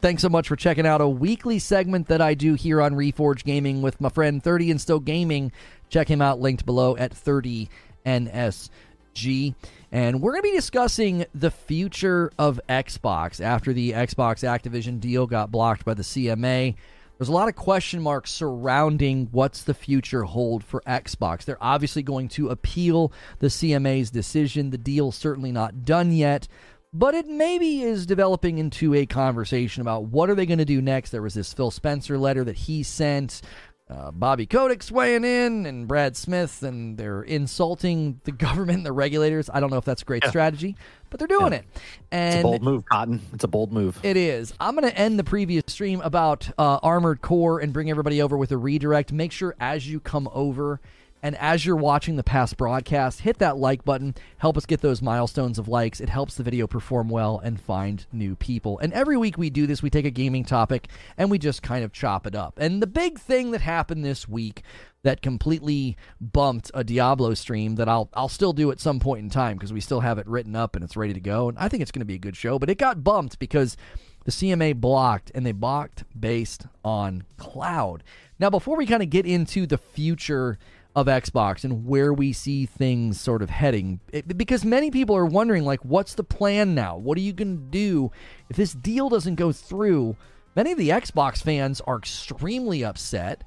thanks so much for checking out a weekly segment that I do here on Reforge Gaming with my friend 30 and Still Gaming. Check him out, linked below at 30NSG. And we're going to be discussing the future of Xbox after the Xbox Activision deal got blocked by the CMA. There's a lot of question marks surrounding what's the future hold for Xbox. They're obviously going to appeal the CMA's decision. The deal's certainly not done yet, but it maybe is developing into a conversation about what are they going to do next. There was this Phil Spencer letter that he sent. Uh, Bobby Kotick's weighing in, and Brad Smith, and they're insulting the government and the regulators. I don't know if that's a great yeah. strategy, but they're doing yeah. it. And it's a bold move, Cotton. It's a bold move. It is. I'm going to end the previous stream about uh, Armored Core and bring everybody over with a redirect. Make sure as you come over and as you're watching the past broadcast, hit that like button. Help us get those milestones of likes. It helps the video perform well and find new people. And every week we do this, we take a gaming topic and we just kind of chop it up. And the big thing that happened this week that completely bumped a Diablo stream that I'll I'll still do at some point in time because we still have it written up and it's ready to go. And I think it's going to be a good show, but it got bumped because the CMA blocked and they blocked based on cloud. Now, before we kind of get into the future of Xbox and where we see things sort of heading. It, because many people are wondering, like, what's the plan now? What are you going to do if this deal doesn't go through? Many of the Xbox fans are extremely upset.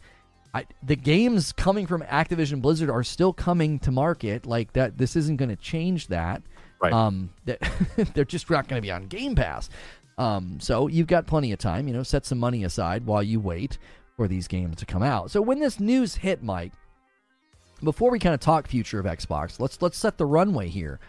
I, the games coming from Activision Blizzard are still coming to market. Like that, this isn't going to change that. Right. Um, that they're just not going to be on Game Pass. Um, so you've got plenty of time. You know, set some money aside while you wait for these games to come out. So when this news hit, Mike, before we kind of talk future of Xbox, let's let's set the runway here.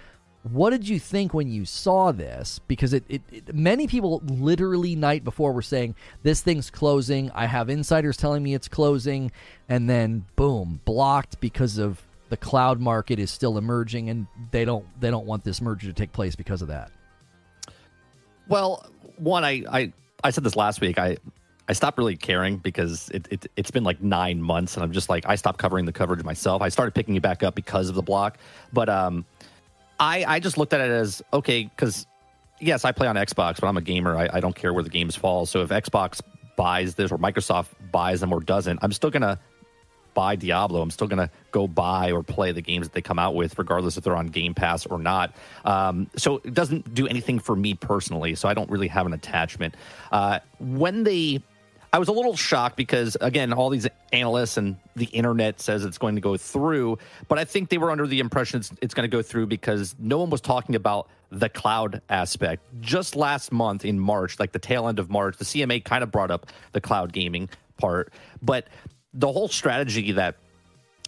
What did you think when you saw this? Because it, it, it, many people literally night before were saying this thing's closing. I have insiders telling me it's closing, and then boom, blocked because of the cloud market is still emerging, and they don't they don't want this merger to take place because of that. Well, one, I I, I said this last week. I I stopped really caring because it, it, has been like nine months, and I'm just like I stopped covering the coverage myself. I started picking it back up because of the block, but um, I I just looked at it as okay because yes, I play on Xbox, but I'm a gamer. I, I don't care where the games fall. So if Xbox buys this or Microsoft buys them or doesn't, I'm still gonna buy Diablo. I'm still going to go buy or play the games that they come out with, regardless if they're on Game Pass or not. Um, so it doesn't do anything for me personally. So I don't really have an attachment. Uh, when they I was a little shocked because, again, all these analysts and the internet says it's going to go through, but I think they were under the impression it's, it's going to go through because no one was talking about the cloud aspect. Just last month in March, like the tail end of March, the CMA kind of brought up the cloud gaming part, but the whole strategy that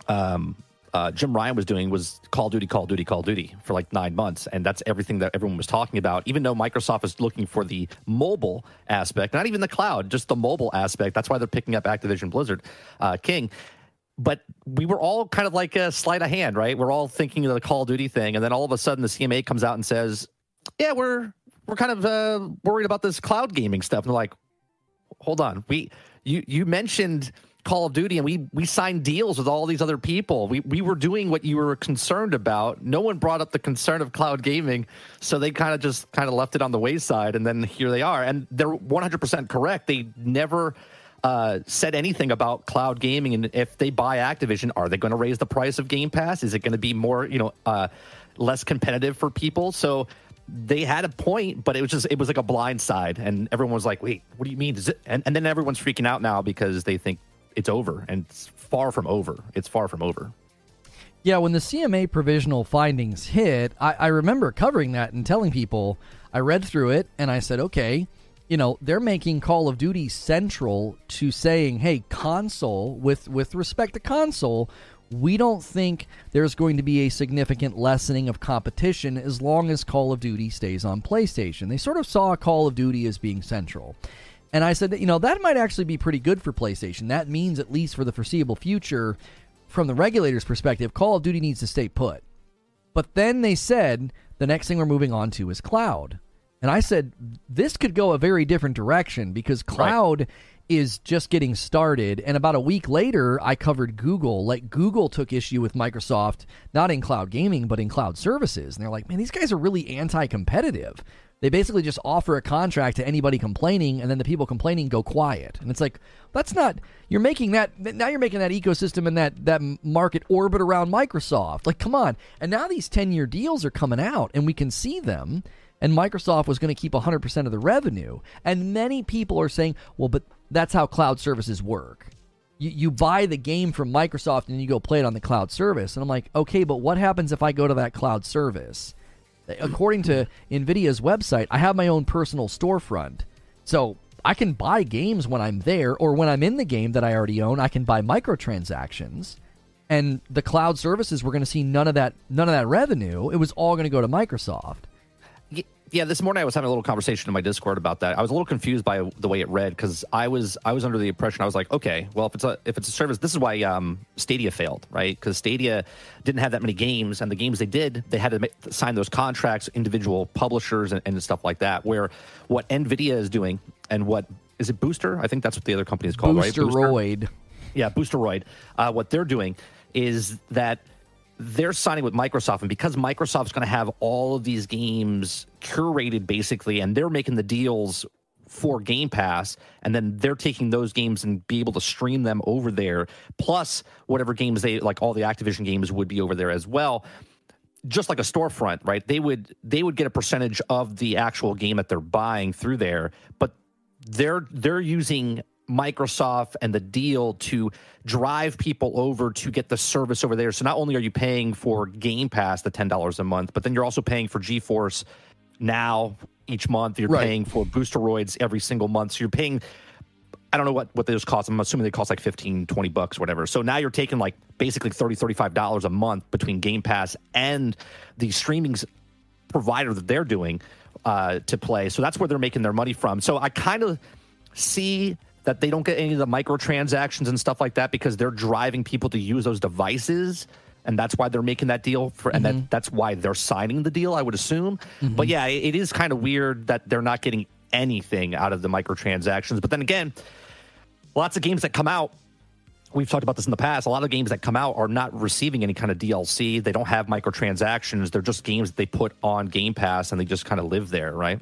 um, uh, Jim Ryan was doing was Call Duty, Call Duty, Call Duty for like nine months, and that's everything that everyone was talking about. Even though Microsoft is looking for the mobile aspect, not even the cloud, just the mobile aspect. That's why they're picking up Activision Blizzard uh, King. But we were all kind of like a sleight of hand, right? We're all thinking of the Call of Duty thing, and then all of a sudden the CMA comes out and says, "Yeah, we're we're kind of uh, worried about this cloud gaming stuff." And they're like, "Hold on, we you you mentioned." Call of Duty and we we signed deals with all these other people. We we were doing what you were concerned about. No one brought up the concern of cloud gaming, so they kind of just kind of left it on the wayside and then here they are. And they're 100% correct. They never uh, said anything about cloud gaming and if they buy Activision, are they going to raise the price of Game Pass? Is it going to be more, you know, uh, less competitive for people? So they had a point, but it was just it was like a blind side, and everyone was like, "Wait, what do you mean?" And, and then everyone's freaking out now because they think it's over, and it's far from over. It's far from over. Yeah, when the CMA provisional findings hit, I, I remember covering that and telling people. I read through it and I said, okay, you know they're making Call of Duty central to saying, "Hey, console with with respect to console, we don't think there's going to be a significant lessening of competition as long as Call of Duty stays on PlayStation." They sort of saw Call of Duty as being central. And I said, you know, that might actually be pretty good for PlayStation. That means, at least for the foreseeable future, from the regulator's perspective, Call of Duty needs to stay put. But then they said the next thing we're moving on to is cloud. And I said, this could go a very different direction because cloud right. Is just getting started. And about a week later, I covered Google. Like, Google took issue with Microsoft, not in cloud gaming, but in cloud services. And they're like, man, these guys are really anti competitive They basically just offer a contract to anybody complaining, and then the people complaining go quiet. And it's like that's not you're making that now you're making that ecosystem and that that market orbit around Microsoft. Like, come on! And now these ten year deals are coming out, and we can see them. And Microsoft was going to keep 100% of the revenue. And many people are saying, well, but that's how cloud services work you, you buy the game from Microsoft and you go play it on the cloud service. And I'm like, okay, but what happens if I go to that cloud service? According to NVIDIA's website, I have my own personal storefront. So I can buy games when I'm there, or when I'm in the game that I already own, I can buy microtransactions. And the cloud services were going to see none of that none of that revenue. It was all going to go to Microsoft yeah, this morning I was having a little conversation in my Discord about that. I was a little confused by the way it read because I was I was under the impression I was like, okay, well if it's a if it's a service, this is why um, Stadia failed, right? Because Stadia didn't have that many games, and the games they did, they had to make, sign those contracts, individual publishers, and, and stuff like that. Where what Nvidia is doing and what is it Booster? I think that's what the other company is called, Boosteroid. right? Booster. Yeah, Boosteroid. Uh, what they're doing is that they're signing with Microsoft, and because Microsoft's going to have all of these games curated basically, and they're making the deals for Game Pass, and then they're taking those games and be able to stream them over there, plus whatever games they like, all the Activision games would be over there as well. Just like a storefront, right? They would they would get a percentage of the actual game that they're buying through there, but they're they're using Microsoft and the deal to drive people over to get the service over there. So not only are you paying for Game Pass, the ten dollars a month, but then you're also paying for GeForce now each month. You're right. paying for Boosteroids every single month. So you're paying. I don't know what, what those cost. I'm assuming they cost like 15, 20 bucks, whatever. So now you're taking like basically 30, 35 dollars a month between Game Pass and the streaming provider that they're doing uh, to play. So that's where they're making their money from. So I kind of see that they don't get any of the microtransactions and stuff like that because they're driving people to use those devices and that's why they're making that deal for and mm-hmm. that that's why they're signing the deal i would assume. Mm-hmm. but yeah it, it is kind of weird that they're not getting anything out of the microtransactions. But then again lots of games that come out we've talked about this in the past a lot of games that come out are not receiving any kind of dlc they don't have microtransactions. They're just games that they put on game pass and they just kind of live there right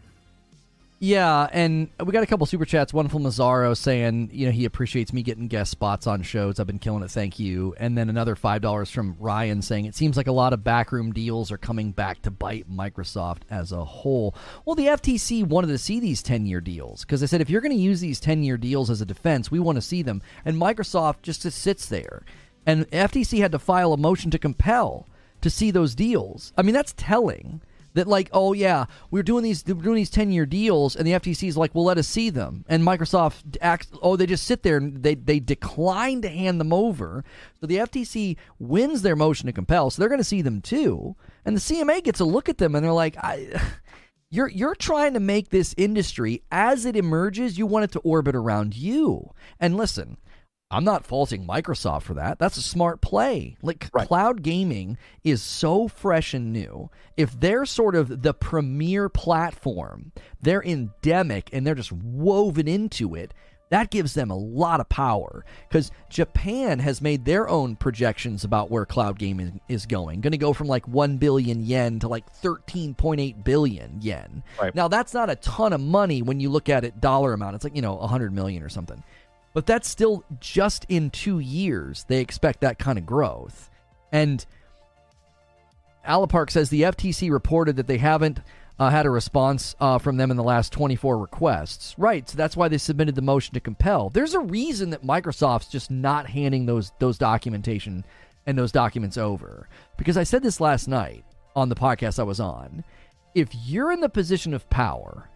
yeah, and we got a couple super chats. One from Lazaro saying, you know, he appreciates me getting guest spots on shows. I've been killing it. Thank you. And then another five dollars from Ryan saying it seems like a lot of backroom deals are coming back to bite Microsoft as a whole. Well, the FTC wanted to see these ten year deals because they said if you're going to use these ten year deals as a defense, we want to see them. And Microsoft just sits there, and FTC had to file a motion to compel to see those deals. I mean, that's telling that like oh yeah we're doing these we're doing these 10 year deals and the FTC is like well let us see them. And Microsoft acts oh they just sit there and they they decline to hand them over. So the FTC wins their motion to compel so they're going to see them too. And the CMA gets a look at them and they're like I You're you're trying to make this industry as it emerges, you want it to orbit around you. And listen, I'm not faulting Microsoft for that. That's a smart play. Like right. cloud gaming is so fresh and new. If they're sort of the premier platform, they're endemic and they're just woven into it. That gives them a lot of power because Japan has made their own projections about where cloud gaming is going. Going to go from like 1 billion yen to like 13.8 billion yen. Right. Now, that's not a ton of money when you look at it dollar amount. It's like, you know, 100 million or something. But that's still just in two years, they expect that kind of growth. And Alapark says the FTC reported that they haven't uh, had a response uh, from them in the last 24 requests. Right, so that's why they submitted the motion to compel. There's a reason that Microsoft's just not handing those those documentation and those documents over. Because I said this last night on the podcast I was on. If you're in the position of power,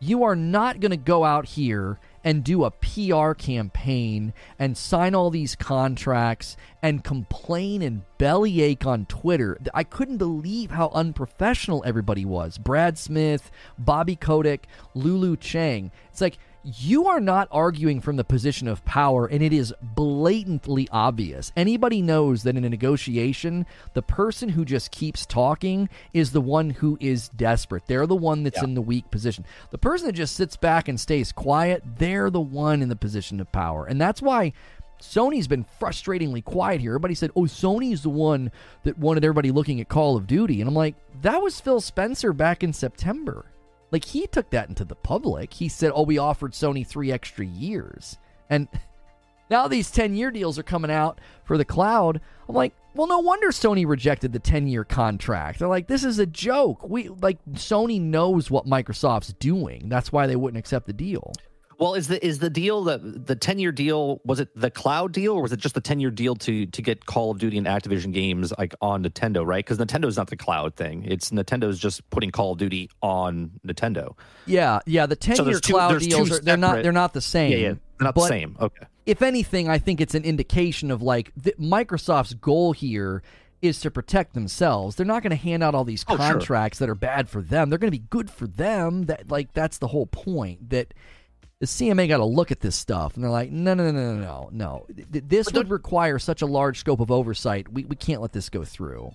you are not going to go out here and do a PR campaign and sign all these contracts and complain and bellyache on Twitter. I couldn't believe how unprofessional everybody was. Brad Smith, Bobby Kotick, Lulu Cheng. It's like you are not arguing from the position of power, and it is blatantly obvious. Anybody knows that in a negotiation, the person who just keeps talking is the one who is desperate. They're the one that's yeah. in the weak position. The person that just sits back and stays quiet, they're the one in the position of power. And that's why Sony's been frustratingly quiet here. Everybody said, oh, Sony's the one that wanted everybody looking at Call of Duty. And I'm like, that was Phil Spencer back in September. Like he took that into the public. He said, "Oh, we offered Sony 3 extra years." And now these 10-year deals are coming out for the cloud. I'm like, "Well, no wonder Sony rejected the 10-year contract." They're like, "This is a joke." We like Sony knows what Microsoft's doing. That's why they wouldn't accept the deal. Well, is the is the deal the the ten year deal? Was it the cloud deal, or was it just the ten year deal to to get Call of Duty and Activision games like on Nintendo? Right? Because Nintendo's not the cloud thing. It's Nintendo's just putting Call of Duty on Nintendo. Yeah, yeah. The ten So year two- cloud deals are they're not they're not the same. Yeah, yeah, they're not but the same. Okay. If anything, I think it's an indication of like th- Microsoft's goal here is to protect themselves. They're not going to hand out all these Oh, sure. contracts that are bad for them. They're going to be good for them. That like that's the whole point. That the CMA got to look at this stuff and they're like, no, no, no, no, no, no. Th- This would require such a large scope of oversight. We we can't let this go through.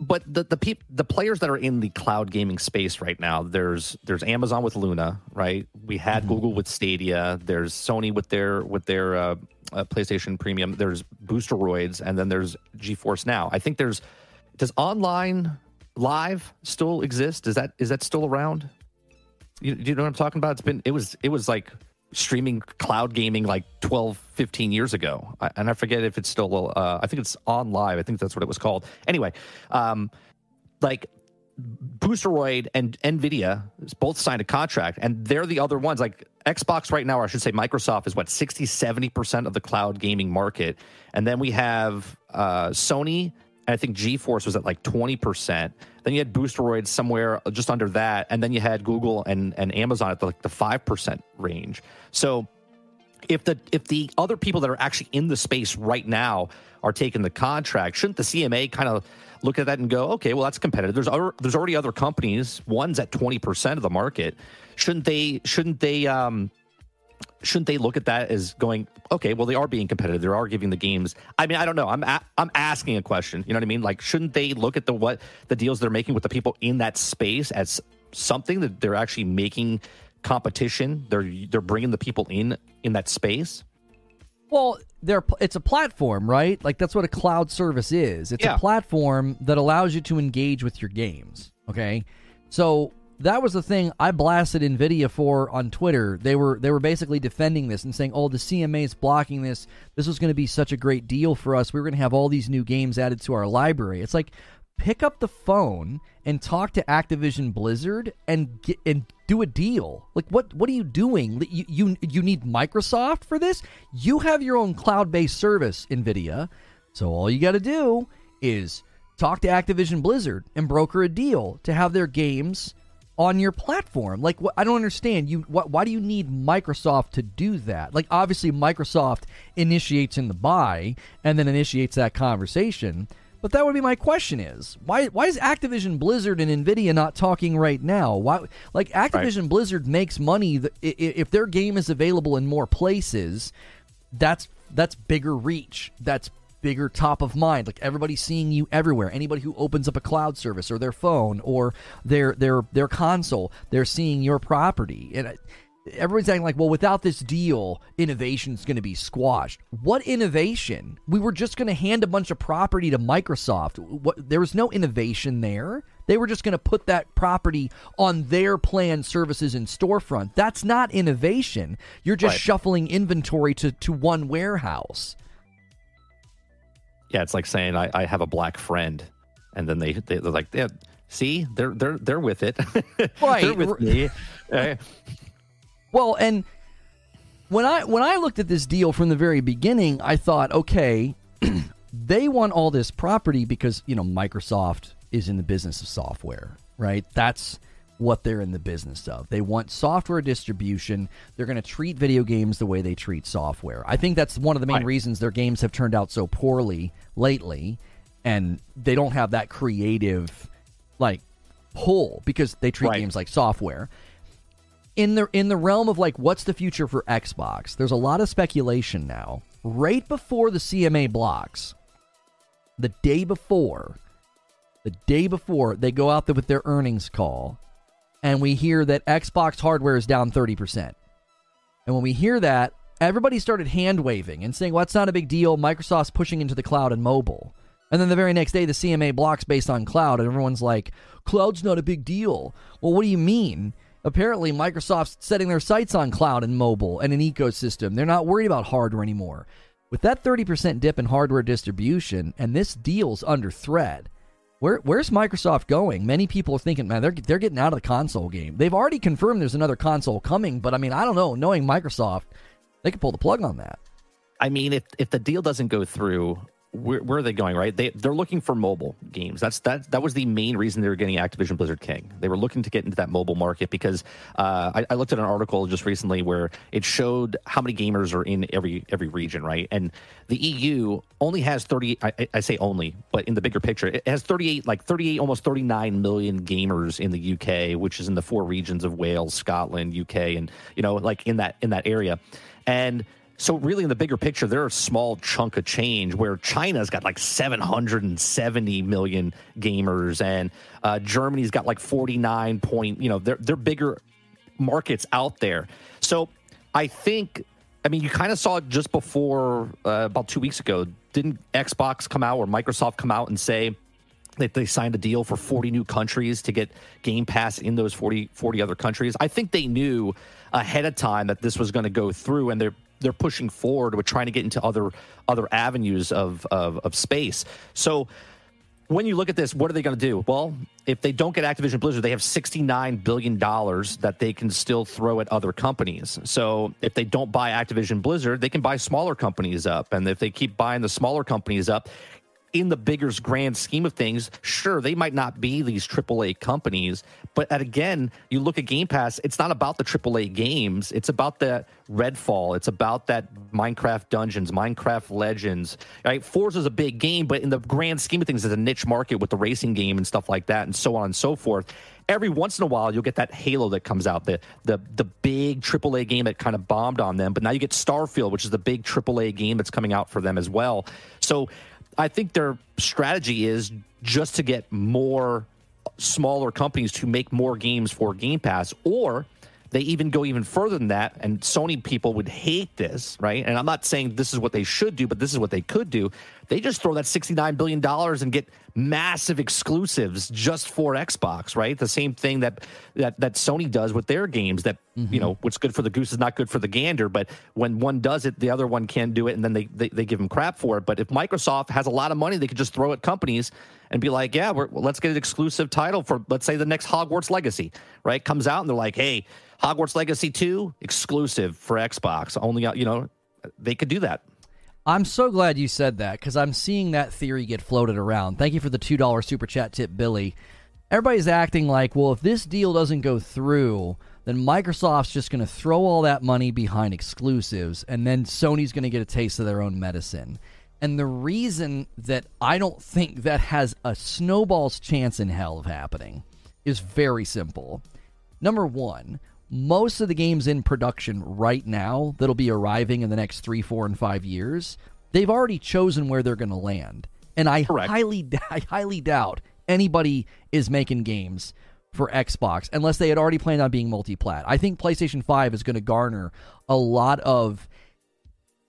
but the the peop, the players that are in the cloud gaming space right now there's there's Amazon with Luna right? We had Google with Stadia. There's Sony with their with their uh, uh, PlayStation Premium. There's Boosteroids and then there's GeForce Now. I think there's does online live still exist? Is that is that still around? You, do you know what I'm talking about? It's been it was it was like streaming cloud gaming like 12 15 years ago. I, and i forget if it's still uh, i think it's OnLive. I think that's what it was called. Anyway um like boosteroid and nvidia both signed a contract and they're the other ones. Like xbox right now or i should say microsoft is what 60 70% of the cloud gaming market. And then we have uh sony and I think GeForce was at like 20%. Then you had Boosteroids somewhere just under that. And then you had Google and, and Amazon at the, like the 5% range. So if the if the other people that are actually in the space right now are taking the contract, shouldn't the CMA kind of look at that and go, okay, well that's competitive. There's other, there's already other companies. One's at 20% of the market. Shouldn't they shouldn't they um shouldn't they look at that as going okay well they are being competitive they are giving the games i mean i don't know i'm a- i'm asking a question you know what i mean like shouldn't they look at the what the deals they're making with the people in that space as something that they're actually making competition they're they're bringing the people in in that space Well, they're it's a platform, right? Like that's what a cloud service is. It's Yeah. a platform that allows you to engage with your games. Okay, so that was the thing I blasted Nvidia for on Twitter. They were they were basically defending this and saying, "Oh, the CMA is blocking this. This was going to be such a great deal for us. We were going to have all these new games added to our library." It's like pick up the phone and talk to Activision Blizzard and get and do a deal. Like what what are you doing? You you, you need Microsoft for this? You have your own cloud-based service, Nvidia. So all you got to do is talk to Activision Blizzard and broker a deal to have their games on your platform. Like what I don't understand. You what, why do you need Microsoft to do that? Like obviously Microsoft initiates in the buy and then initiates that conversation. But that would be my question is why why is Activision Blizzard and Nvidia not talking right now? Why like Activision Blizzard makes money th- if their game is available in more places, that's that's bigger reach. That's bigger top of mind. Like everybody's seeing you everywhere. Anybody who opens up a cloud service or their phone or their their their console, they're seeing your property. And everybody's acting like, well, without this deal, innovation's going to be squashed. What innovation? We were just going to hand a bunch of property to Microsoft. What? There was no innovation there. They were just going to put that property on their planned services and storefront. That's not innovation. You're just Right. shuffling inventory to, to one warehouse. Yeah it's like saying i, I have a black friend and then they, they they're like yeah see they're they're they're with it Right. they're with me Well, and when I when I looked at this deal from the very beginning, I thought, okay, they want all this property because you know Microsoft is in the business of software, right? That's what they're in the business of. They want software distribution. They're going to treat video games the way they treat software. I think that's one of the main Right. reasons their games have turned out so poorly lately, and they don't have that creative like pull because they treat Right. games like software in the in the realm of like what's the future for Xbox, there's a lot of speculation now. Right before the CMA blocks, the day before, the day before they go out there with their earnings call, and we hear that Xbox hardware is down 30%. And when we hear that, everybody started hand waving and saying, well, that's not a big deal. Microsoft's pushing into the cloud and mobile. And then the very next day, the CMA blocks based on cloud, and everyone's like, cloud's not a big deal. Well, what do you mean? Apparently, Microsoft's setting their sights on cloud and mobile and an ecosystem. They're not worried about hardware anymore. With that 30% dip in hardware distribution and this deal's under threat, where, where's Microsoft going? Many people are thinking, man, they're, they're getting out of the console game. They've already confirmed there's another console coming, but I mean, I don't know. Knowing Microsoft, they could pull the plug on that. I mean, if, if the deal doesn't go through, where, where, are they going? Right, they they're looking for mobile games. That's that that was the main reason they were getting Activision Blizzard King. They were looking to get into that mobile market because uh, I, I, looked at an article just recently where it showed how many gamers are in every every region, right? And the EU only has thirty. I, I say only, but in the bigger picture, it has thirty eight, like thirty eight, almost thirty nine million gamers in the UK, which is in the four regions of Wales, Scotland, UK, and you know, like in that in that area, and so really, in the bigger picture, they're a small chunk of change. Where China's got like 770 million gamers, and uh, Germany's got like 49 point. You know, they're they're bigger markets out there. So I think, I mean, you kind of saw it just before uh, about two weeks ago. Didn't Xbox come out or Microsoft come out and say? that they signed a deal for 40 new countries to get Game Pass in those 40, 40 other countries. I think they knew ahead of time that this was going to go through, and they're they're pushing forward with trying to get into other other avenues of of, of space. So when you look at this, what are they going to do? Well, if they don't get Activision Blizzard, they have $69 billion that they can still throw at other companies. So if they don't buy Activision Blizzard, they can buy smaller companies up. And if they keep buying the smaller companies up, in the bigger grand scheme of things, sure, they might not be these AAA companies, but at, again, you look at Game Pass, it's not about the AAA games. It's about the Redfall. It's about that Minecraft Dungeons, Minecraft Legends. Right? Forza is a big game, but in the grand scheme of things, it's a niche market with the racing game and stuff like that, and so on and so forth. Every once in a while, you'll get that Halo that comes out, the the the big AAA game that kind of bombed on them. But now you get Starfield, which is the big AAA game that's coming out for them as well. So I think their strategy is just to get more smaller companies to make more games for Game Pass, or they even go even further than that. And Sony people would hate this, right? And I'm not saying this is what they should do, but this is what they could do. They just throw that $69 billion and get massive exclusives just for Xbox, right? The same thing that that, that Sony does with their games that, mm-hmm. you know, what's good for the goose is not good for the gander. But when one does it, the other one can't do it. And then they, they, they give them crap for it. But if Microsoft has a lot of money, they could just throw at companies and be like, yeah, well, let's get an exclusive title for, let's say, the next Hogwarts Legacy, right? Comes out and they're like, hey, Hogwarts Legacy 2 exclusive for Xbox. Only, you know, they could do that. I'm so glad you said that because I'm seeing that theory get floated around. Thank you for the $2 super chat tip, Billy. Everybody's acting like, well, if this deal doesn't go through, then Microsoft's just going to throw all that money behind exclusives, and then Sony's going to get a taste of their own medicine. And the reason that I don't think that has a snowball's chance in hell of happening is very simple. Number one, most of the games in production right now that'll be arriving in the next three, four, and five years, they've already chosen where they're going to land. And I Correct. highly, I highly doubt anybody is making games for Xbox unless they had already planned on being multi-plat. I think PlayStation 5 is going to garner a lot of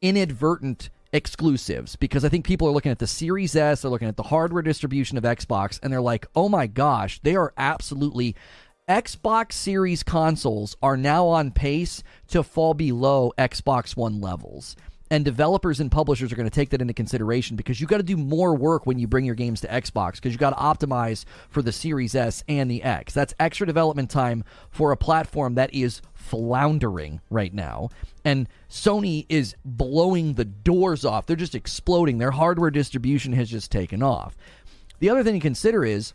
inadvertent exclusives because I think people are looking at the Series S, they're looking at the hardware distribution of Xbox, and they're like, oh my gosh, they are absolutely Xbox Series consoles are now on pace to fall below Xbox One levels. And developers and publishers are going to take that into consideration because you got to do more work when you bring your games to Xbox because you got to optimize for the Series S and the X. That's extra development time for a platform that is floundering right now. And Sony is blowing the doors off. They're just exploding. Their hardware distribution has just taken off. The other thing to consider is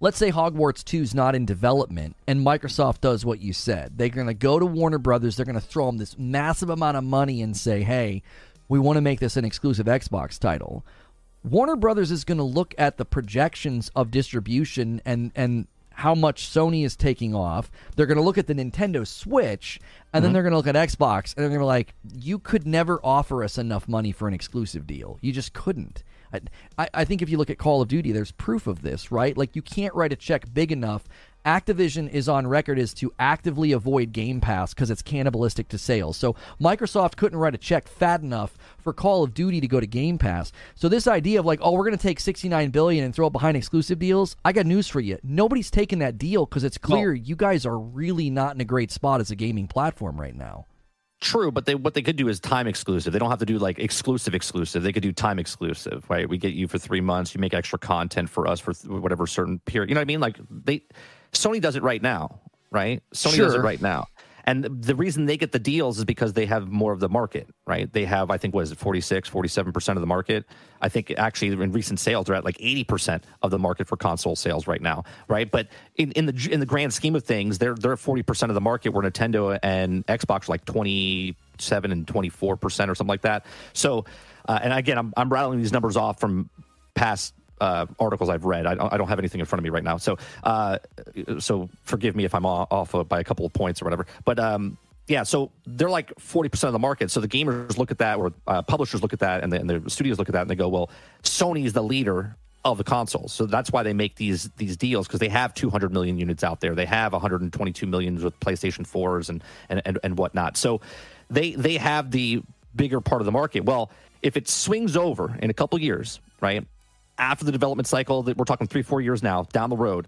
let's say Hogwarts 2 is not in development and Microsoft does what you said. They're going to go to Warner Brothers, they're going to throw them this massive amount of money and say, hey, we want to make this an exclusive Xbox title. Warner Brothers is going to look at the projections of distribution and, and how much Sony is taking off. They're going to look at the Nintendo Switch, and mm-hmm. then they're going to look at Xbox, and they're going to be like, you could never offer us enough money for an exclusive deal. You just couldn't. I, I think if you look at Call of Duty, there's proof of this, right? Like you can't write a check big enough Activision is on record as to actively avoid Game Pass because it's cannibalistic to sales. So Microsoft couldn't write a check fat enough for Call of Duty to go to Game Pass. So this idea of like, oh, we're going to take 69 billion and throw it behind exclusive deals, I got news for you. Nobody's taking that deal because it's clear you guys are really not in a great spot as a gaming platform right now. True, but they what they could do is time exclusive. They don't have to do like exclusive exclusive. They could do time exclusive, right? We get you for three months. You make extra content for us for th- whatever certain period. You know what I mean? Like they, Sony does it right now, right? Sony sure. does it right now. And the reason they get the deals is because they have more of the market, right? They have, I think, what is it, 46, 47% of the market. I think actually in recent sales, they're at like 80% of the market for console sales right now, right? But in, in the in the grand scheme of things, they're, they're 40% of the market where Nintendo and Xbox are like 27 and 24% or something like that. So, uh, and again, I'm, I'm rattling these numbers off from past uh, articles I've read. I don't, I don't, have anything in front of me right now, so uh, so forgive me if I'm off by a couple of points or whatever. But um, yeah, so they're like forty percent of the market. So the gamers look at that, or uh, publishers look at that, and the, and the studios look at that, and they go, "Well, Sony is the leader of the consoles. So that's why they make these these deals because they have 200 million units out there. They have 122 millions with PlayStation 4s and, and and and whatnot. So they they have the bigger part of the market. Well, if it swings over in a couple years, right? After the development cycle that we're talking three, four years now down the road,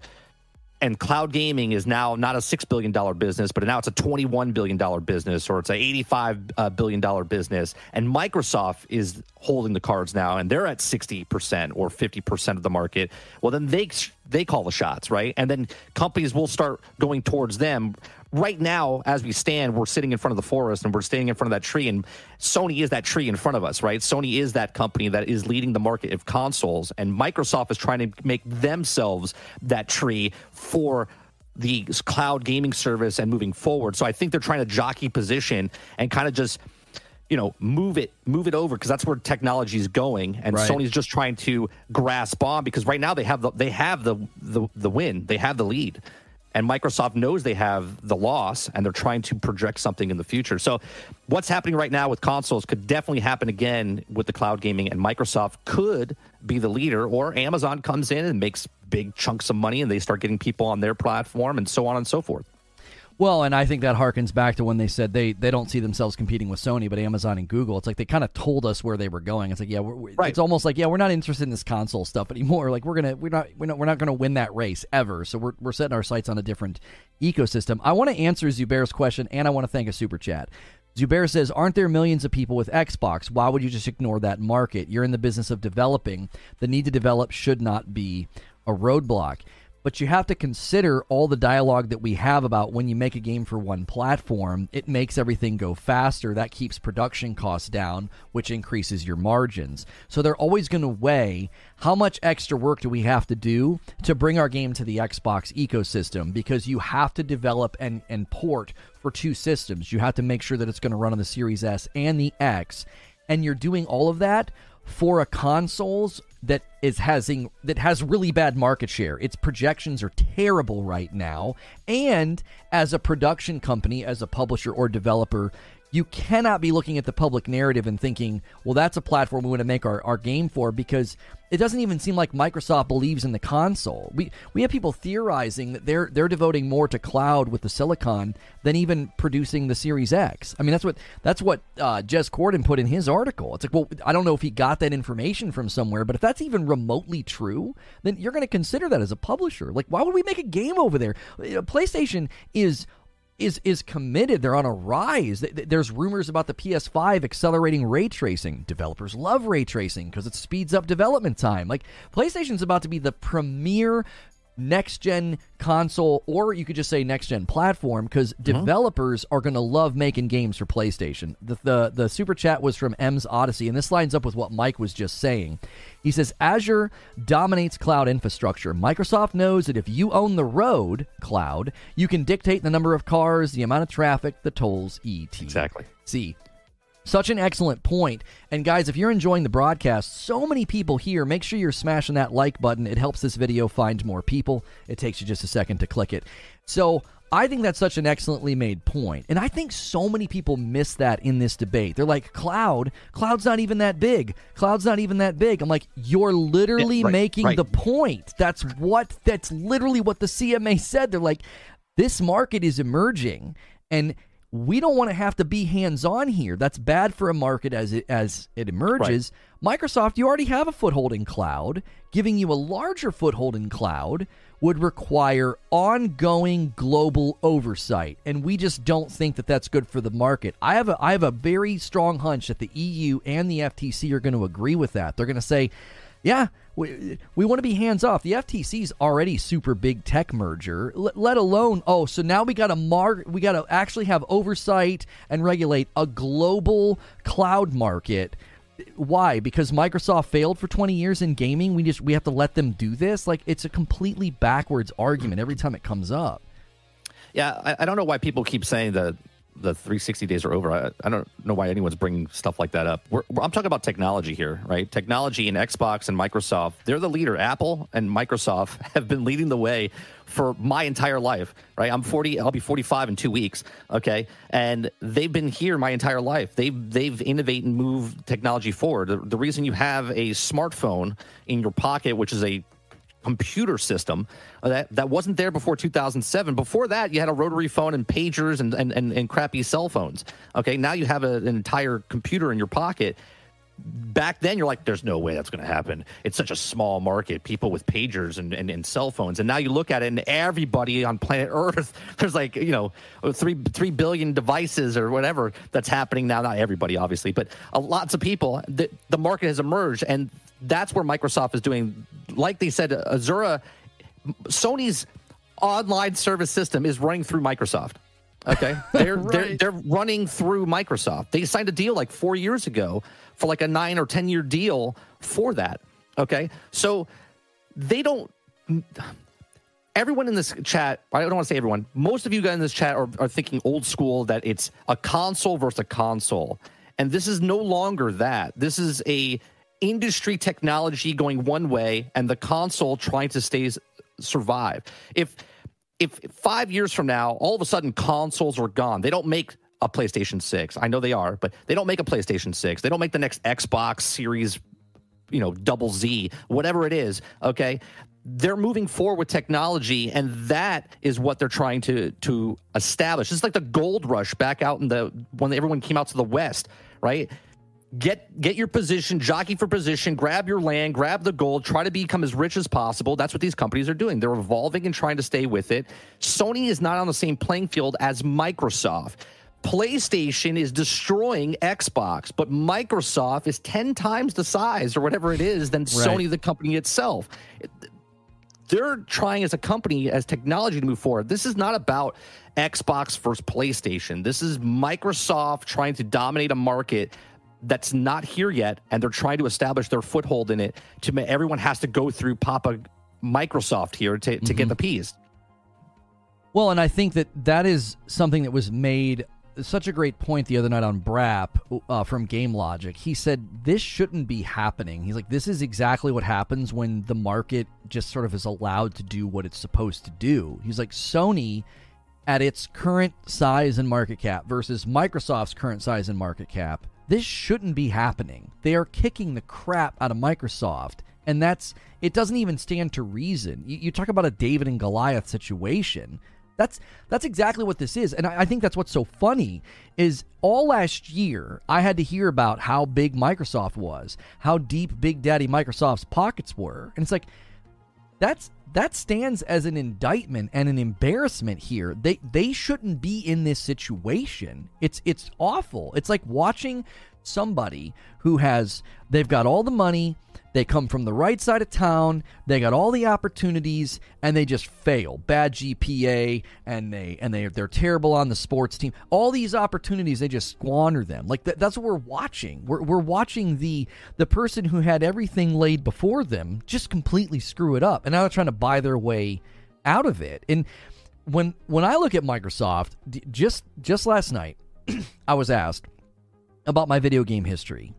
and cloud gaming is now not a six billion dollar business, but now it's a twenty one billion dollar business, or it's a eighty five uh, billion dollar business. And Microsoft is holding the cards now, and they're at sixty percent or fifty percent of the market. Well, then they they call the shots, right? And then companies will start going towards them right now, as we stand, we're sitting in front of the forest and we're standing in front of that tree, and Sony is that tree in front of us, right? Sony is that company that is leading the market of consoles, and Microsoft is trying to make themselves that tree for the cloud gaming service and moving forward. So I think they're trying to jockey position and kind of just you know move it move it over because that's where technology is going and right. sony's just trying to grasp on because right now they have the they have the the, the win they have the lead and Microsoft knows they have the loss and they're trying to project something in the future. So, what's happening right now with consoles could definitely happen again with the cloud gaming, and Microsoft could be the leader, or Amazon comes in and makes big chunks of money and they start getting people on their platform and so on and so forth. Well, and I think that harkens back to when they said they, they don't see themselves competing with Sony, but Amazon and Google. It's like they kind of told us where they were going. It's like, yeah, we're, right. it's almost like, yeah, we're not interested in this console stuff anymore. Like we're gonna we're not we're not we're not gonna win that race ever. So we're we're setting our sights on a different ecosystem. I want to answer Zubair's question, and I want to thank a super chat. Zubair says, Aren't there millions of people with Xbox? Why would you just ignore that market? You're in the business of developing. The need to develop should not be a roadblock but you have to consider all the dialogue that we have about when you make a game for one platform, it makes everything go faster. That keeps production costs down, which increases your margins. So they're always going to weigh how much extra work do we have to do to bring our game to the Xbox ecosystem because you have to develop and, and port for two systems. You have to make sure that it's going to run on the Series S and the X. And you're doing all of that for a consoles that is having that has really bad market share. Its projections are terrible right now. And as a production company, as a publisher or developer, you cannot be looking at the public narrative and thinking, well, that's a platform we want to make our, our game for because it doesn't even seem like Microsoft believes in the console. We we have people theorizing that they're they're devoting more to cloud with the Silicon than even producing the Series X. I mean, that's what that's what uh, Jez Corden put in his article. It's like, well, I don't know if he got that information from somewhere, but if that's even remotely true, then you're going to consider that as a publisher. Like, why would we make a game over there? PlayStation is is is committed. They're on a rise. There's rumors about the PS5 accelerating ray tracing. Developers love ray tracing because it speeds up development time. Like PlayStation's about to be the premier next gen console, or you could just say next gen platform, because mm-hmm. developers are going to love making games for PlayStation. The, the the super chat was from M's Odyssey, and this lines up with what Mike was just saying. He says Azure dominates cloud infrastructure. Microsoft knows that if you own the road cloud, you can dictate the number of cars, the amount of traffic, the tolls, et. Exactly. See, Such an excellent point. And guys, if you're enjoying the broadcast, so many people here, make sure you're smashing that like button. It helps this video find more people. It takes you just a second to click it. So, I think that's such an excellently made point. And I think so many people miss that in this debate. They're like, Cloud, Cloud's not even that big. Cloud's not even that big. I'm like, you're literally Yeah, right, making right. the point. That's what that's literally what the CMA said. They're like, this market is emerging and we don't want to have to be hands-on here. That's bad for a market as it as it emerges. Microsoft, you already have a foothold in cloud. Giving you a larger foothold in cloud would require ongoing global oversight, and we just don't think that that's good for the market. I have a I have a very strong hunch that the EU and the FTC are going to agree with that. They're going to say, yeah, we, we want to be hands off. The FTC's already super big tech merger, l- let alone oh, so now we got to mar- we got to actually have oversight and regulate a global cloud market. Why? Because Microsoft failed for 20 years in gaming. We just we have to let them do this. Like it's a completely backwards argument every time it comes up. Yeah, I, I don't know why people keep saying that the 360 days are over. I, I don't know why anyone's bringing stuff like that up. We're, I'm talking about technology here, right? Technology and Xbox and Microsoft, they're the leader. Apple and Microsoft have been leading the way for my entire life, right? I'm 40, I'll be 45 in two weeks, okay? And they've been here my entire life. They've, they've innovated and moved technology forward. The, the reason you have a smartphone in your pocket, which is a computer system uh, that, that wasn't there before 2007 before that you had a rotary phone and pagers and, and, and, and crappy cell phones. Okay now you have a, an entire computer in your pocket back then you're like there's no way that's going to happen. It's such a small market people with pagers and, and, and cell phones. And now you look at it and everybody on planet earth there's like you know three three billion devices or whatever that's happening now. Not everybody obviously but uh, lots of people the, the market has emerged. And that's where microsoft is doing like they said Azure sony's online service system is running through microsoft. Okay, they're, they're they're running through Microsoft. They signed a deal like four years ago for like a nine or ten year deal for that. Okay, so they don't. Everyone in this chat, I don't want to say everyone. Most of you guys in this chat are, are thinking old school that it's a console versus a console, and this is no longer that. This is a industry technology going one way, and the console trying to stay survive. If if five years from now, all of a sudden consoles are gone, they don't make a PlayStation 6. I know they are, but they don't make a PlayStation 6. They don't make the next Xbox Series, you know, double Z, whatever it is. Okay. They're moving forward with technology, and that is what they're trying to to establish. It's like the gold rush back out in the when everyone came out to the West, right? get get your position, jockey for position, grab your land, grab the gold, try to become as rich as possible. That's what these companies are doing. They're evolving and trying to stay with it. Sony is not on the same playing field as Microsoft. PlayStation is destroying Xbox, but Microsoft is 10 times the size or whatever it is than Sony, the company itself. They're trying as a company, as technology to move forward. This is not about Xbox versus PlayStation. This is Microsoft trying to dominate a market that's not here yet, and they're trying to establish their foothold in it. To everyone has to go through Papa Microsoft here to, to get mm-hmm. the piece. Well, and I think that that is something that was made such a great point the other night on Brap uh, from Game Logic. He said this shouldn't be happening. He's like, this is exactly what happens when the market just sort of is allowed to do what it's supposed to do. He's like, Sony at its current size and market cap versus Microsoft's current size and market cap, this shouldn't be happening. They are kicking the crap out of Microsoft. And that's, it doesn't even stand to reason. You, you talk about a David and Goliath situation. That's that's exactly what this is, and I, I think that's what's so funny is all last year I had to hear about how big Microsoft was, how deep Big Daddy Microsoft's pockets were, and it's like that's that stands as an indictment and an embarrassment here. They they shouldn't be in this situation. It's it's awful. It's like watching somebody who has they've got all the money, they come from the right side of town, they got all the opportunities and they just fail. Bad GPA and they and they they're terrible on the sports team. All these opportunities they just squander them. Like that, that's what we're watching. We're we're watching the the person who had everything laid before them just completely screw it up. And now they're trying to buy their way out of it. And when when I look at Microsoft, just just last night I was asked about my video game history.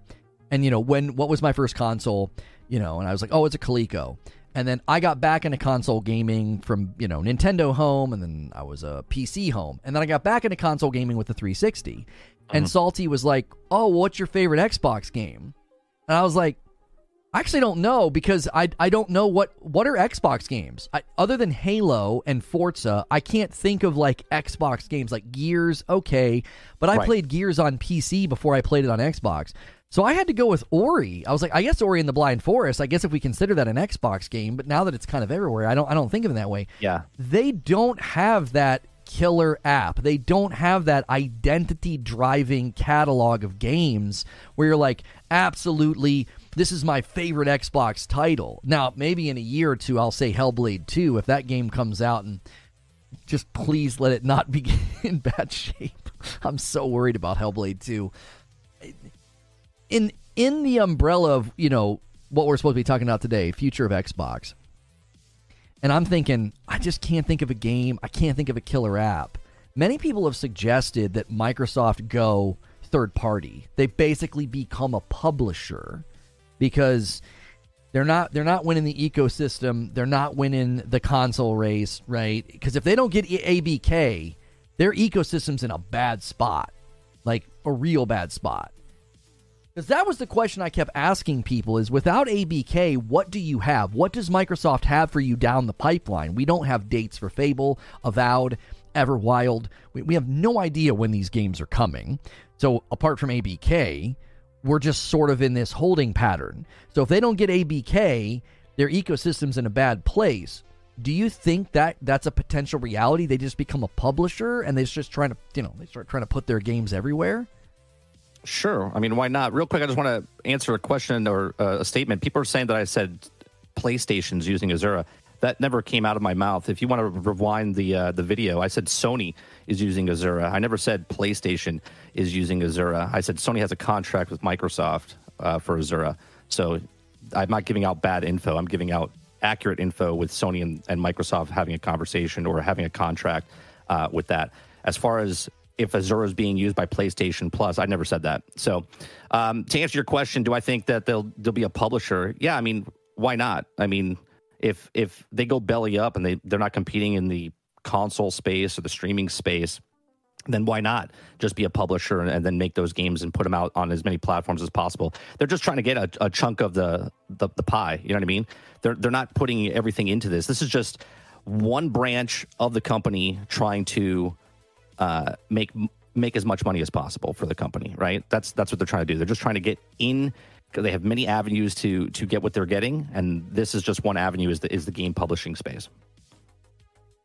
And you know, when what was my first console, you know, and I was like, "Oh, it's a Coleco." And then I got back into console gaming from, you know, Nintendo home and then I was a PC home. And then I got back into console gaming with the 360. And uh-huh. Salty was like, "Oh, what's your favorite Xbox game?" And I was like, I actually don't know because I I don't know what what are Xbox games I, other than Halo and Forza. I can't think of like Xbox games like Gears. Okay, but I Right. played Gears on PC before I played it on Xbox. So I had to go with Ori. I was like, I guess Ori and the Blind Forest. I guess if we consider that an Xbox game, but now that it's kind of everywhere, I don't I don't think of it that way Yeah. they don't have that killer app. They don't have that identity driving catalog of games where you're like, absolutely, this is my favorite Xbox title. Now, maybe in a year or two, I'll say Hellblade 2 if that game comes out and just please let it not be in bad shape. I'm so worried about Hellblade 2. In in the umbrella of, you know, what we're supposed to be talking about today, future of Xbox. And I'm thinking, I just can't think of a game. I can't think of a killer app. Many people have suggested that Microsoft go third party. They basically become a publisher because they're not they're not winning the ecosystem. They're not winning the console race, right? Because if they don't get ABK, their ecosystem's in a bad spot, like a real bad spot. Because that was the question I kept asking people is without ABK, what do you have? What does Microsoft have for you down the pipeline? We don't have dates for Fable, Avowed, Everwild. We, we have no idea when these games are coming. So apart from ABK, we're just sort of in this holding pattern. So if they don't get ABK, their ecosystem's in a bad place. Do you think that that's a potential reality? They just become a publisher and they're just trying to, you know, they start trying to put their games everywhere? Sure. I mean, why not? Real quick, I just want to answer a question or uh, a statement. People are saying that I said PlayStation's using Azure. That never came out of my mouth. If you want to rewind the uh, the video, I said Sony is using Azure. I never said PlayStation is using Azure. I said Sony has a contract with Microsoft uh, for Azure. So I'm not giving out bad info. I'm giving out accurate info with Sony and, and Microsoft having a conversation or having a contract uh, with that. As far as if Azure is being used by PlayStation Plus, I never said that. So, um, to answer your question, do I think that they'll they'll be a publisher? Yeah, I mean, why not? I mean, if if they go belly up and they they're not competing in the console space or the streaming space, then why not just be a publisher and, and then make those games and put them out on as many platforms as possible? They're just trying to get a, a chunk of the, the the pie. You know what I mean? They're they're not putting everything into this. This is just one branch of the company trying to uh, make make as much money as possible for the company. Right? That's that's what they're trying to do. They're just trying to get in. They have many avenues to to get what they're getting, and this is just one avenue. Is the is the game publishing space?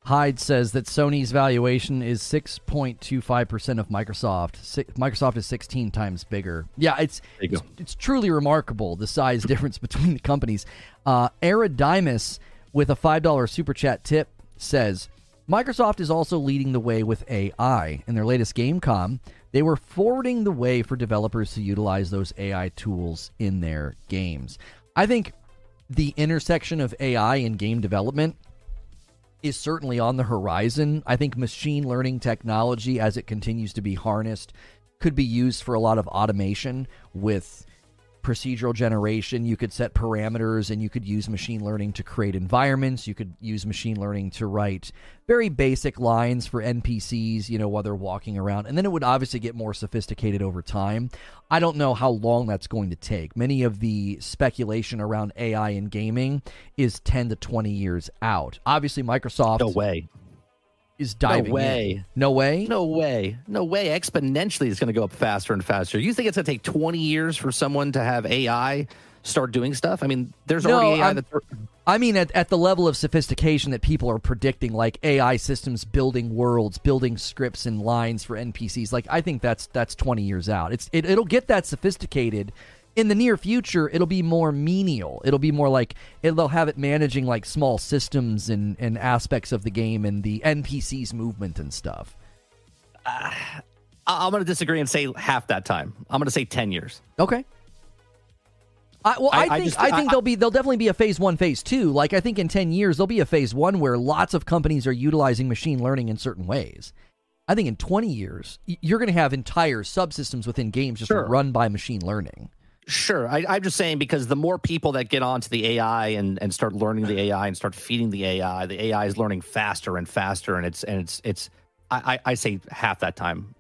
Hyde says that Sony's valuation is 6.25% of Microsoft. Microsoft is 16 times bigger. Yeah, it's it's, it's truly remarkable the size difference between the companies. Uh, Eridimus with a $5 super chat tip says Microsoft is also leading the way with AI. In their latest Gamescom, they were forwarding the way for developers to utilize those AI tools in their games. I think the intersection of AI and game development is certainly on the horizon. I think machine learning technology, as it continues to be harnessed, could be used for a lot of automation with procedural generation. You could set parameters and you could use machine learning to create environments. You could use machine learning to write very basic lines for NPCs, you know, while they're walking around. And then it would obviously get more sophisticated over time. I don't know how long that's going to take. Many of the speculation around AI in gaming is 10 to 20 years out. Obviously, Microsoft No way. Is diving in. way. No way. No way. No way. Exponentially, it's going to go up faster and faster. You think it's going to take 20 years for someone to have AI start doing stuff? I mean, there's No, already AI I'm- that. I mean, at, at the level of sophistication that people are predicting, like AI systems building worlds, building scripts and lines for NPCs, like I think that's that's twenty years out. It's it, it'll get that sophisticated in the near future. It'll be more menial. It'll be more like it, they'll have it managing like small systems and and aspects of the game and the NPCs movement and stuff. I- I'm going to disagree and say half that time. I'm going to say 10 years. Okay. I, well, I, I- I think just- I think I- there'll be there'll definitely be a phase one, phase two. Like I think in ten years there'll be a phase one where lots of companies are utilizing machine learning in certain ways. I I think in 20 years, you're going to have entire subsystems within games just sure. run by machine learning. Sure. I, am just saying because the more people that get onto the AI and, and start learning the AI and start feeding the AI, the AI is learning faster and faster, and it's and it's it's I, I say half that time.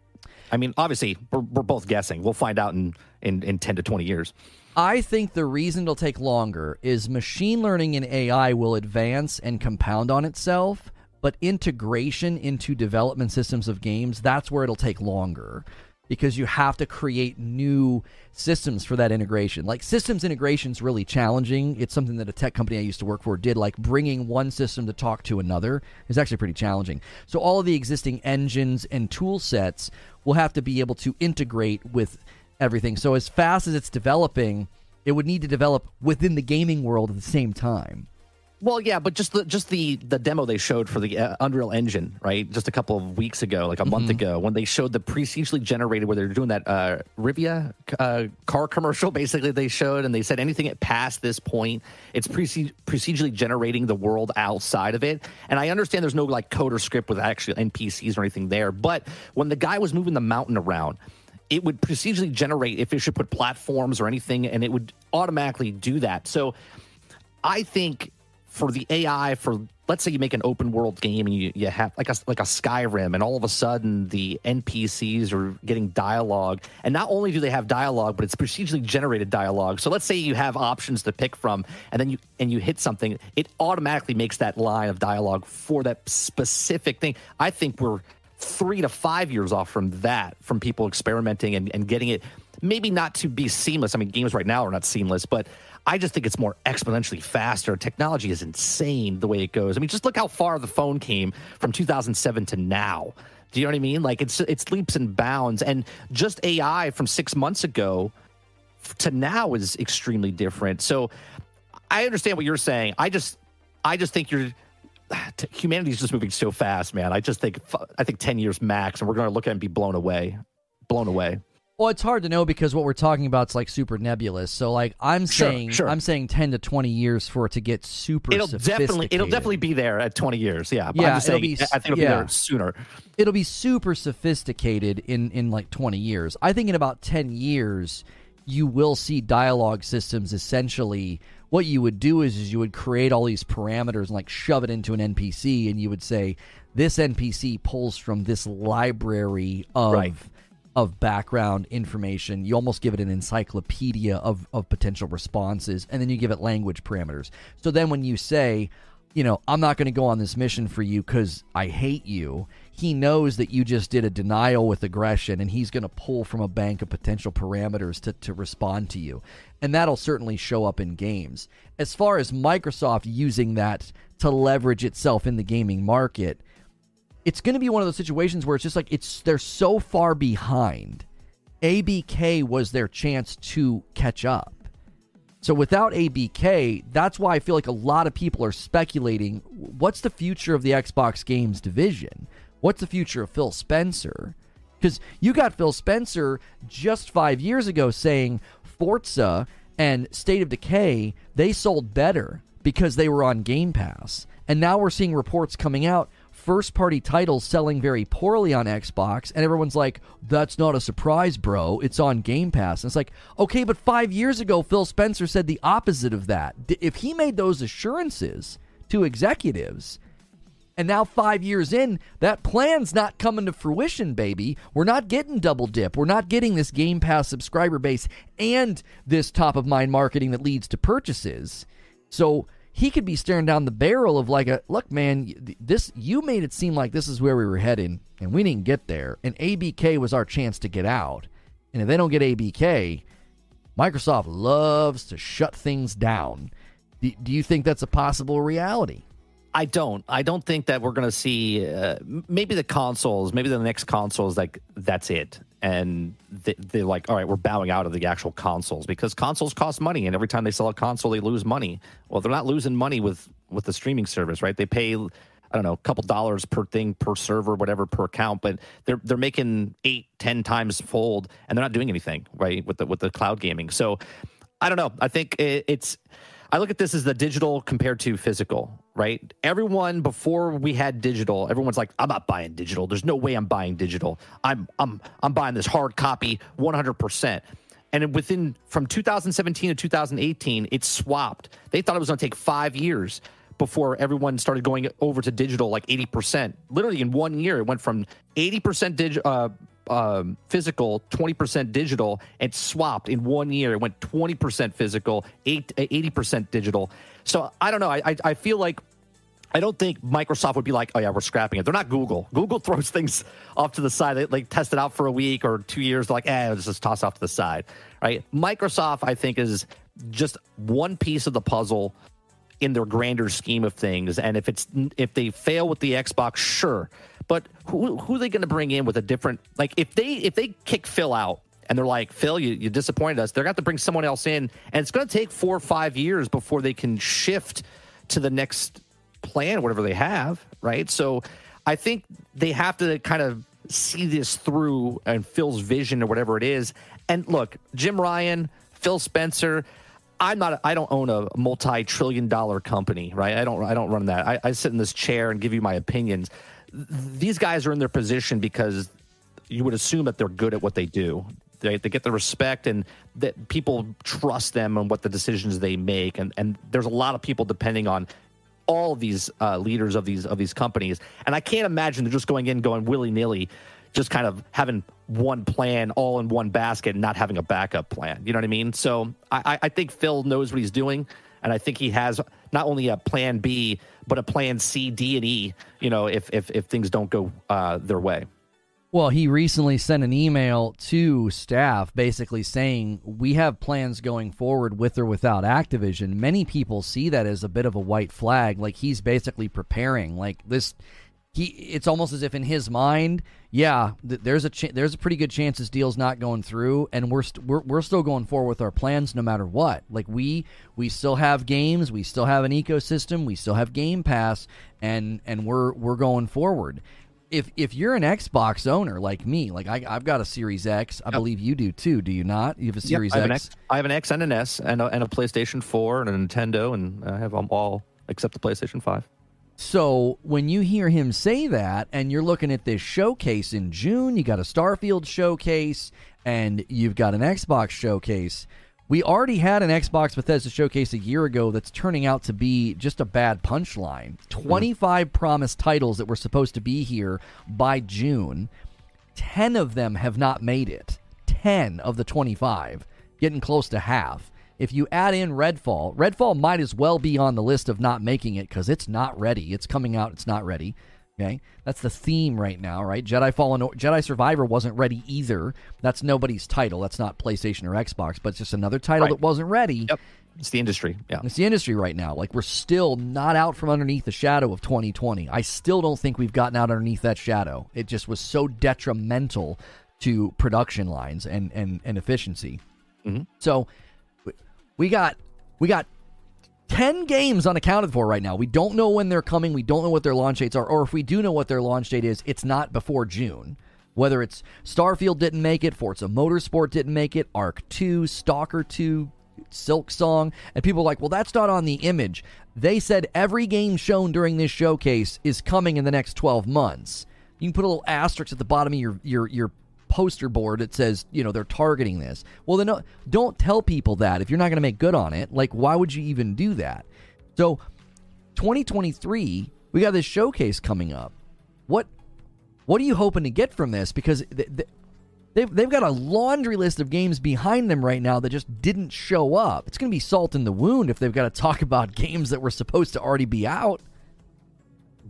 I mean, obviously, we're, we're both guessing. We'll find out in, in, in 10 to 20 years. I think the reason it'll take longer is machine learning and AI will advance and compound on itself, but integration into development systems of games, that's where it'll take longer because you have to create new systems for that integration. Like systems integration is really challenging. It's something that a tech company I used to work for did. Like bringing one system to talk to another is actually pretty challenging. So all of the existing engines and tool sets will have to be able to integrate with everything. So as fast as it's developing, it would need to develop within the gaming world at the same time. Well, yeah, but just the just the the demo they showed for the uh, Unreal Engine, right? Just a couple of weeks ago, like a mm-hmm. month ago, when they showed the procedurally generated, where they're doing that uh, Rivian uh, car commercial. Basically, they showed and they said anything past this point, it's procedurally generating the world outside of it. And I understand there's no like code or script with actual NPCs or anything there, but when the guy was moving the mountain around it would procedurally generate if it should put platforms or anything, and it would automatically do that. So I think for the AI for let's say you make an open world game and you, you have like a like a Skyrim and all of a sudden the NPCs are getting dialogue and not only do they have dialogue but it's procedurally generated dialogue. So let's say you have options to pick from and then you and you hit something it automatically makes that line of dialogue for that specific thing. I think we're 3 to 5 years off from that from people experimenting and, and getting it maybe not to be seamless. I mean games right now are not seamless but I just think it's more exponentially faster. Technology is insane the way it goes. I mean, just look how far the phone came from 2007 to now. Do you know what I mean? Like it's it's leaps and bounds, and just AI from six months ago to now is extremely different. So I understand what you're saying. I just I just think you're humanity is just moving so fast, man. I just think I think 10 years max, and we're going to look at it and be blown away, blown away. Well, it's hard to know because what we're talking about is like super nebulous. So, like, I'm sure, saying, sure. I'm saying ten to twenty years for it to get super. It'll definitely, it'll definitely be there at twenty years. Yeah, yeah. I'm just saying, be, I think it'll yeah. be there sooner. It'll be super sophisticated in in like twenty years. I think in about ten years, you will see dialogue systems essentially. What you would do is, is you would create all these parameters and like shove it into an NPC, and you would say this NPC pulls from this library of. Right of background information. You almost give it an encyclopedia of, of potential responses, and then you give it language parameters. So then when you say, you know, I'm not going to go on this mission for you because I hate you, he knows that you just did a denial with aggression, and he's going to pull from a bank of potential parameters to, to respond to you. And that'll certainly show up in games. As far as Microsoft using that to leverage itself in the gaming market, it's going to be one of those situations where it's just like it's they're so far behind. ABK was their chance to catch up. So without ABK, that's why I feel like a lot of people are speculating what's the future of the Xbox games division? What's the future of Phil Spencer? Because you got Phil Spencer just five years ago saying Forza and State of Decay, they sold better because they were on Game Pass. And now we're seeing reports coming out first party titles selling very poorly on Xbox, and everyone's like, that's not a surprise, bro. It's on Game Pass. And it's like, okay, but five years ago, Phil Spencer said the opposite of that. If he made those assurances to executives, and now, five years in, that plan's not coming to fruition, baby. We're not getting double dip. We're not getting this Game Pass subscriber base and this top of mind marketing that leads to purchases. So, he could be staring down the barrel of like a look, man. This you made it seem like this is where we were heading, and we didn't get there. And ABK was our chance to get out. And if they don't get ABK, Microsoft loves to shut things down. Do, do you think that's a possible reality? I don't. I don't think that we're going to see uh, maybe the consoles, maybe the next consoles like that's it and they, are like, all right, we're bowing out of the actual consoles because consoles cost money, and every time they sell a console, they lose money. Well, they're not losing money with with the streaming service, right? They pay, I don't know, a couple dollars per thing per server, whatever per account, but they're they're making eight, ten times fold, and they're not doing anything, right, with the with the cloud gaming. So, I don't know. I think it, it's. I look at this as the digital compared to physical right? Everyone before we had digital, everyone's like, I'm not buying digital. There's no way I'm buying digital. I'm I'm I'm buying this hard copy 100%. And within from 2017 to 2018, it swapped. They thought it was going to take 5 years before everyone started going over to digital like 80%. Literally in one year it went from 80% dig, uh, um, physical, 20% digital, and swapped in one year. It went 20% physical, 8, 80% digital. So I don't know. I, I, I feel like I don't think Microsoft would be like, oh yeah, we're scrapping it. They're not Google. Google throws things off to the side. They like test it out for a week or two years. They're like, eh, let's just toss off to the side, right? Microsoft, I think, is just one piece of the puzzle in their grander scheme of things. And if it's if they fail with the Xbox, sure, but who who are they going to bring in with a different like if they if they kick Phil out and they're like Phil, you you disappointed us. They're going to have to bring someone else in, and it's going to take four or five years before they can shift to the next plan, whatever they have, right? So I think they have to kind of see this through and Phil's vision or whatever it is. And look, Jim Ryan, Phil Spencer. I'm not. I don't own a multi-trillion dollar company, right? I don't. I don't run that. I, I sit in this chair and give you my opinions. These guys are in their position because you would assume that they're good at what they do. They, they get the respect and that people trust them and what the decisions they make. And, and there's a lot of people depending on all these uh, leaders of these of these companies. And I can't imagine they're just going in, going willy nilly, just kind of having one plan all in one basket and not having a backup plan. You know what I mean? So I, I think Phil knows what he's doing. And I think he has not only a plan B, but a plan C, D, and E, you know, if, if, if things don't go uh, their way. Well, he recently sent an email to staff basically saying we have plans going forward with or without Activision. Many people see that as a bit of a white flag, like he's basically preparing like this he it's almost as if in his mind, yeah, th- there's a ch- there's a pretty good chance this deal's not going through and we're, st- we're we're still going forward with our plans no matter what. Like we we still have games, we still have an ecosystem, we still have Game Pass and and we're we're going forward if if you're an Xbox owner like me, like I, have got a Series X, I yep. believe you do too. Do you not? You have a Series yep, I have X? X. I have an X and an S, and a, and a PlayStation Four and a Nintendo, and I have them all except the PlayStation Five. So when you hear him say that, and you're looking at this showcase in June, you got a Starfield showcase, and you've got an Xbox showcase. We already had an Xbox Bethesda showcase a year ago that's turning out to be just a bad punchline. 25 mm. promised titles that were supposed to be here by June. 10 of them have not made it. 10 of the 25, getting close to half. If you add in Redfall, Redfall might as well be on the list of not making it because it's not ready. It's coming out, it's not ready. Okay, that's the theme right now, right? Jedi Fallen, Jedi Survivor wasn't ready either. That's nobody's title. That's not PlayStation or Xbox, but it's just another title right. that wasn't ready. Yep. It's the industry. Yeah. It's the industry right now. Like we're still not out from underneath the shadow of 2020. I still don't think we've gotten out underneath that shadow. It just was so detrimental to production lines and and and efficiency. Mm-hmm. So we got we got 10 games unaccounted for right now. We don't know when they're coming. We don't know what their launch dates are. Or if we do know what their launch date is, it's not before June. Whether it's Starfield didn't make it, Forza Motorsport didn't make it, Ark 2, Stalker 2, Silksong, and people are like, well, that's not on the image. They said every game shown during this showcase is coming in the next 12 months. You can put a little asterisk at the bottom of your, your, your poster board that says, you know, they're targeting this. Well, then don't, don't tell people that if you're not going to make good on it. Like, why would you even do that? So, 2023, we got this showcase coming up. What what are you hoping to get from this? Because they've, they've got a laundry list of games behind them right now that just didn't show up. It's going to be salt in the wound if they've got to talk about games that were supposed to already be out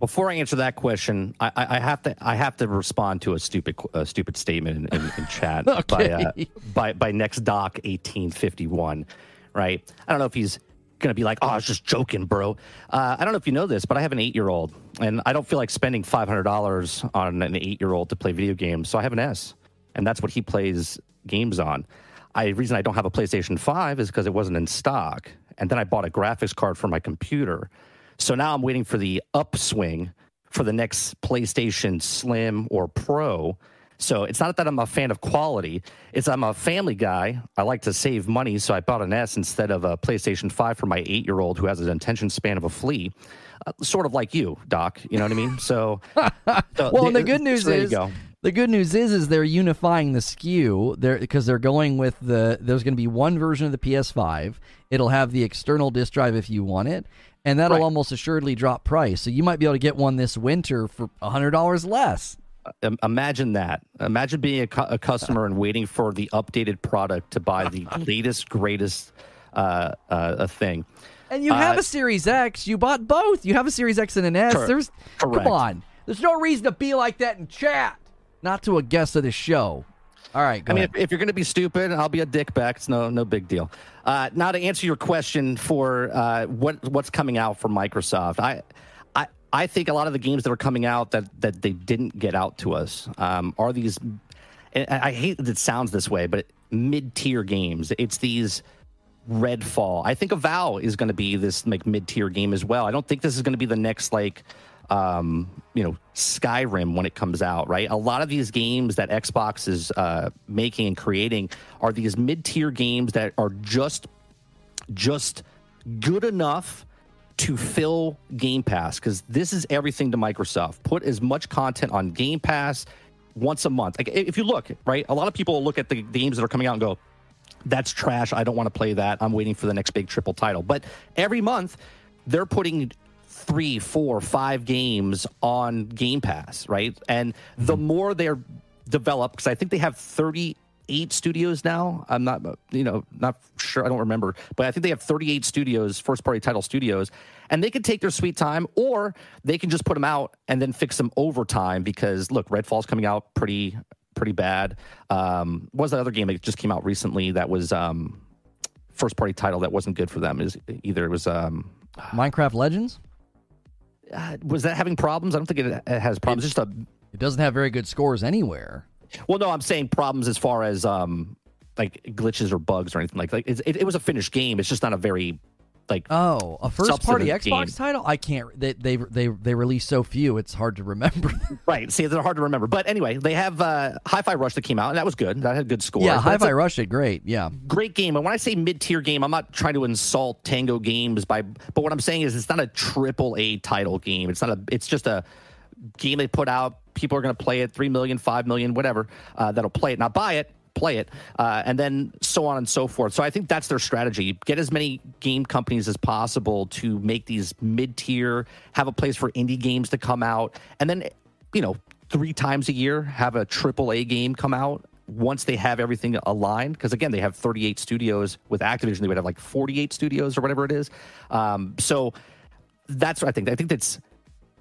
before I answer that question, I, I, have to I have to respond to a stupid a stupid statement in, in, in chat okay. by, uh, by by next doc eighteen fifty one, right? I don't know if he's gonna be like, oh, I was just joking, bro. Uh, I don't know if you know this, but I have an eight year old, and I don't feel like spending five hundred dollars on an eight year old to play video games, so I have an S, and that's what he plays games on. I reason I don't have a PlayStation Five is because it wasn't in stock, and then I bought a graphics card for my computer so now I'm waiting for the upswing for the next PlayStation Slim or Pro. So it's not that I'm a fan of quality. It's I'm a family guy. I like to save money, so I bought an S instead of a PlayStation 5 for my eight year old who has an attention span of a flea. Uh, sort of like you, Doc. You know what I mean? So, so well, the, the good news so is go. the good news is is they're unifying the SKU there because they're going with the there's going to be one version of the PS5. It'll have the external disk drive if you want it, and that'll right. almost assuredly drop price. So you might be able to get one this winter for hundred dollars less. Uh, imagine that. Imagine being a, cu- a, customer and waiting for the updated product to buy the latest, greatest uh, uh, thing. And you have uh, a Series X. You bought both. You have a Series X and an S. Cor- There's correct. come on. There's no reason to be like that in chat. Not to a guest of the show. All right. I mean, if, if, you're going to be stupid, I'll be a dick back. It's no no big deal. Uh, now to answer your question for uh, what what's coming out from Microsoft, I. I, I think a lot of the games that are coming out that, that they didn't get out to us um, are these. I hate that it sounds this way, but mid tier games. It's these Redfall. I think Avowed is going to be this like mid tier game as well. I don't think this is going to be the next like um, you know Skyrim when it comes out. Right. A lot of these games that Xbox is uh, making and creating are these mid tier games that are just just good enough to fill Game Pass because this is everything to Microsoft. Put as much content on Game Pass once a month. Like if you look right, a lot of people look at the games that are coming out and go that's trash. I don't want to play that. I'm waiting for the next big triple title. But every month, they're putting three, four, five games on Game Pass, right? And the mm-hmm. more they're developed, because I think they have 38 studios now. I'm not, you know, not sure. I don't remember, but I think they have 38 studios, first party title studios, and they can take their sweet time, or they can just put them out and then fix them over time. Because look, Redfall's coming out pretty pretty bad. Um, what was that other game that just came out recently that was um, first party title that wasn't good for them? Is either it was um, Minecraft Legends. Uh, was that having problems? I don't think it, it has problems. It, just a. It doesn't have very good scores anywhere. Well, no, I'm saying problems as far as um, like glitches or bugs or anything like like it, it was a finished game. It's just not a very like oh a first party Xbox game. title. I can't. They they they they release so few. It's hard to remember. right. See, they're hard to remember. But anyway, they have uh, Hi-Fi Rush that came out, and that was good. That had good scores. Yeah, Hi-Fi Rush did great. Yeah, great game. And when I say mid tier game, I'm not trying to insult Tango Games by, but what I'm saying is it's not a triple A title game. It's not a. It's just a game they put out. People are going to play it. Three million, five million, whatever. Uh, that'll play it. Not buy it play it, uh, and then so on and so forth. So I think that's their strategy: get as many game companies as possible to make these mid-tier, have a place for indie games to come out, and then you know three times a year have a triple A game come out once they have everything aligned, because again, they have 38 studios. With Activision, they would have like 48 studios or whatever it is. Um, so that's what I think. I think that's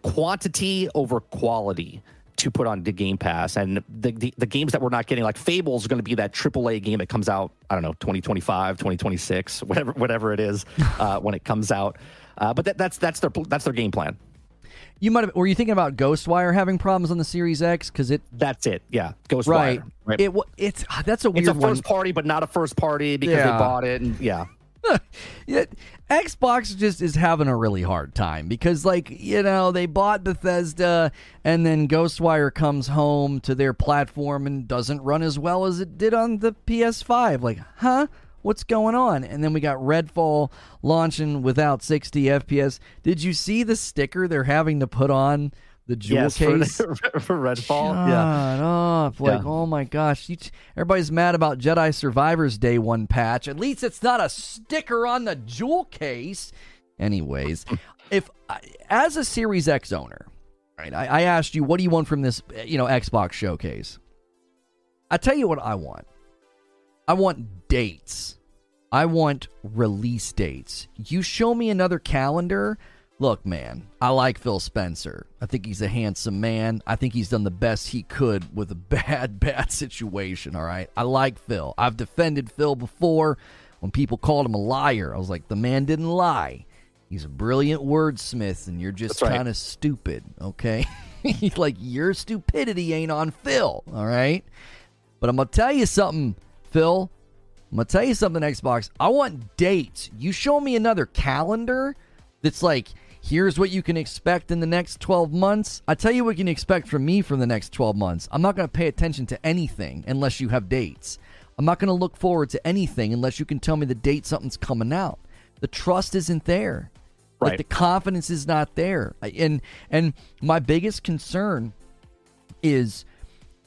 quantity over quality to put on the Game Pass. And the, the, the games that we're not getting, like Fable is going to be that AAA game that comes out, I don't know, 2025, 2026, whatever whatever it is uh, when it comes out. Uh, but that, that's that's their that's their game plan. You might have. Were you thinking about Ghostwire having problems on the Series X? Because it. That's it. Yeah, Ghostwire. Right. right. It. It's that's a weird. It's a first one. party, but not a first party because yeah. they bought it. And yeah. yeah, Xbox just is having a really hard time because, like, you know, they bought Bethesda and then Ghostwire comes home to their platform and doesn't run as well as it did on the PS5. Like, huh? What's going on? And then we got Redfall launching without 60 FPS. Did you see the sticker they're having to put on the jewel yes, case for, for Redfall. Shut yeah, up! Like, yeah. oh my gosh, everybody's mad about Jedi Survivors Day One patch. At least it's not a sticker on the jewel case. Anyways, if uh, as a Series X owner, right, I, I asked you, what do you want from this, you know, Xbox showcase? I tell you what I want. I want dates. I want release dates. You show me another calendar Look, man, I like Phil Spencer. I think he's a handsome man. I think he's done the best he could with a bad, bad situation, all right? I like Phil. I've defended Phil before when people called him a liar. I was like, the man didn't lie. He's a brilliant wordsmith, and you're just kind of stupid, okay? He's like, your stupidity ain't on Phil, all right? But I'm going to tell you something, Phil. I'm going to tell you something, Xbox. I want dates. You show me another calendar that's like here's what you can expect in the next 12 months. I tell you what you can expect from me from the next 12 months. I'm not going to pay attention to anything unless you have dates. I'm not going to look forward to anything unless you can tell me the date something's coming out. The trust isn't there. Like Right. the confidence is not there. And and my biggest concern is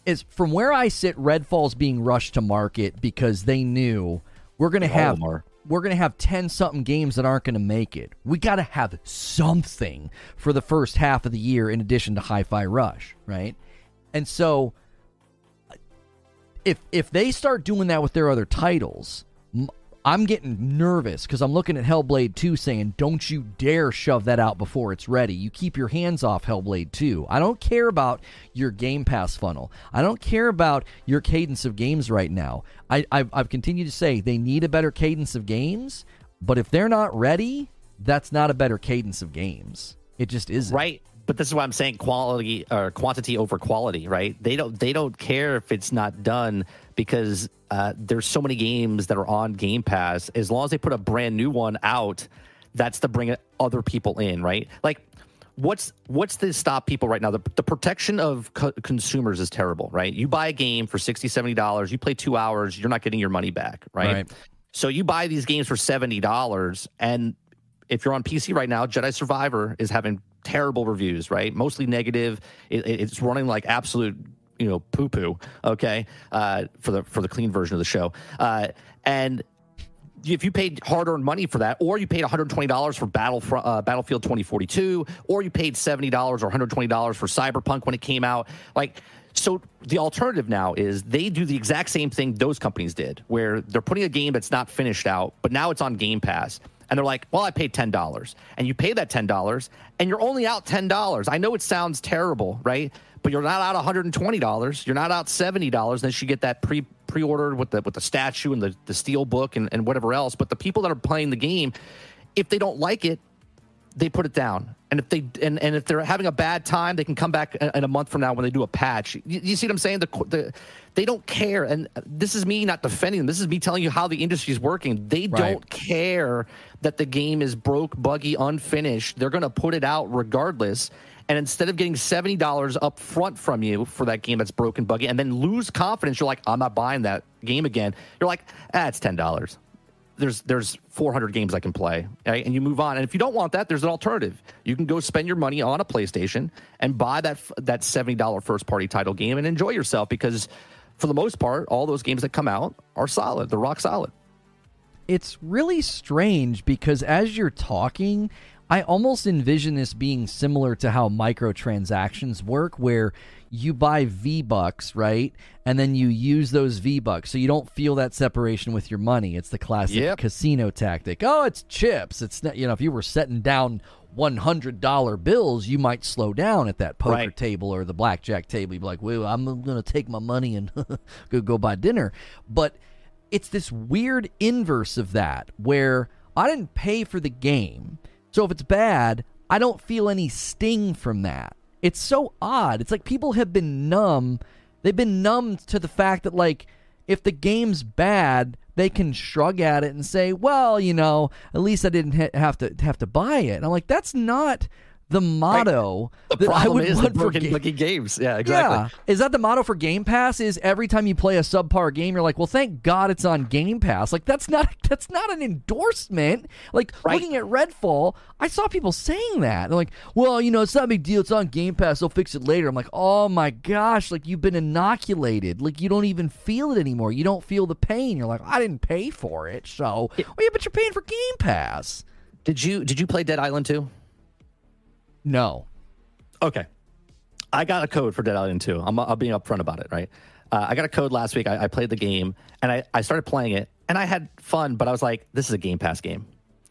is from where I sit, Redfall's being rushed to market because they knew we're going to have are. We're going to have 10 something games that aren't going to make it. We got to have something for the first half of the year in addition to Hi-Fi Rush, right? And so if if they start doing that with their other titles, I'm getting nervous because I'm looking at Hellblade 2 saying, don't you dare shove that out before it's ready. You keep your hands off Hellblade 2. I don't care about your Game Pass funnel. I don't care about your cadence of games right now. I, I've, I've continued to say they need a better cadence of games, but if they're not ready, that's not a better cadence of games. It just isn't. Right. But this is why I'm saying quality or quantity over quality, right? They don't they don't care if it's not done because uh, there's so many games that are on Game Pass. As long as they put a brand new one out, that's to bring other people in, right? Like what's what's to stop people right now the, the protection of co- consumers is terrible right you buy a game for 60 70 dollars you play two hours you're not getting your money back right, Right. so you buy these games for 70 dollars and if you're on pc right now jedi survivor is having terrible reviews right mostly negative it- it's running like absolute you know poo poo okay uh, for the for the clean version of the show uh, and if you paid hard-earned money for that, or you paid $120 for Battle uh, Battlefield 2042, or you paid $70 or $120 for Cyberpunk when it came out, like so the alternative now is they do the exact same thing those companies did, where they're putting a game that's not finished out, but now it's on Game Pass. And they're like, well, I paid $10. And you pay that $10, and you're only out $10. I know it sounds terrible, right? But you're not out $120. You're not out $70. Then you get that pre pre ordered with the with the statue and the, the steel book and, and whatever else. But the people that are playing the game, if they don't like it, they put it down. And if they and, and if they're having a bad time, they can come back in in a month from now when they do a patch. You, you see what I'm saying? The, the they don't care. And this is me not defending them. This is me telling you how the industry is working. They Right. don't care that the game is broke, buggy, unfinished. They're going to put it out regardless. And instead of getting seventy dollars up front from you for that game that's broken, buggy, and then lose confidence, you're like, I'm not buying that game again. You're like, ah, it's ten dollars there's there's 400 games I can play, right? and you move on. And if you don't want that, there's an alternative. You can go spend your money on a PlayStation and buy that that seventy dollar first party title game and enjoy yourself because, for the most part, all those games that come out are solid. They're rock solid. it's really strange because as you're talking, I almost envision this being similar to how microtransactions work, where you buy V Bucks, right? And then you use those V Bucks. So you don't feel that separation with your money. It's the classic Yep. casino tactic. Oh, it's chips. It's not, you know, if you were setting down $100 bills, you might slow down at that poker Right. table or the blackjack table. You'd be like, well, I'm going to take my money and go, go buy dinner. But it's this weird inverse of that where I didn't pay for the game. So if it's bad, I don't feel any sting from that. It's so odd. It's like people have been numb. They've been numbed to the fact that like if the game's bad, they can shrug at it and say, "Well, you know, at least I didn't ha- have to have to buy it." And I'm like, that's not the motto The that I problem would is want for broken ga- games. Yeah, exactly. yeah. Is that the motto for Game Pass? Is every time you play a subpar game, you're like, well, thank God it's on Game Pass. Like that's not that's not an endorsement. Like Right. looking at Redfall, I saw people saying that. They're like, well, you know, it's not a big deal. It's on Game Pass. They'll fix it later. I'm like, oh my gosh, like you've been inoculated. Like you don't even feel it anymore. You don't feel the pain. You're like, I didn't pay for it. So, well, yeah, but you're paying for Game Pass. Did you did you play Dead Island 2? No. Okay. I got a code for Dead Island 2. I'm, I'm being upfront about it, right? Uh, I got a code last week. I, I played the game and I, I started playing it and I had fun, but I was like, this is a Game Pass game,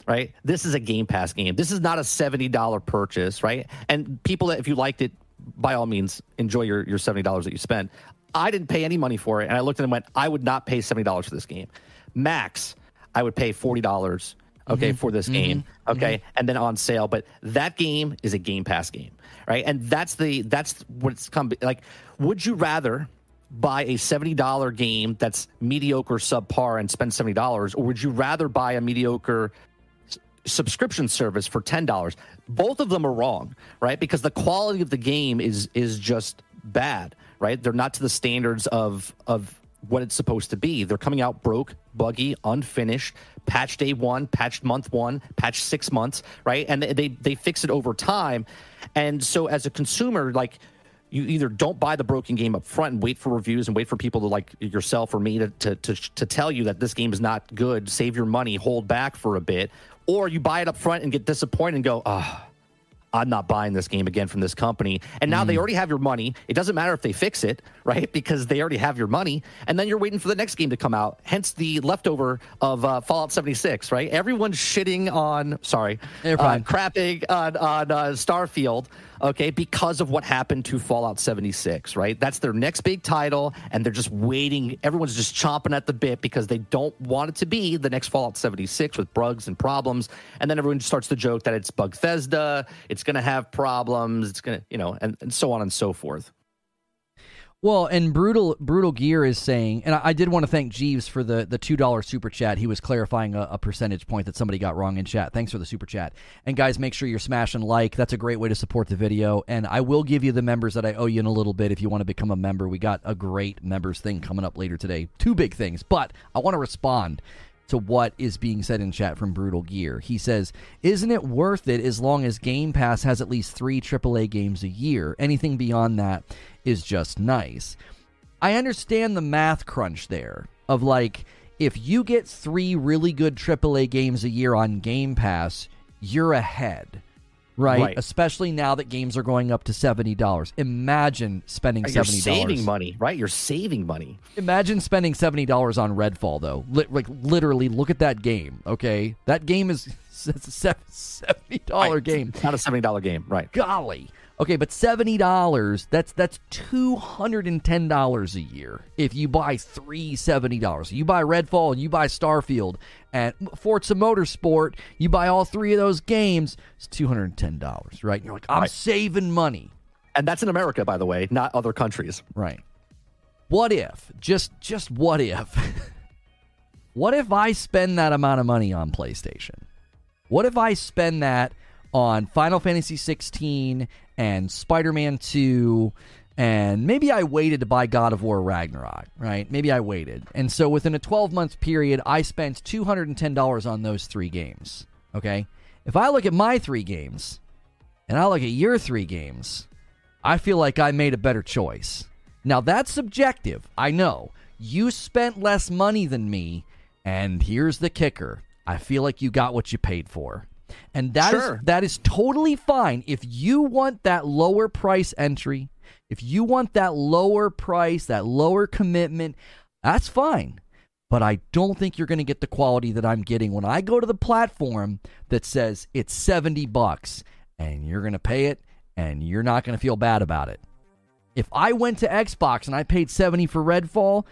right? This is a Game Pass game. This is not a $70 purchase, right? And people that, if you liked it, by all means, enjoy your, your $70 that you spent. I didn't pay any money for it. And I looked at it and went, I would not pay $70 for this game. Max, I would pay $40 okay mm-hmm. for this mm-hmm. game okay mm-hmm. and then on sale but that game is a game pass game right and that's the that's what's come like would you rather buy a $70 game that's mediocre subpar and spend $70 or would you rather buy a mediocre subscription service for $10. Both of them are wrong, right? Because the quality of the game is is just bad, right? They're not to the standards of of what it's supposed to be. They're coming out broke, buggy, unfinished, patch day 1, patch month 1, patch 6 months, right? And they they fix it over time. And so as a consumer like you either don't buy the broken game up front and wait for reviews and wait for people to like yourself or me to, to, to, to tell you that this game is not good, save your money, hold back for a bit, or you buy it up front and get disappointed and go, oh, I'm not buying this game again from this company. And now mm. they already have your money. It doesn't matter if they fix it, right? Because they already have your money. And then you're waiting for the next game to come out. Hence the leftover of uh, Fallout 76, right? Everyone's shitting on, sorry, uh, crapping on, on uh, Starfield okay, because of what happened to Fallout 76, right? That's their next big title, and they're just waiting. Everyone's just chomping at the bit because they don't want it to be the next Fallout 76 with bugs and problems. And then everyone starts to joke that it's Bugthesda, it's going to have problems, it's going to, you know, and, and so on and so forth. Well, and brutal brutal gear is saying, and I, I, did want to thank Jeeves for the the two dollar super chat. He was clarifying a, a, percentage point that somebody got wrong in chat. Thanks for the super chat. And guys, make sure you're smashing like. That's a great way to support the video. And I will give you the members that I owe you in a little bit if you want to become a member. We got a great members thing coming up later today. Two big things, but I want to respond to what is being said in chat from Brutal Gear. He says, Isn't it worth it as long as Game Pass has at least three AAA games a year? Anything beyond that is just nice. I understand the math crunch there of like, if you get three really good AAA games a year on Game Pass, you're ahead right? right? Especially now that games are going up to seventy dollars. Imagine spending seventy dollars. You're saving money, right? You're saving money. Imagine spending seventy dollars on Redfall, though. like literally, look at that game. Okay, that game is it's a seventy dollar right. game. It's not a seventy dollar game, right? Golly. Okay, but seventy dollars, that's that's two hundred and ten dollars a year if you buy three seventy dollars. You buy Redfall and you buy Starfield and Forza Motorsport, you buy all three of those games, it's two hundred and ten dollars, right? And you're like, I'm right. saving money. And that's in America, by the way, not other countries. Right. What if, just just what if, what if I spend that amount of money on PlayStation? What if I spend that on Final Fantasy 16 and Spider Man 2. And maybe I waited to buy God of War Ragnarok, right? Maybe I waited. And so within a 12 month period, I spent $210 on those three games. Okay. If I look at my three games and I look at your three games, I feel like I made a better choice. Now, that's subjective. I know. You spent less money than me. And here's the kicker I feel like you got what you paid for. And that sure. is, that is totally fine. If you want that lower price entry, if you want that lower price, that lower commitment, that's fine. But I don't think you're going to get the quality that I'm getting when I go to the platform that says it's 70 bucks and you're going to pay it and you're not going to feel bad about it. If I went to Xbox and I paid 70 for Redfall,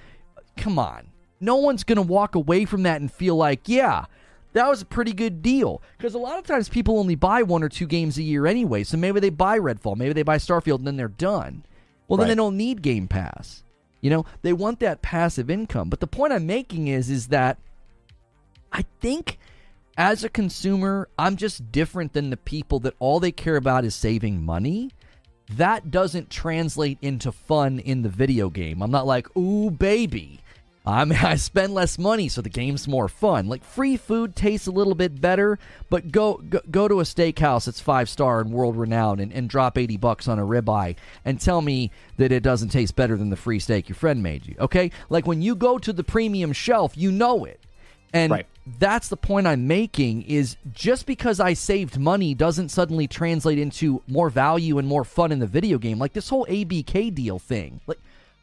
come on. No one's going to walk away from that and feel like, yeah, that was a pretty good deal because a lot of times people only buy one or two games a year anyway. So maybe they buy Redfall, maybe they buy Starfield, and then they're done. Well, then they don't need Game Pass. You know, they want that passive income. But the point I'm making is, is that I think as a consumer, I'm just different than the people that all they care about is saving money. That doesn't translate into fun in the video game. I'm not like, ooh, baby. I mean, I spend less money, so the game's more fun. Like free food tastes a little bit better, but go go, go to a steakhouse that's five star and world renowned and, and drop eighty bucks on a ribeye and tell me that it doesn't taste better than the free steak your friend made you. Okay, like when you go to the premium shelf, you know it, and right. that's the point I'm making. Is just because I saved money doesn't suddenly translate into more value and more fun in the video game. Like this whole ABK deal thing, like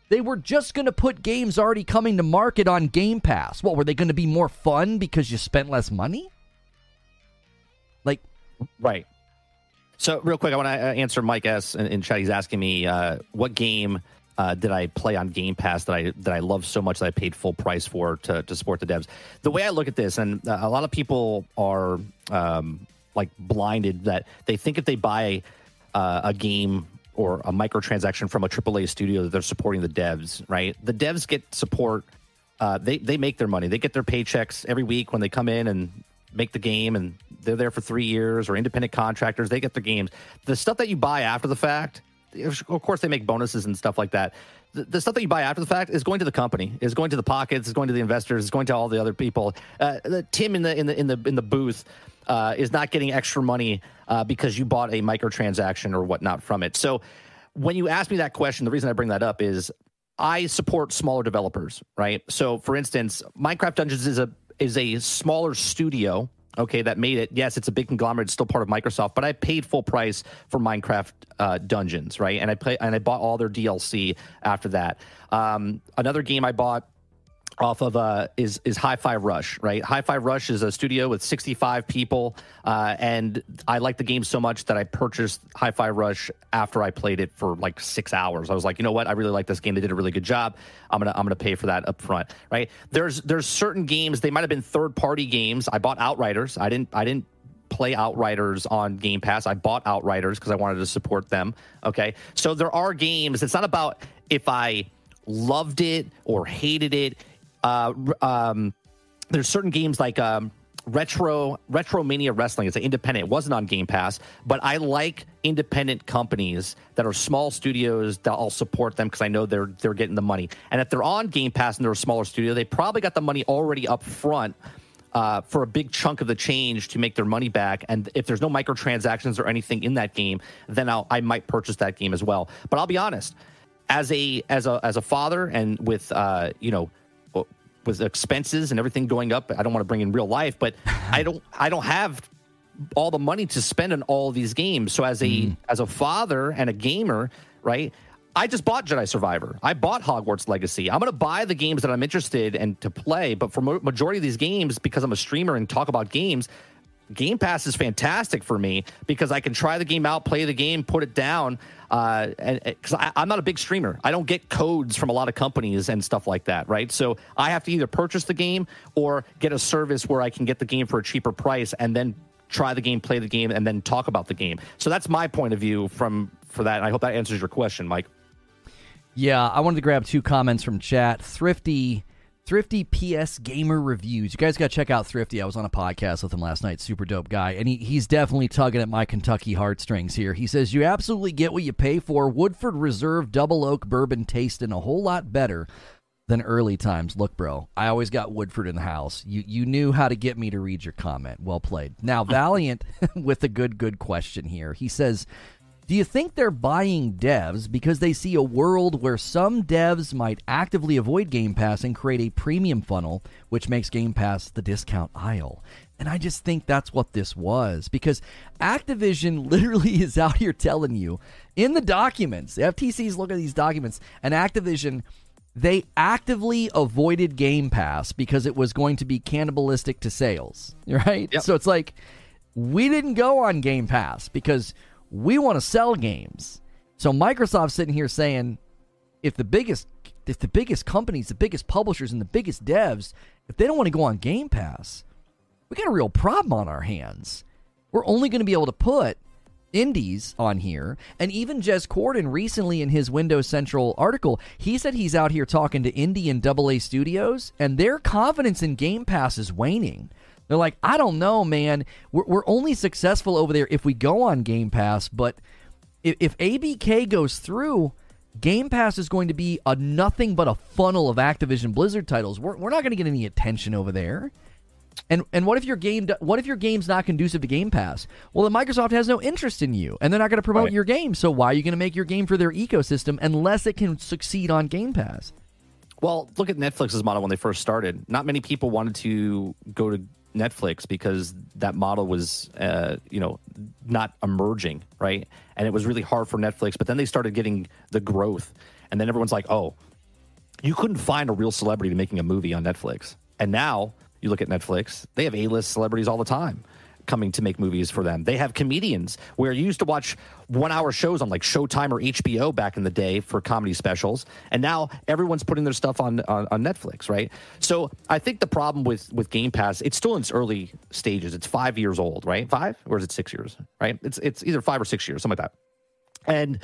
they were just going to put games already coming to market on Game Pass. What, were they going to be more fun because you spent less money? Like, right. So, real quick, I want to uh, answer Mike S. in, in chat. He's asking me uh, what game uh, did I play on Game Pass that I that I love so much that I paid full price for to, to support the devs. The way I look at this, and uh, a lot of people are um, like blinded that they think if they buy uh, a game or a microtransaction from a AAA studio that they're supporting the devs, right? The devs get support. Uh, they they make their money. They get their paychecks every week when they come in and make the game, and they're there for three years, or independent contractors, they get their games. The stuff that you buy after the fact, of course, they make bonuses and stuff like that. The, the stuff that you buy after the fact is going to the company, is going to the pockets, is going to the investors, is going to all the other people. Uh, Tim in the in the in the in the booth uh, is not getting extra money uh, because you bought a microtransaction or whatnot from it. So when you ask me that question, the reason I bring that up is I support smaller developers, right? So for instance, Minecraft Dungeons is a is a smaller studio okay, that made it. Yes, it's a big conglomerate, it's still part of Microsoft, but I paid full price for Minecraft uh, Dungeons, right? And I play and I bought all their DLC after that. Um, another game I bought off of uh, is is Hi-Fi Rush, right? Hi-Fi Rush is a studio with 65 people, uh, and I like the game so much that I purchased Hi-Fi Rush after I played it for like six hours. I was like, you know what? I really like this game. They did a really good job. I'm gonna I'm gonna pay for that up front, right? There's there's certain games they might have been third party games. I bought Outriders. I didn't I didn't play Outriders on Game Pass. I bought Outriders because I wanted to support them. Okay, so there are games. It's not about if I loved it or hated it uh, um, there's certain games like um, retro RetroMania Wrestling. It's an independent it wasn't on game pass but i like independent companies that are small studios that i'll support them because i know they're they're getting the money. And if they're on game pass and they're a smaller studio they probably got the money already up front uh, for a big chunk of the change to make their money back. And if there's no microtransactions or anything in that game then I'll, i might purchase that game as well. But i'll be honest as a as a as a father and with uh, you know with expenses and everything going up. I don't want to bring in real life, but I don't I don't have all the money to spend on all these games. So as a mm. as a father and a gamer, right? I just bought Jedi Survivor. I bought Hogwarts Legacy. I'm going to buy the games that I'm interested in to play, but for majority of these games because I'm a streamer and talk about games, Game Pass is fantastic for me because I can try the game out, play the game, put it down. Uh, and because I'm not a big streamer, I don't get codes from a lot of companies and stuff like that, right? So I have to either purchase the game or get a service where I can get the game for a cheaper price and then try the game, play the game, and then talk about the game. So that's my point of view from for that. And I hope that answers your question, Mike. Yeah, I wanted to grab two comments from chat. Thrifty Thrifty PS Gamer Reviews. You guys got to check out Thrifty. I was on a podcast with him last night. Super dope guy. And he, he's definitely tugging at my Kentucky heartstrings here. He says, You absolutely get what you pay for. Woodford Reserve Double Oak Bourbon tasting a whole lot better than early times. Look, bro, I always got Woodford in the house. You, you knew how to get me to read your comment. Well played. Now, Valiant with a good, good question here. He says, do you think they're buying devs because they see a world where some devs might actively avoid Game Pass and create a premium funnel, which makes Game Pass the discount aisle? And I just think that's what this was because Activision literally is out here telling you in the documents, the FTC's look at these documents, and Activision they actively avoided Game Pass because it was going to be cannibalistic to sales, right? Yep. So it's like we didn't go on Game Pass because we want to sell games. So Microsoft's sitting here saying, if the biggest if the biggest companies, the biggest publishers, and the biggest devs, if they don't want to go on Game Pass, we got a real problem on our hands. We're only going to be able to put indies on here. And even Jez Corden recently in his Windows Central article, he said he's out here talking to indie and AA studios, and their confidence in Game Pass is waning. They're like, I don't know, man. We're, we're only successful over there if we go on Game Pass, but if, if ABK goes through, Game Pass is going to be a nothing but a funnel of Activision Blizzard titles. We're, we're not going to get any attention over there. And and what if your game what if your game's not conducive to Game Pass? Well, then Microsoft has no interest in you, and they're not going to promote right. your game. So why are you going to make your game for their ecosystem unless it can succeed on Game Pass? Well, look at Netflix's model when they first started. Not many people wanted to go to Netflix because that model was, uh, you know, not emerging, right? And it was really hard for Netflix. But then they started getting the growth, and then everyone's like, "Oh, you couldn't find a real celebrity making a movie on Netflix." And now you look at Netflix; they have A-list celebrities all the time coming to make movies for them. They have comedians where you used to watch one hour shows on like Showtime or HBO back in the day for comedy specials. And now everyone's putting their stuff on, on, on Netflix, right? So I think the problem with, with Game Pass, it's still in its early stages. It's five years old, right? Five? Or is it six years, right? It's, it's either five or six years, something like that. And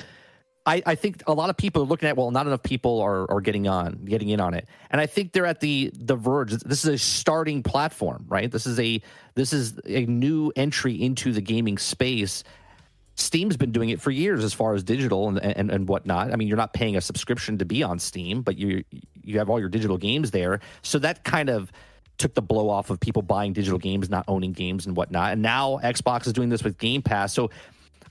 I, I think a lot of people are looking at well, not enough people are, are getting on, getting in on it, and I think they're at the the verge. This is a starting platform, right? This is a this is a new entry into the gaming space. Steam's been doing it for years as far as digital and, and, and whatnot. I mean, you're not paying a subscription to be on Steam, but you you have all your digital games there. So that kind of took the blow off of people buying digital games, not owning games and whatnot. And now Xbox is doing this with Game Pass. So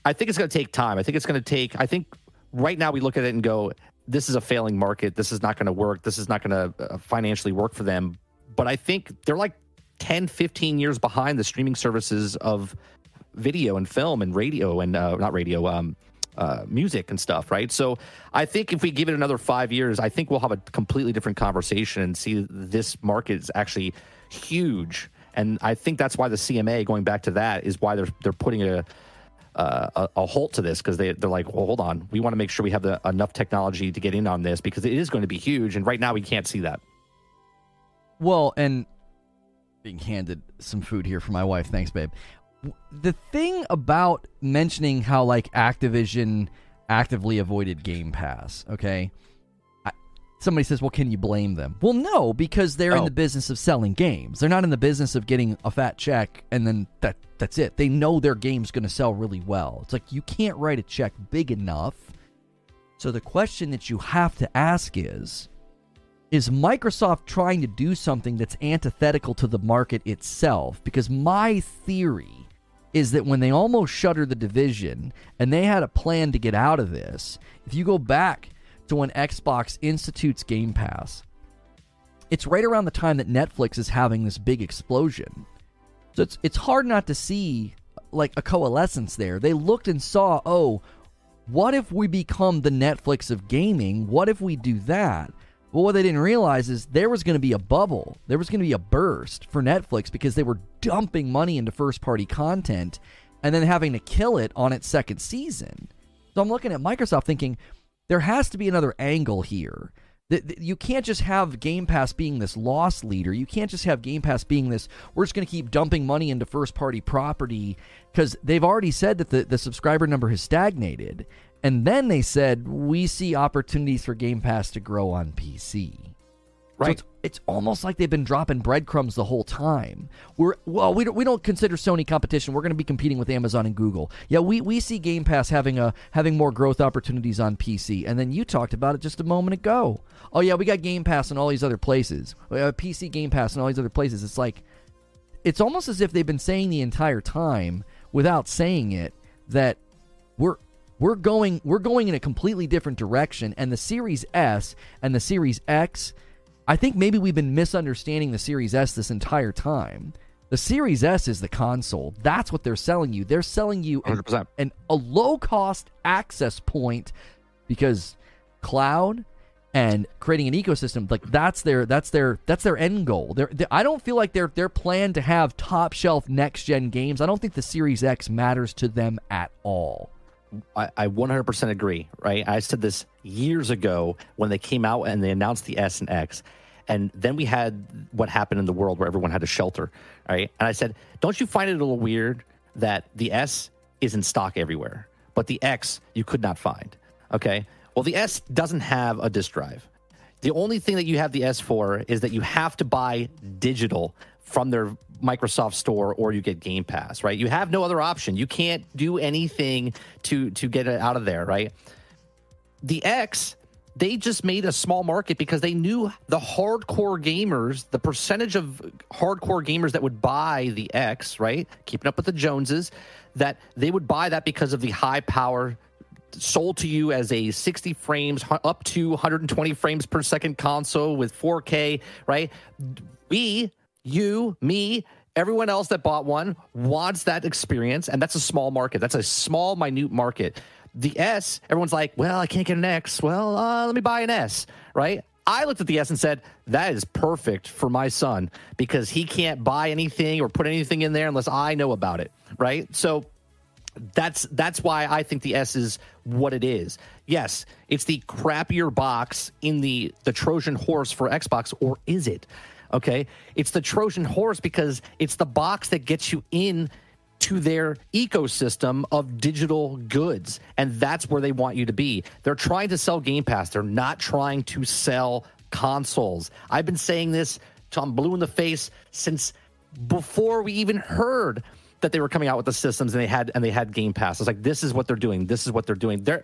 I think it's going to take time. I think it's going to take. I think right now we look at it and go, this is a failing market. This is not going to work. This is not going to uh, financially work for them. But I think they're like 10, 15 years behind the streaming services of video and film and radio and uh, not radio, um, uh, music and stuff, right? So I think if we give it another five years, I think we'll have a completely different conversation and see this market is actually huge. And I think that's why the CMA, going back to that, is why they're they're putting a uh, a, a, halt to this because they, they're like, well, hold on, we want to make sure we have the, enough technology to get in on this because it is going to be huge, and right now we can't see that. Well, and being handed some food here for my wife, thanks, babe. The thing about mentioning how like Activision actively avoided Game Pass, okay? Somebody says, well, can you blame them? Well, no, because they're oh. in the business of selling games. They're not in the business of getting a fat check and then that that's it. They know their game's going to sell really well. It's like you can't write a check big enough. So the question that you have to ask is is Microsoft trying to do something that's antithetical to the market itself? Because my theory is that when they almost shuttered the division and they had a plan to get out of this, if you go back to when Xbox institutes Game Pass, it's right around the time that Netflix is having this big explosion. So it's it's hard not to see like a coalescence there. They looked and saw, oh, what if we become the Netflix of gaming? What if we do that? Well, what they didn't realize is there was going to be a bubble. There was going to be a burst for Netflix because they were dumping money into first party content and then having to kill it on its second season. So I'm looking at Microsoft thinking, there has to be another angle here. You can't just have Game Pass being this loss leader. You can't just have Game Pass being this, we're just going to keep dumping money into first party property because they've already said that the, the subscriber number has stagnated. And then they said, we see opportunities for Game Pass to grow on PC. Right. So it's, it's, almost like they've been dropping breadcrumbs the whole time. We're well, we don't we don't consider Sony competition. We're going to be competing with Amazon and Google. Yeah, we, we see Game Pass having a having more growth opportunities on PC. And then you talked about it just a moment ago. Oh yeah, we got Game Pass in all these other places. Uh, uh, PC Game Pass in all these other places. It's like it's almost as if they've been saying the entire time without saying it that we're we're going we're going in a completely different direction and the Series S and the Series X I think maybe we've been misunderstanding the Series S this entire time. The Series S is the console. That's what they're selling you. They're selling you an, an, a low cost access point because cloud and creating an ecosystem like that's their that's their that's their end goal. They're, they, I don't feel like their their plan to have top shelf next gen games. I don't think the Series X matters to them at all. I, I 100% agree, right? I said this years ago when they came out and they announced the S and X. And then we had what happened in the world where everyone had to shelter, right? And I said, don't you find it a little weird that the S is in stock everywhere, but the X you could not find? Okay. Well, the S doesn't have a disk drive. The only thing that you have the S for is that you have to buy digital from their Microsoft Store or you get Game Pass, right? You have no other option. You can't do anything to to get it out of there, right? The X they just made a small market because they knew the hardcore gamers, the percentage of hardcore gamers that would buy the X, right? Keeping up with the Joneses, that they would buy that because of the high power sold to you as a 60 frames up to 120 frames per second console with 4K, right? We you, me, everyone else that bought one wants that experience. And that's a small market. That's a small, minute market. The S, everyone's like, well, I can't get an X. Well, uh, let me buy an S, right? I looked at the S and said, that is perfect for my son because he can't buy anything or put anything in there unless I know about it, right? So that's that's why I think the S is what it is. Yes, it's the crappier box in the the Trojan horse for Xbox, or is it? Okay. It's the Trojan horse because it's the box that gets you in to their ecosystem of digital goods. And that's where they want you to be. They're trying to sell Game Pass, they're not trying to sell consoles. I've been saying this I'm blue in the face since before we even heard that they were coming out with the systems and they had and they had Game Pass. It's like this is what they're doing. This is what they're doing. They're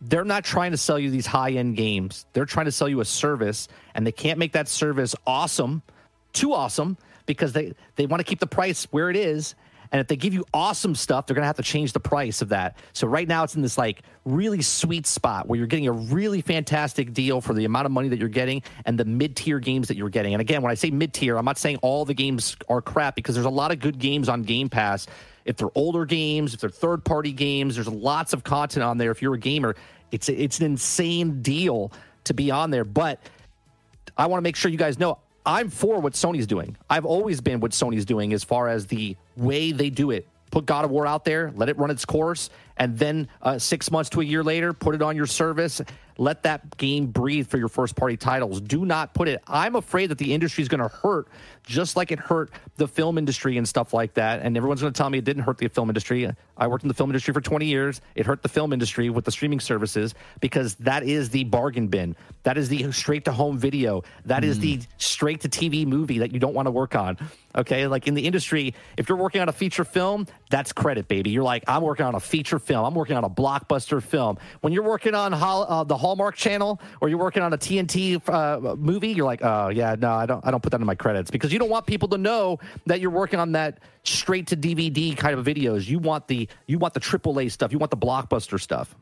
they're not trying to sell you these high end games. They're trying to sell you a service, and they can't make that service awesome, too awesome, because they they want to keep the price where it is. And if they give you awesome stuff, they're going to have to change the price of that. So right now it's in this like really sweet spot where you're getting a really fantastic deal for the amount of money that you're getting and the mid-tier games that you're getting. And again, when I say mid-tier, I'm not saying all the games are crap because there's a lot of good games on Game Pass. If they're older games, if they're third-party games, there's lots of content on there. If you're a gamer, it's it's an insane deal to be on there, but I want to make sure you guys know I'm for what Sony's doing. I've always been what Sony's doing as far as the way they do it. Put God of War out there, let it run its course, and then uh, six months to a year later, put it on your service. Let that game breathe for your first party titles. Do not put it. I'm afraid that the industry is going to hurt just like it hurt the film industry and stuff like that. And everyone's going to tell me it didn't hurt the film industry. I worked in the film industry for 20 years. It hurt the film industry with the streaming services because that is the bargain bin. That is the straight to home video. That mm. is the straight to TV movie that you don't want to work on. Okay. Like in the industry, if you're working on a feature film, that's credit, baby. You're like, I'm working on a feature film. I'm working on a blockbuster film. When you're working on uh, the Hallmark Channel or you're working on a TNT uh, movie, you're like, oh yeah, no, I don't. I don't put that in my credits because you don't want people to know that you're working on that straight to DVD kind of videos. You want the you want the AAA stuff. You want the blockbuster stuff.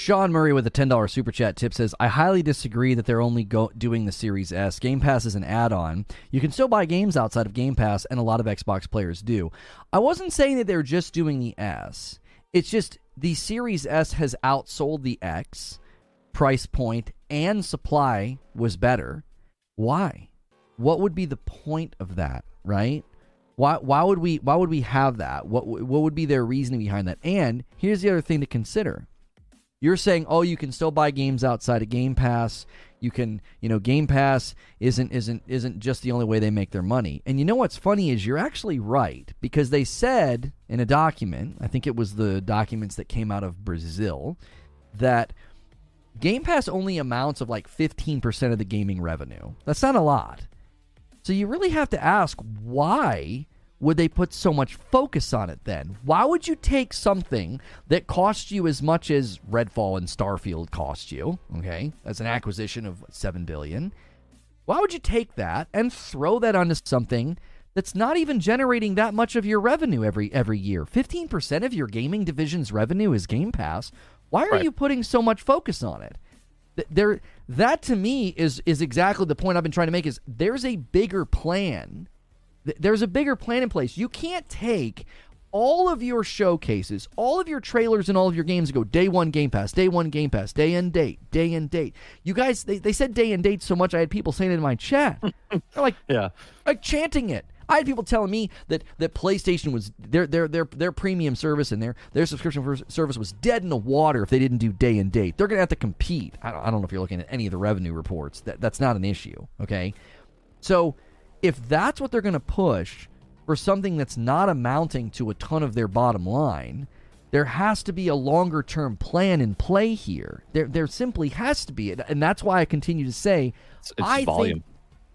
Sean Murray with a $10 super chat tip says, I highly disagree that they're only go- doing the Series S. Game Pass is an add on. You can still buy games outside of Game Pass, and a lot of Xbox players do. I wasn't saying that they're just doing the S. It's just the Series S has outsold the X. Price point and supply was better. Why? What would be the point of that, right? Why, why would we why would we have that? What what would be their reasoning behind that? And here's the other thing to consider. You're saying, "Oh, you can still buy games outside of Game Pass. You can, you know, Game Pass isn't isn't isn't just the only way they make their money." And you know what's funny is you're actually right because they said in a document, I think it was the documents that came out of Brazil, that Game Pass only amounts of like 15% of the gaming revenue. That's not a lot. So you really have to ask why would they put so much focus on it then? Why would you take something that cost you as much as Redfall and Starfield cost you, okay? As an acquisition of 7 billion. Why would you take that and throw that onto something that's not even generating that much of your revenue every every year? 15% of your gaming division's revenue is Game Pass. Why are right. you putting so much focus on it? There that to me is is exactly the point I've been trying to make is there's a bigger plan. There's a bigger plan in place. You can't take all of your showcases, all of your trailers and all of your games go day one Game Pass, day one Game Pass, day and date, day and date. You guys, they, they said day and date so much I had people saying it in my chat. They're like, yeah, like chanting it. I had people telling me that, that PlayStation was their their their their premium service and their their subscription service was dead in the water if they didn't do day and date. They're going to have to compete. I don't, I don't know if you're looking at any of the revenue reports. That that's not an issue. Okay, so if that's what they're going to push for something that's not amounting to a ton of their bottom line, there has to be a longer term plan in play here. There, there simply has to be, it. and that's why I continue to say, it's, it's I volume. think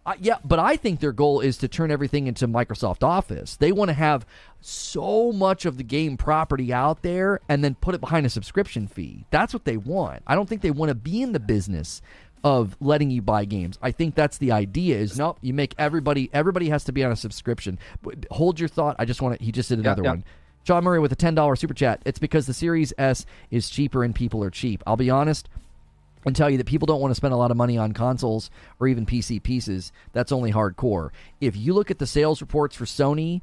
uh, yeah, but I think their goal is to turn everything into Microsoft Office. They want to have so much of the game property out there and then put it behind a subscription fee. That's what they want. I don't think they want to be in the business of letting you buy games. I think that's the idea is nope, you make everybody everybody has to be on a subscription. Hold your thought. I just want to he just did another yeah, yeah. one. John Murray with a $10 super chat. It's because the Series S is cheaper and people are cheap. I'll be honest, and tell you that people don't want to spend a lot of money on consoles or even PC pieces. That's only hardcore. If you look at the sales reports for Sony,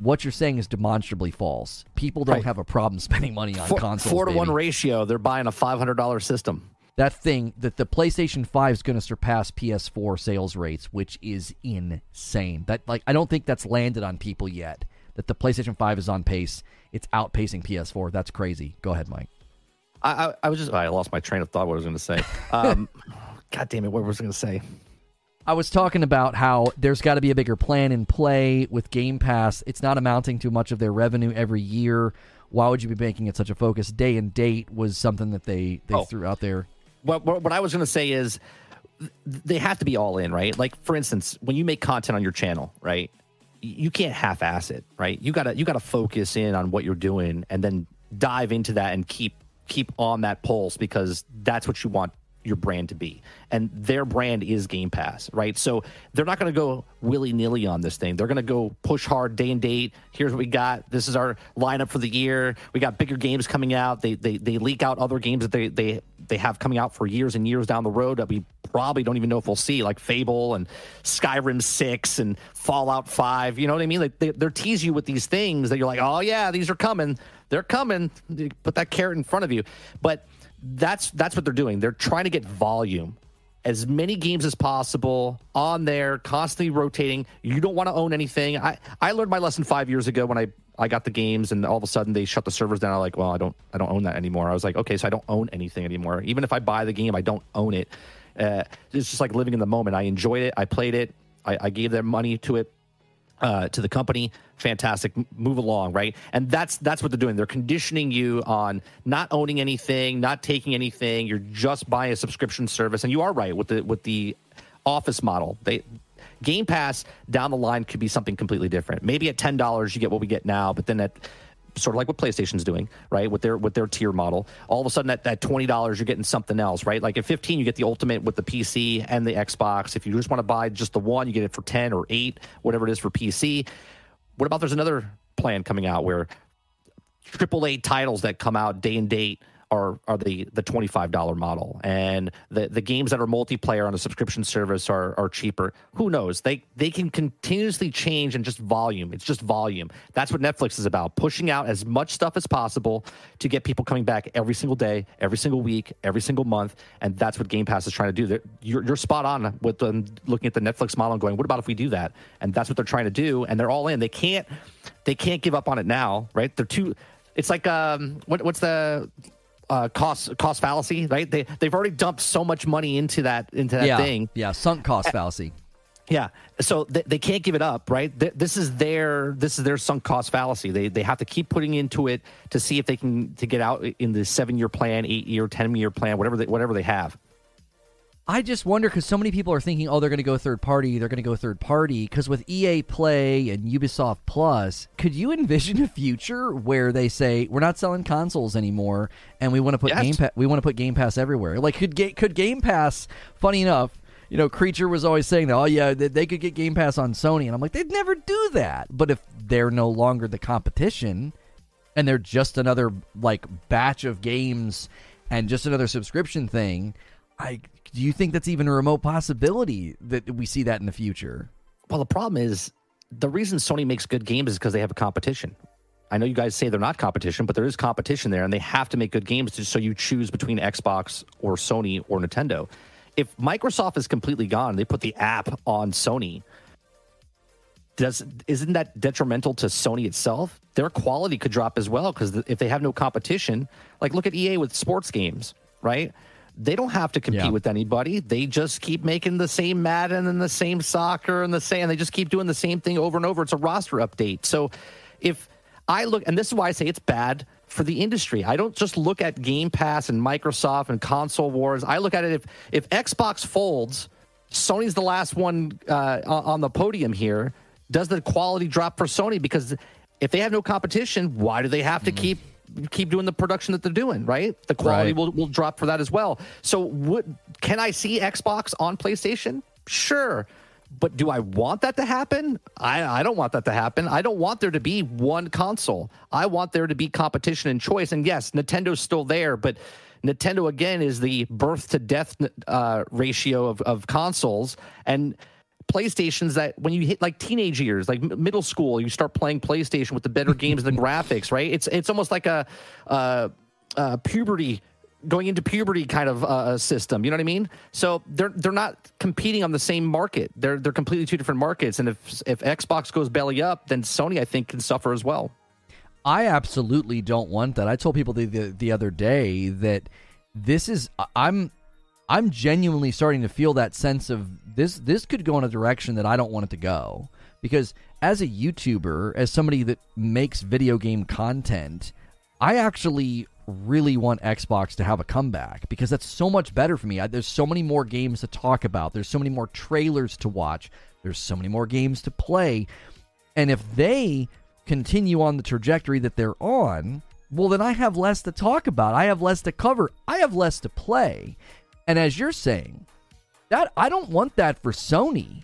what you're saying is demonstrably false. People don't right. have a problem spending money on four, consoles. Four to baby. one ratio. They're buying a five hundred dollar system. That thing that the PlayStation Five is going to surpass PS4 sales rates, which is insane. That like I don't think that's landed on people yet. That the PlayStation Five is on pace. It's outpacing PS4. That's crazy. Go ahead, Mike. I, I, was just I lost my train of thought. What I was going to say. Um, God damn it! What was I going to say? I was talking about how there's got to be a bigger plan in play with Game Pass. It's not amounting to much of their revenue every year. Why would you be making it such a focus? Day and date was something that they they Oh. threw out there. What, what I was going to say is they have to be all in, right? Like for instance, when you make content on your channel, right? You can't half-ass it, right? You gotta you gotta focus in on what you're doing and then dive into that and keep keep on that pulse because that's what you want your brand to be. And their brand is Game Pass, right? So they're not going to go willy nilly on this thing. They're going to go push hard day and date. Here's what we got. This is our lineup for the year. We got bigger games coming out. They they, they leak out other games that they, they they have coming out for years and years down the road that we probably don't even know if we'll see, like Fable and Skyrim 6 and Fallout 5. You know what I mean? Like they, they're tease you with these things that you're like, oh, yeah, these are coming. They're coming. Put that carrot in front of you. But that's that's what they're doing. They're trying to get volume. As many games as possible on there, constantly rotating. You don't want to own anything. I, I learned my lesson five years ago when I, I got the games and all of a sudden they shut the servers down. I'm like, well, I don't I don't own that anymore. I was like, okay, so I don't own anything anymore. Even if I buy the game, I don't own it. Uh, it's just like living in the moment. I enjoyed it. I played it. I, I gave them money to it uh, to the company. Fantastic, move along, right? And that's that's what they're doing. They're conditioning you on not owning anything, not taking anything. You're just buying a subscription service, and you are right with the with the office model. They Game Pass down the line could be something completely different. Maybe at ten dollars you get what we get now, but then at sort of like what PlayStation's doing, right? With their with their tier model. All of a sudden at that twenty dollars you're getting something else, right? Like at fifteen you get the ultimate with the PC and the Xbox. If you just want to buy just the one, you get it for ten or eight, whatever it is for PC. What about there's another plan coming out where AAA titles that come out day and date are are the the twenty five dollar model, and the the games that are multiplayer on a subscription service are are cheaper. Who knows? They they can continuously change and just volume. It's just volume. That's what Netflix is about, pushing out as much stuff as possible to get people coming back every single day, every single week, every single month, and that's what Game Pass is trying to do. You're you're spot on with them looking at the Netflix model and going, what about if we do that? And that's what they're trying to do, and they're all in. They can't they can't give up on it now, right? They're too. It's like um, what what's the uh, cost cost fallacy, right? They they've already dumped so much money into that into that yeah, thing. yeah, sunk cost fallacy. Yeah, so they, they can't give it up, right? Th- This is their this is their sunk cost fallacy. They they have to keep putting into it to see if they can to get out in the seven year plan, eight year, ten year plan, whatever they, whatever they have. I just wonder because so many people are thinking, oh, they're going to go third party. They're going to go third party because with EA Play and Ubisoft Plus, could you envision a future where they say we're not selling consoles anymore and we want to put Yes. Game Pass, we want to put Game Pass everywhere? Like, could Ga- could Game Pass? Funny enough, you know, Creature was always saying that, oh yeah, they, they could get Game Pass on Sony, and I'm like, they'd never do that. But if they're no longer the competition, and they're just another like batch of games and just another subscription thing i do you think that's even a remote possibility that we see that in the future Well, the problem is the reason Sony makes good games is because they have a competition. I know you guys say they're not competition, but there is competition there, and they have to make good games to, so you choose between Xbox or Sony or Nintendo. If Microsoft is completely gone, they put the app on Sony. Does isn't that detrimental to Sony itself? Their quality could drop as well because if they have no competition, like look at EA with sports games, right? They don't have to compete Yeah. with anybody. They just keep making the same Madden and the same soccer and the same. They just keep doing the same thing over and over. It's a roster update. So if I look, and this is why I say it's bad for the industry. I don't just look at Game Pass and Microsoft and console wars. I look at it if if Xbox folds, Sony's the last one uh, on on the podium here. Does the quality drop for Sony? Because if they have no competition, why do they have to keep keep doing the production that they're doing? Right, the quality Right. will will drop for that as well. So, what can I see Xbox on PlayStation? Sure. But do I want that to happen? I, I don't want that to happen. I don't want there to be one console. I want there to be competition and choice. And yes, Nintendo's still there, but Nintendo again is the birth to death uh, ratio of, of consoles and PlayStations that when you hit like teenage years, like middle school, you start playing PlayStation with the better games and the graphics, right? It's it's almost like a puberty going into puberty kind of uh, system. You know what I mean? So they're they're not competing on the same market. They're they're completely two different markets. And if if Xbox goes belly up, then Sony I think can suffer as well. i absolutely don't want that i told people the, the, the other day that this is i'm I'm genuinely starting to feel that sense of this this could go in a direction that I don't want it to go because as a YouTuber, as somebody that makes video game content, I actually really want Xbox to have a comeback because that's so much better for me. I, there's so many more games to talk about. There's so many more trailers to watch. There's so many more games to play. And if they continue on the trajectory that they're on, well, then I have less to talk about. I have less to cover. I have less to play. And as you're saying, that I don't want that for Sony.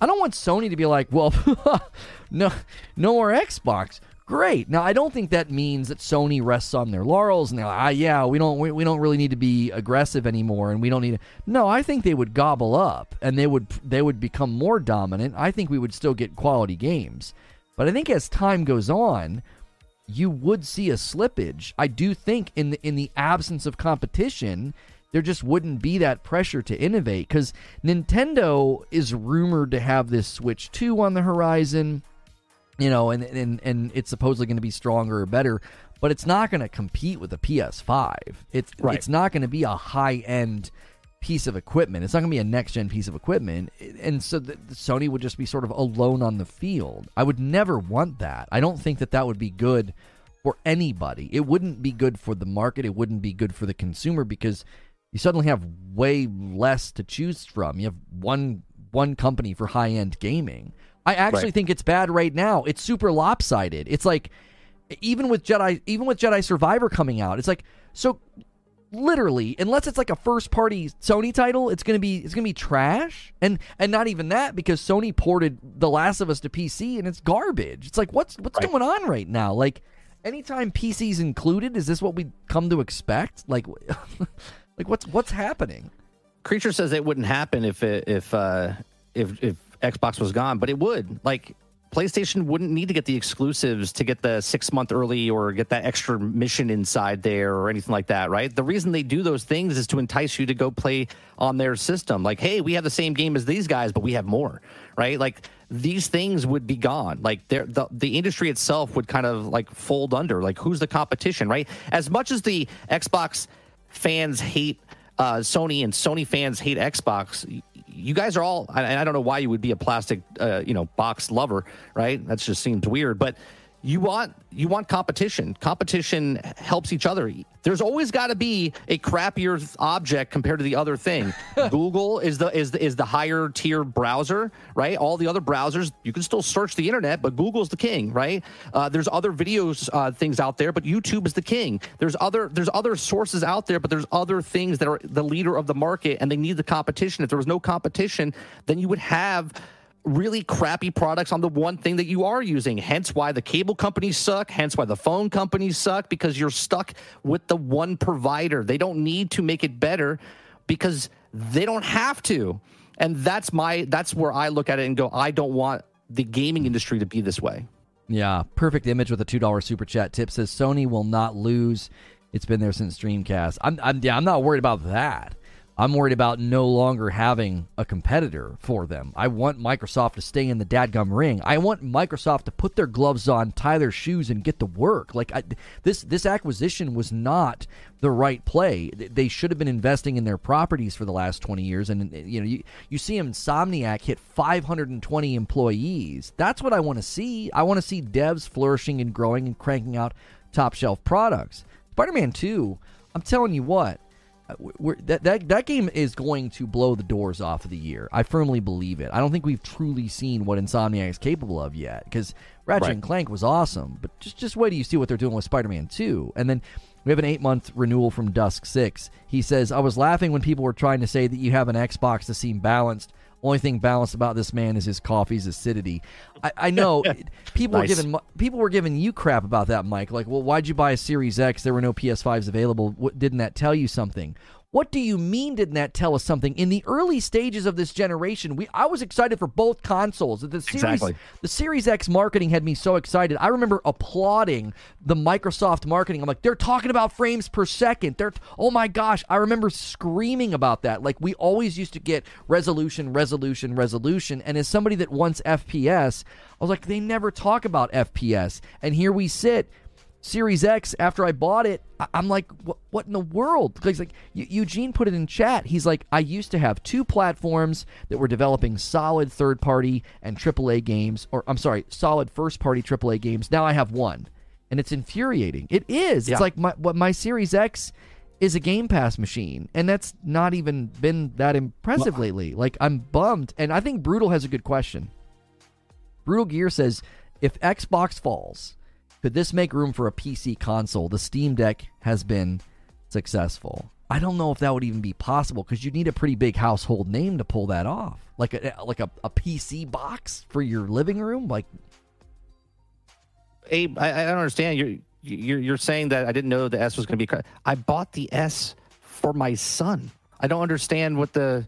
I don't want Sony to be like, well, no, no more Xbox. Great. Now, I don't think that means that Sony rests on their laurels and they're like, ah, yeah, we don't, we, we don't really need to be aggressive anymore, and we don't need to. No, I think they would gobble up and they would, they would become more dominant. I think we would still get quality games, but I think as time goes on, you would see a slippage. I do think in the in the absence of competition, there just wouldn't be that pressure to innovate because Nintendo is rumored to have this Switch 2 on the horizon, you know, and and and it's supposedly going to be stronger or better, but it's not going to compete with the PS5. It's Right. it's not going to be a high end piece of equipment. It's not going to be a next gen piece of equipment, and so the, Sony would just be sort of alone on the field. I would never want that. I don't think that that would be good for anybody. It wouldn't be good for the market. It wouldn't be good for the consumer because you suddenly have way less to choose from. You have one one company for high end gaming. I actually Right. think it's bad right now. It's super lopsided. It's like even with Jedi even with Jedi Survivor coming out, it's like so literally unless it's like a first party Sony title, it's going to be it's going to be trash. And and not even that because Sony ported The Last of Us to PC and it's garbage. It's like what's what's Right. going on right now? Like anytime PC's included, is this what we come to expect? Like like what's what's happening? Creature says it wouldn't happen if it, if uh, if if Xbox was gone, but it would. Like PlayStation wouldn't need to get the exclusives to get the six month early or get that extra mission inside there or anything like that, right? The reason they do those things is to entice you to go play on their system. Like, hey, we have the same game as these guys, but we have more, right? Like these things would be gone. Like the the industry itself would kind of like fold under. Like who's the competition, right? As much as the Xbox fans hate uh, Sony and Sony fans hate Xbox. You guys are all, and I don't know why you would be a plastic, uh, you know, box lover, right? That just seems weird. But you want you want competition. Competition helps each other. There's always got to be a crappier object compared to the other thing. Google is the is the, is the higher tier browser, right? All the other browsers you can still search the internet, but Google's the king, right? Uh, there's other videos uh, things out there, but YouTube is the king. There's other there's other sources out there, but there's other things that are the leader of the market, and they need the competition. If there was no competition, then you would have really crappy products on the one thing that you are using. Hence why the cable companies suck. Hence why the phone companies suck because you're stuck with the one provider. They don't need to make it better because they don't have to. And that's my that's where I look at it and go, I don't want the gaming industry to be this way. Yeah, perfect image with a two dollar super chat tip says Sony will not lose. It's been there since Dreamcast. I'm, I'm yeah, I'm not worried about that. I'm worried about no longer having a competitor for them. I want Microsoft to stay in the dadgum ring. I want Microsoft to put their gloves on, tie their shoes, and get to work. Like I, this, this acquisition was not the right play. They should have been investing in their properties for the last 20 years. And you know, you, you see Insomniac hit 520 employees. That's what I want to see. I want to see devs flourishing and growing and cranking out top shelf products. Spider-Man 2. I'm telling you what. We're, that, that that game is going to blow the doors off of the year. I firmly believe it. I don't think we've truly seen what Insomniac is capable of yet. Because Ratchet Right. and Clank was awesome, but just just wait till you see what they're doing with Spider-Man 2. And then we have an eight month renewal from Dusk Six. He says, "I was laughing when people were trying to say that you have an Xbox to seem balanced." Only thing balanced about this man is his coffee's acidity. I, I know people were giving people were giving you crap about that, Mike. Like, well, why'd you buy a Series X? There were no PS5s available. What, didn't that tell you something? What do you mean? Didn't that tell us something? In the early stages of this generation, we I was excited for both consoles. The series, Exactly. the Series X marketing had me so excited. I remember applauding the Microsoft marketing. I'm like, they're talking about frames per second. They're oh my gosh. I remember screaming about that. Like we always used to get resolution, resolution, resolution. And as somebody that wants FPS, I was like, they never talk about FPS. And here we sit Series X, after I bought it, I'm like, what, what in the world? Because like Eu- Eugene put it in chat. He's like, I used to have two platforms that were developing solid third party and AAA games, or I'm sorry, solid first party AAA games. Now I have one, and it's infuriating. It is. Yeah. It's like my what my Series X is a Game Pass machine, and that's not even been that impressive lately. Like I'm bummed, and I think Brutal has a good question. Brutal Gear says, if Xbox falls, could this make room for a PC console? The Steam Deck has been successful. I don't know if that would even be possible because you need a pretty big household name to pull that off. Like a eh, like a, a PC box for your living room. Like Abe, I, I don't understand. You're you're you're saying that I didn't know the S was going to be. I bought the S for my son. I don't understand what the.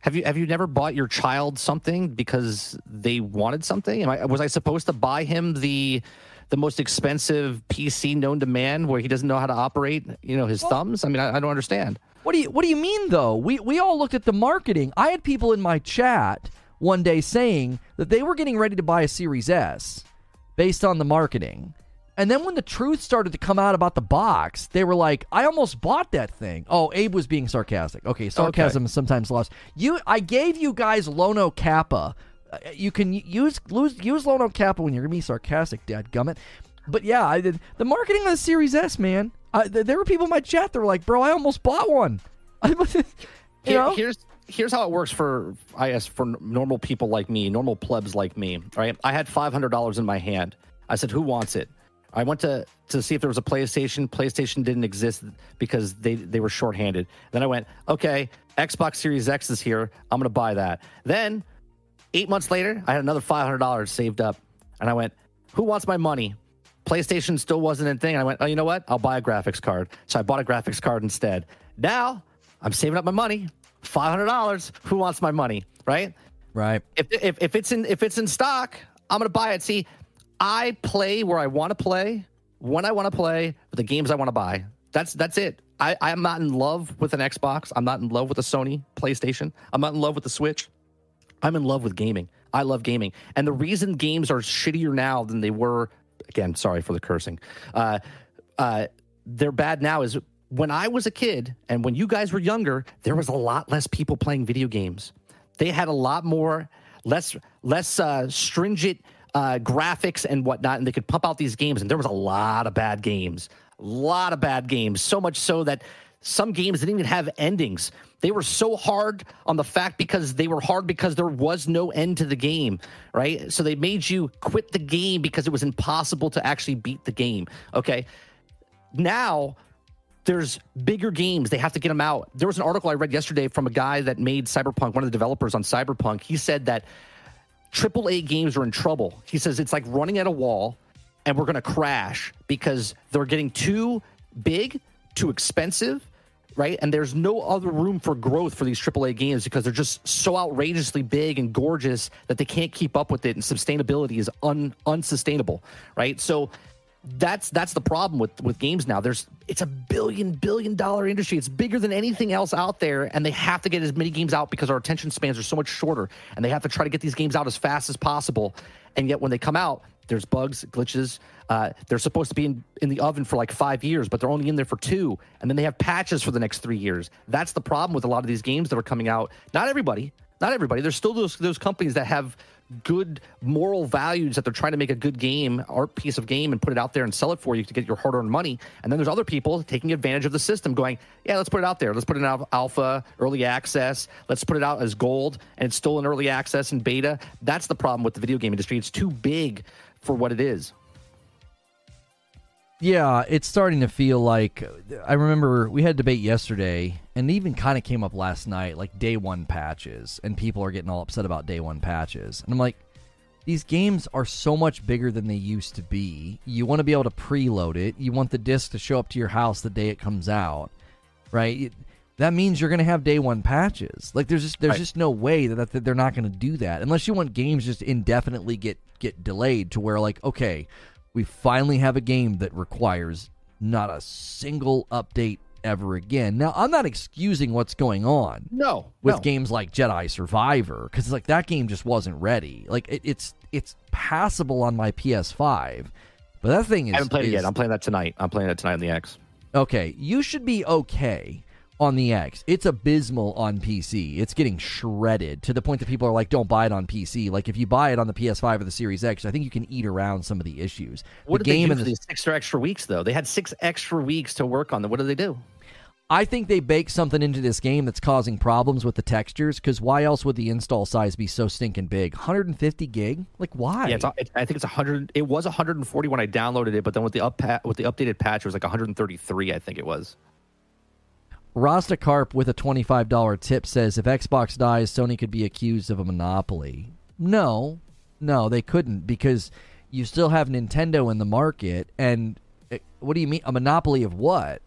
Have you have you never bought your child something because they wanted something? Am I, was I supposed to buy him the the most expensive PC known to man where he doesn't know how to operate? You know his thumbs. I mean, I, I don't understand. What do you What do you mean though? We we all looked at the marketing. I had people in my chat one day saying that they were getting ready to buy a Series S based on the marketing. And then when the truth started to come out about the box, they were like, "I almost bought that thing." Oh, Abe was being sarcastic. Okay, sarcasm is sometimes lost. You, I gave you guys Lono Kappa. Uh, You can use lose, use Lono Kappa when you're gonna be sarcastic, Dad Gummit. But yeah, I did the marketing on the Series S, man. I, th- there were people in my chat that were like, "Bro, I almost bought one." you know? here's here's how it works for I guess for normal people like me, normal plebs like me. Right, I had five hundred dollars in my hand. I said, "Who wants it?" I went to to see if there was a PlayStation. PlayStation didn't exist because they they were shorthanded. Then I went, "Okay, Xbox Series X is here. I'm gonna buy that." Then eight months later, I had another five hundred dollars saved up, and I went, "Who wants my money?" PlayStation still wasn't a thing. And I went, "Oh, you know what? I'll buy a graphics card." So I bought a graphics card instead. Now I'm saving up my money, five hundred dollars. Who wants my money? Right? right. If, if if it's in if it's in stock, I'm gonna buy it. See, I play where I want to play, when I want to play, with the games I want to buy. That's that's it. I, I'm not in love with an Xbox. I'm not in love with a Sony PlayStation. I'm not in love with the Switch. I'm in love with gaming. I love gaming. And the reason games are shittier now than they were, again, sorry for the cursing, uh, uh, they're bad now is when I was a kid and when you guys were younger, there was a lot less people playing video games. They had a lot more, less, less uh, stringent uh, graphics and whatnot, and they could pump out these games. And there was a lot of bad games, a lot of bad games. So much so that some games didn't even have endings. They were so hard on the fact because they were hard because there was no end to the game, right? So they made you quit the game because it was impossible to actually beat the game. Okay. Now there's bigger games. They have to get them out. There was an article I read yesterday from a guy that made Cyberpunk, one of the developers on Cyberpunk. He said that AAA games are in trouble. He says it's like running at a wall and we're going to crash because they're getting too big, too expensive, right? And there's no other room for growth for these AAA games because they're just so outrageously big and gorgeous that they can't keep up with it, and sustainability is un, unsustainable, right? So that's that's the problem with with games now. There's it's a billion billion dollar industry. It's bigger than anything else out there, and they have to get as many games out because our attention spans are so much shorter, and they have to try to get these games out as fast as possible. And yet, when they come out, there's bugs, glitches. Uh, they're supposed to be in, in the oven for like five years, but they're only in there for two, and then they have patches for the next three years. That's the problem with a lot of these games that are coming out. Not everybody, not everybody. There's still those those companies that have good moral values that they're trying to make a good game, art piece of game, and put it out there and sell it for you to get your hard earned money. And then there's other people taking advantage of the system, going, yeah, let's put it out there. Let's put it al- alpha, early access. Let's put it out as gold, and it's still in early access and beta. That's the problem with the video game industry. It's too big for what it is. Yeah, it's starting to feel like I remember we had a debate yesterday, and even kind of came up last night, like day one patches, and people are getting all upset about day one patches, and I'm like, these games are so much bigger than they used to be. You want to be able to preload it. You want the disc to show up to your house the day it comes out, right? That means you're going to have day one patches. Like there's just there's Right. just no way that, that they're not going to do that unless you want games just indefinitely get get delayed to where like okay, we finally have a game that requires not a single update ever again. Now I'm not excusing what's going on No, with no. games like Jedi Survivor because like that game just wasn't ready. Like it, it's it's passable on my PS5, But that thing is. I haven't played is, it yet. I'm playing that tonight. I'm playing that tonight on the X. Okay, you should be okay on the X. It's abysmal on PC. It's getting shredded to the point that people are like, "Don't buy it on PC." Like if you buy it on the PS5 or the Series X, I think you can eat around some of the issues. What the did game they do and the, these six extra weeks though? They had six extra weeks to work on them. What did they do? I think they baked something into this game that's causing problems with the textures. Because why else would the install size be so stinking big? 150 gig? Like why? Yeah, it's, it, I think it's 100. It was 140 when I downloaded it, but then with the up with the updated patch, it was like 133. I think it was. Rasta Carp with a $25 tip says if Xbox dies, Sony could be accused of a monopoly. No, no, they couldn't because you still have Nintendo in the market. And eh, what do you mean? A monopoly of what?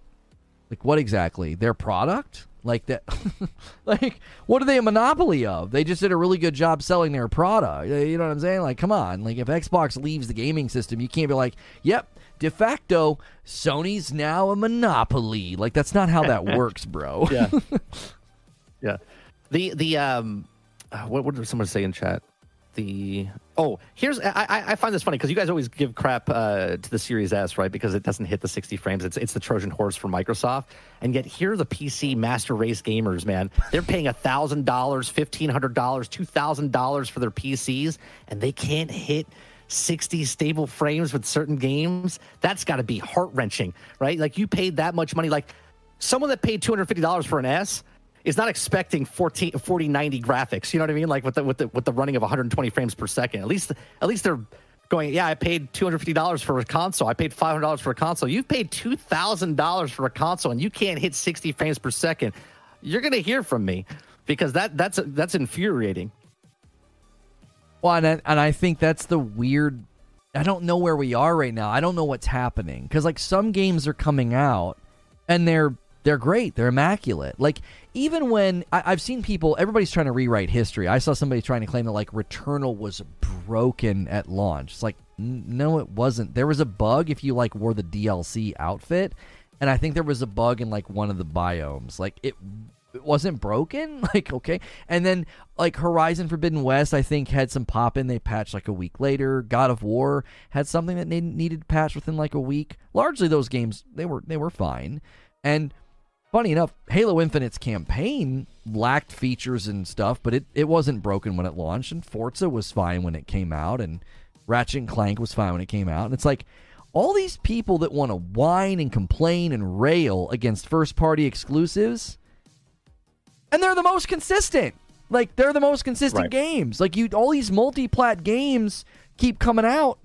Like what exactly? Their product? Like that? like what are they a monopoly of? They just did a really good job selling their product. You know what I'm saying? Like come on. Like if Xbox leaves the gaming system, you can't be like, "Yep, de facto, Sony's now a monopoly." Like that's not how that works, bro. Yeah, yeah. The the um, uh, what what did someone say in chat? The oh, here's I I find this funny because you guys always give crap uh, to the Series S, right? Because it doesn't hit the 60 frames. It's it's the Trojan horse for Microsoft, and yet here are the PC master race gamers, man. They're paying a thousand dollars, fifteen hundred dollars, two thousand dollars for their PCs, and they can't hit 60 stable frames with certain games. That's got to be heart wrenching, right? Like you paid that much money, like someone that paid $250 for an S is not expecting 14, 40, 90 graphics. You know what I mean? Like with the, with the, with the running of 120 frames per second, at least, at least they're going, yeah, I paid $250 for a console. I paid $500 for a console. You've paid $2,000 for a console and you can't hit 60 frames per second. You're going to hear from me because that that's, that's infuriating. Well, and I, and I think that's the weird. I don't know where we are right now. I don't know what's happening because like some games are coming out and they're they're great. They're immaculate. Like even when I, have seen people, everybody's trying to rewrite history. I saw somebody trying to claim that like Returnal was broken at launch. It's like no, it wasn't. There was a bug if you like wore the DLC outfit, and I think there was a bug in like one of the biomes. Like it it wasn't broken? Like okay. And then like horizon forbidden west i think had some pop in. They patched like a week later. God of war had something that they needed to patch within like a week. Largely those games they were they were fine. And funny enough halo infinite's campaign lacked features and stuff but it, it wasn't broken when it launched and forza was fine when it came out and ratchet and clank was fine when it came out. And it's like all these people that want to whine and complain and rail against first party exclusives and they're the most consistent. Like they're the most consistent Right. games. Like you, all these multi-plat games keep coming out,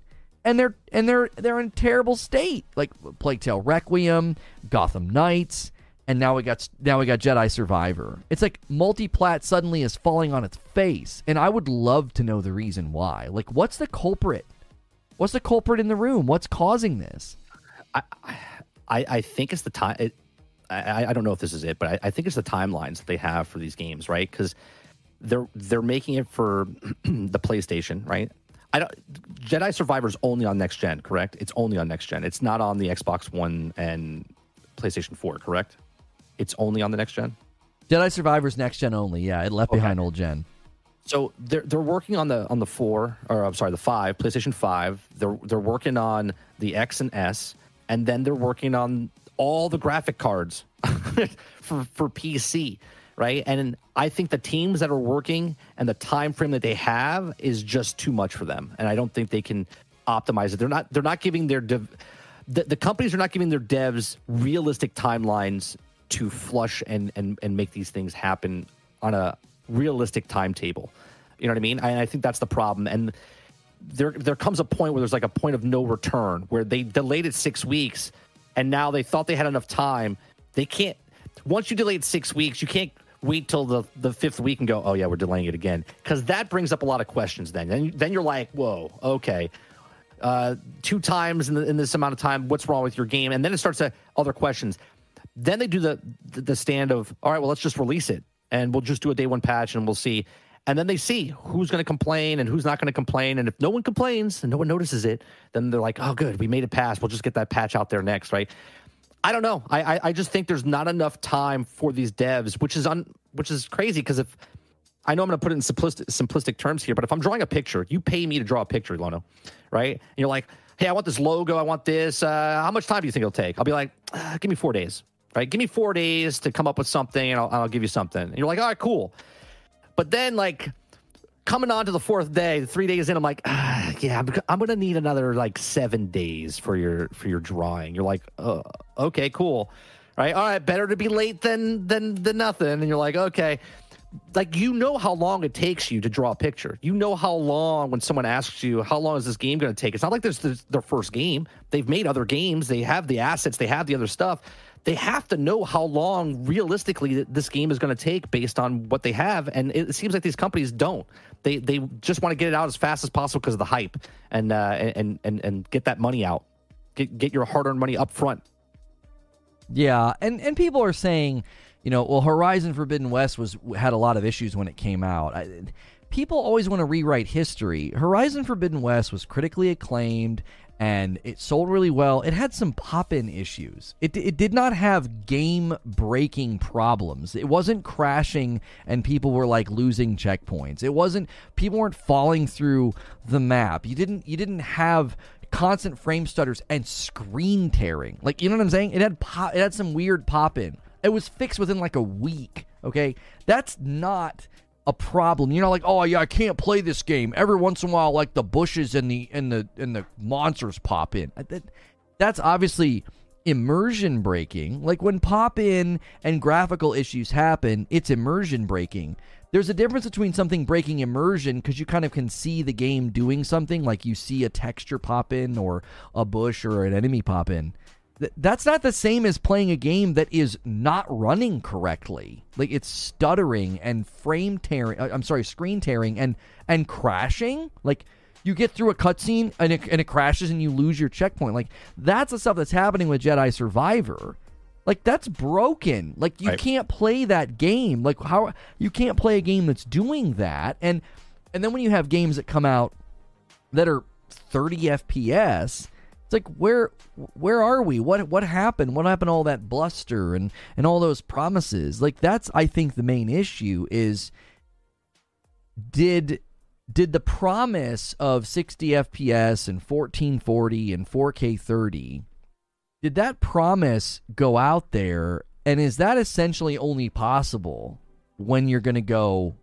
and they're and they're they're in terrible state. Like Plague Tale Requiem, Gotham Knights, and now we got now we got Jedi Survivor. It's like multi-plat suddenly is falling on its face, and I would love to know the reason why. Like, what's the culprit? What's the culprit in the room? What's causing this? I, I think it's the time. It, I, I don't know if this is it, but I, I think it's the timelines that they have for these games, right? Because they're they're making it for the PlayStation, right? I don't. Jedi Survivor's only on next gen, correct? It's only on next gen. It's not on the Xbox One and PlayStation Four, correct? It's only on the next gen. Jedi Survivor's next gen only. Yeah, it left behind old gen. So they're they're working on the on the four or I'm sorry the five PlayStation five. They're they're working on the X and S, and then they're working on all the graphic cards for for PC, right? And I think the teams that are working and the time frame that they have is just too much for them, and I don't think they can optimize it. They're not they're not giving their dev, the, the companies are not giving their devs realistic timelines to flush and and and make these things happen on a realistic timetable. You know what I mean? I, I think that's the problem. And there there comes a point where there's like a point of no return where they delayed it six weeks and now they thought they had enough time. They can't once you delay it six weeks, you can't wait till the, the fifth week and go, oh yeah, we're delaying it again. Because that brings up a lot of questions then. And then you're like, whoa, okay. Uh, two times in, the, in this amount of time, what's wrong with your game? And then it starts to other questions. Then they do the the stand of, all right, well, let's just release it and we'll just do a day one patch and we'll see. And then they see who's going to complain and who's not going to complain. And if no one complains and no one notices it, then they're like, oh, good, we made it pass. We'll just get that patch out there next, right? I don't know. I, I, I just think there's not enough time for these devs, which is un, which is crazy because if I know I'm going to put it in simplistic, simplistic terms here, but if I'm drawing a picture, you pay me to draw a picture, Lono, right? And you're like, hey, I want this logo, I want this. Uh, how much time do you think it'll take? I'll be like, uh, give me four days, right? Give me four days to come up with something, and I'll, I'll give you something. And you're like, all right, cool. But then like coming on to the fourth day, three days in, I'm like, ah, yeah, I'm, gonna need another like seven days for your for your drawing. You're like, uh, okay, cool, right? All right, better to be late than than than nothing. And you're like, okay, like you know how long it takes you to draw a picture. You know how long when someone asks you how long is this game going to take. It's not like this is their first game. They've made other games. They have the assets. They have the other stuff. They have to know how long realistically this game is going to take based on what they have. And it seems like these companies don't. They they just want to get it out as fast as possible because of the hype and uh, and and and get that money out. Get get your hard earned money up front. Yeah, and and people are saying you know, well, Horizon Forbidden West was had a lot of issues when it came out. I, people always want to rewrite history. Horizon Forbidden West was critically acclaimed and it sold really well. It had some pop-in issues. It it did not have game-breaking problems. It wasn't crashing and people were like losing checkpoints. It wasn't people weren't falling through the map. You didn't you didn't have constant frame stutters and screen tearing. Like you know what I'm saying? It had pop, it had some weird pop-in. It was fixed within like a week. Okay, that's not a problem. You're not like, oh yeah, I can't play this game. Every once in a while, like the bushes and the and the and the monsters pop in. That, that's obviously immersion breaking. Like when pop in and graphical issues happen, it's immersion breaking. There's a difference between something breaking immersion because you kind of can see the game doing something, like you see a texture pop in or a bush or an enemy pop in that's not the same as playing a game that is not running correctly. Like it's stuttering and frame tearing. Uh, I'm sorry, screen tearing and and crashing. Like you get through a cutscene and it, and it crashes and you lose your checkpoint. Like that's the stuff that's happening with Jedi Survivor. Like that's broken. Like you right. can't play that game. Like how you can't play a game that's doing that. And and then when you have games that come out that are 30 FPS like where where are we? What what happened? What happened to all that bluster and and all those promises? Like that's I think the main issue is did did the promise of 60 FPS and 1440 and 4K 30 did that promise go out there and is that essentially only possible when you're going to go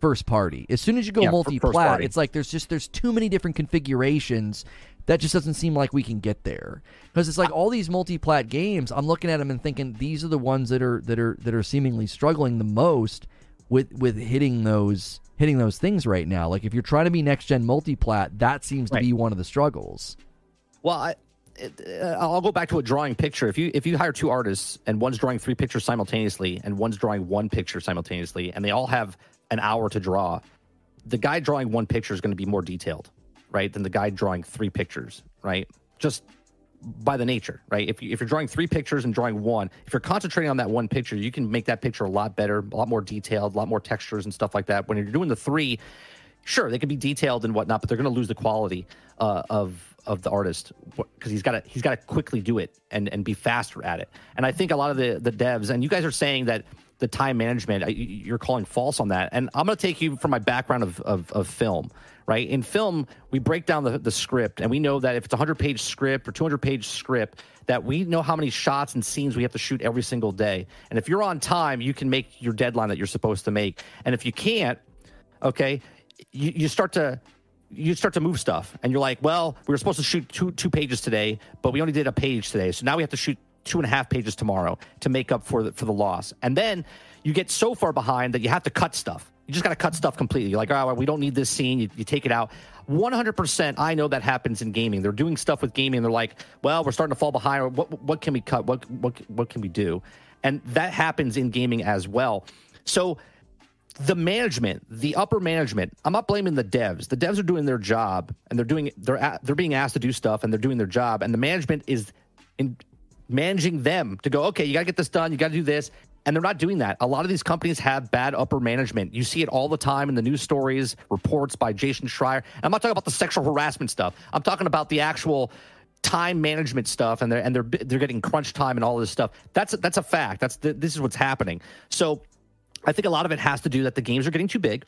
first party. As soon as you go yeah, multi-plat, it's like there's just there's too many different configurations that just doesn't seem like we can get there because it's like all these multi-plat games. I'm looking at them and thinking these are the ones that are that are that are seemingly struggling the most with with hitting those hitting those things right now. Like if you're trying to be next gen multi-plat, that seems to be one of the struggles. Well, I, uh, I'll go back to a drawing picture. If you if you hire two artists and one's drawing three pictures simultaneously and one's drawing one picture simultaneously, and they all have an hour to draw, the guy drawing one picture is going to be more detailed right, than the guy drawing three pictures, right? Just by the nature, right? If, you, if you're drawing three pictures and drawing one, if you're concentrating on that one picture, you can make that picture a lot better, a lot more detailed, a lot more textures and stuff like that. When you're doing the three, sure, they can be detailed and whatnot, but they're going to lose the quality uh, of of the artist because he's got to he's got to quickly do it and and be faster at it. And I think a lot of the the devs and you guys are saying that the time management you're calling false on that. And I'm going to take you from my background of, of, of film, right? In film, we break down the, the script, and we know that if it's a 100 page script or 200 page script, that we know how many shots and scenes we have to shoot every single day. And if you're on time, you can make your deadline that you're supposed to make. And if you can't, okay, you, you start to you start to move stuff and you're like well we were supposed to shoot two two pages today but we only did a page today so now we have to shoot two and a half pages tomorrow to make up for the for the loss and then you get so far behind that you have to cut stuff you just got to cut stuff completely. You're like, oh, we don't need this scene. You, you take it out. 100%. I know that happens in gaming. They're doing stuff with gaming. They're like, well, we're starting to fall behind. What, what can we cut? What, what, what can we do? And that happens in gaming as well. So the management, the upper management, I'm not blaming the devs. The devs are doing their job and they're doing, they're, they're being asked to do stuff and they're doing their job. And the management is in managing them to go, okay, you got to get this done. You got to do this. And they're not doing that. A lot of these companies have bad upper management. You see it all the time in the news stories, reports by Jason Schreier. And I'm not talking about the sexual harassment stuff. I'm talking about the actual time management stuff, and they're and they're they're getting crunch time and all this stuff. That's that's a fact. That's the, this is what's happening. So I think a lot of it has to do that the games are getting too big.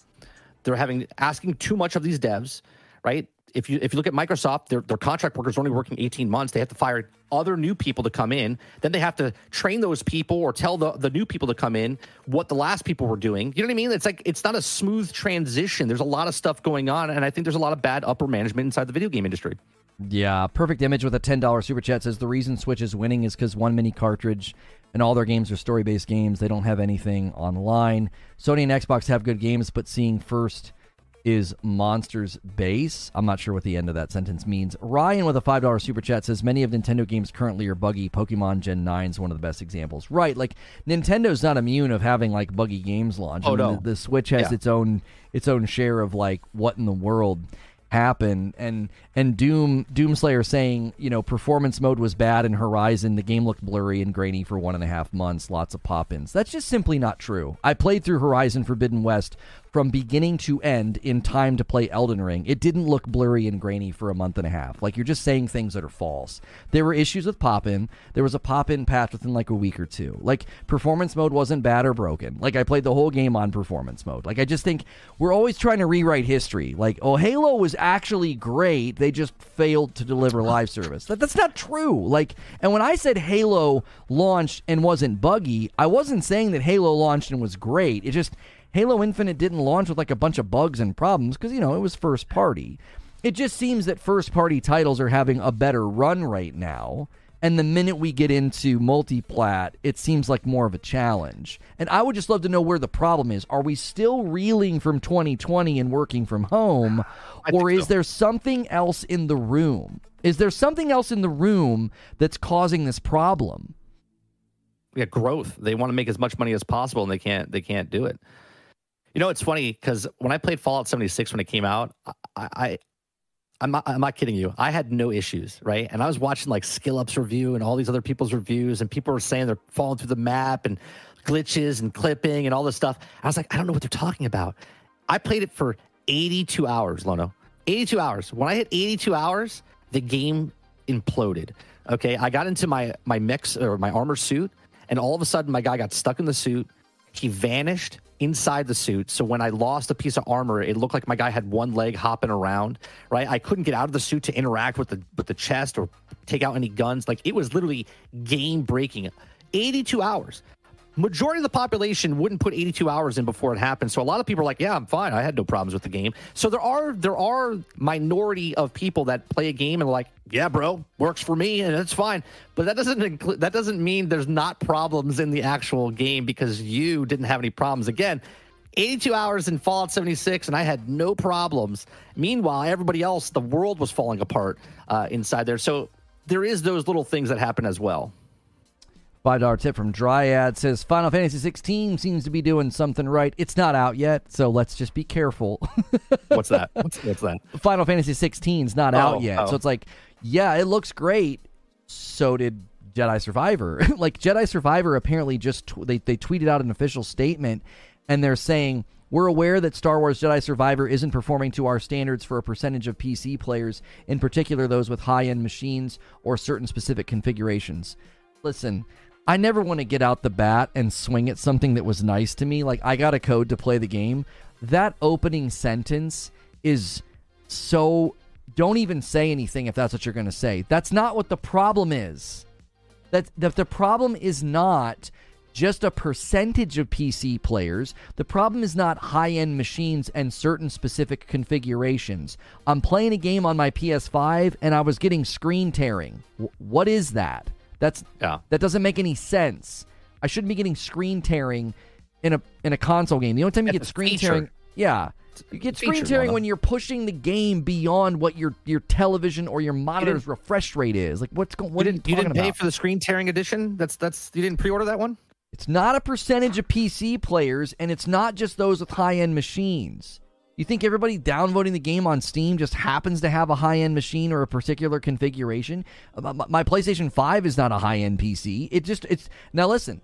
They're having asking too much of these devs, right? If you if you look at Microsoft, their their contract workers are only working 18 months. They have to fire other new people to come in. Then they have to train those people or tell the, the new people to come in what the last people were doing. You know what I mean? It's like it's not a smooth transition. There's a lot of stuff going on, and I think there's a lot of bad upper management inside the video game industry. Yeah, perfect image with a ten dollars super chat says the reason Switch is winning is because one mini cartridge and all their games are story based games. They don't have anything online. Sony and Xbox have good games, but seeing first is Monsters Base. I'm not sure what the end of that sentence means. Ryan with a $5 super chat says many of Nintendo games currently are buggy. Pokemon Gen 9 is one of the best examples. Right, like Nintendo's not immune of having like buggy games launch. Oh, I mean, no. the, the Switch has Yeah. its own its own share of like what in the world happened and and doom doomslayer saying you know performance mode was bad in horizon the game looked blurry and grainy for one and a half months lots of pop-ins that's just simply not true i played through horizon forbidden west from beginning to end in time to play elden ring it didn't look blurry and grainy for a month and a half. Like you're just saying things that are false. There were issues with pop-in there was a pop-in patch within like a week or two. Like performance mode wasn't bad or broken. Like i played the whole game on performance mode. Like i just think we're always trying to rewrite history. Like oh halo was actually great. They just failed to deliver live service. That, that's not true. Like and when i said halo launched and wasn't buggy i wasn't saying that halo launched and was great. It just halo infinite didn't launch with like a bunch of bugs and problems because you know it was first party it just seems that first party titles are having a better run right now. And the minute we get into multiplat, it seems like more of a challenge. And I would just love to know where the problem is. Are we still reeling from 2020 and working from home? Or is there something else in the room? Is there something else in the room that's causing this problem? yeah, growth. They want to make as much money as possible, and they can't. They can't do it. You know, it's funny because when I played Fallout 76 when it came out, I, I I'm not, I'm not kidding you. I had no issues, right? And I was watching like Skill Up's review and all these other people's reviews, and people were saying they're falling through the map and glitches and clipping and all this stuff. I was like, I don't know what they're talking about. I played it for 82 hours, Lono. 82 hours. When I hit 82 hours, the game imploded. Okay, I got into my my mix or my armor suit, and all of a sudden my guy got stuck in the suit. He vanished inside the suit. So when I lost a piece of armor, it looked like my guy had one leg hopping around. Right, I couldn't get out of the suit to interact with the with the chest or take out any guns. Like it was literally game breaking. 82 hours majority of the population wouldn't put 82 hours in before it happened so a lot of people are like yeah i'm fine i had no problems with the game so there are there are minority of people that play a game and like yeah bro works for me and it's fine but that doesn't include that doesn't mean there's not problems in the actual game because you didn't have any problems again 82 hours in Fallout 76, and I had no problems. Meanwhile, everybody else, the world was falling apart uh, inside there. So there is those little things that happen as well. Five dollar tip from Dryad says Final Fantasy 16 seems to be doing something right. It's not out yet, so let's just be careful. What's that? What's, what's that? Final Fantasy 16's not Oh, out yet, oh. so it's like, yeah, it looks great. So did Jedi Survivor. like Jedi Survivor apparently just tw- they they tweeted out an official statement, and they're saying. We're aware that Star Wars Jedi Survivor isn't performing to our standards for a percentage of PC players, in particular those with high end machines or certain specific configurations. Listen, I never want to get out the bat and swing at something that was nice to me. Like, I got a code to play the game. That opening sentence is so. Don't even say anything if that's what you're going to say. That's not what the problem is. That, that the problem is not just a percentage of PC players. The problem is not high end machines and certain specific configurations. I'm playing a game on my PS5 and I was getting screen tearing. W- what is that? That's Yeah. that doesn't make any sense. I shouldn't be getting screen tearing in a in a console game. The only time you get screen feature. tearing, yeah, you get screen tearing when you're pushing the game beyond what your your television or your monitor's refresh rate is. Like what's going? What you didn't, you talking didn't pay about? for the screen tearing edition? That's that's you didn't pre-order that one? It's not a percentage of PC players, and it's not just those with high end machines. You think everybody downvoting the game on Steam just happens to have a high end machine or a particular configuration? Uh, My, PlayStation 5 is not a high end PC. It just, it's. Now listen,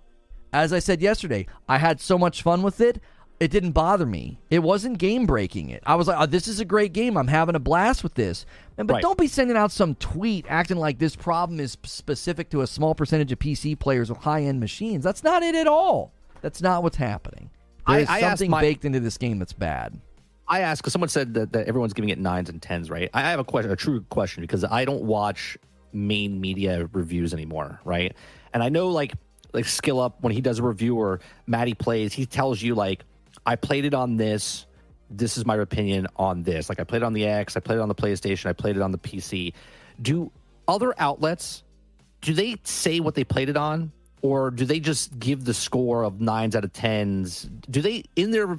as I said yesterday, I had so much fun with it. It didn't bother me. It wasn't game breaking it. I was like, oh, this is a great game. I'm having a blast with this. And, but Right. don't be sending out some tweet acting like this problem is specific to a small percentage of PC players with high end machines. That's not it at all. That's not what's happening. I- There's something my- baked into this game that's bad. I asked because someone said that, that everyone's giving it nines and tens, right? I have a question, a true question, because I don't watch main media reviews anymore, right? And I know like like Skill Up when he does a review or Maddie plays, he tells you like I played it on this. This is my opinion on this. Like I played it on the X, I played it on the PlayStation, I played it on the PC. Do other outlets do they say what they played it on, or do they just give the score of nines out of tens? Do they in their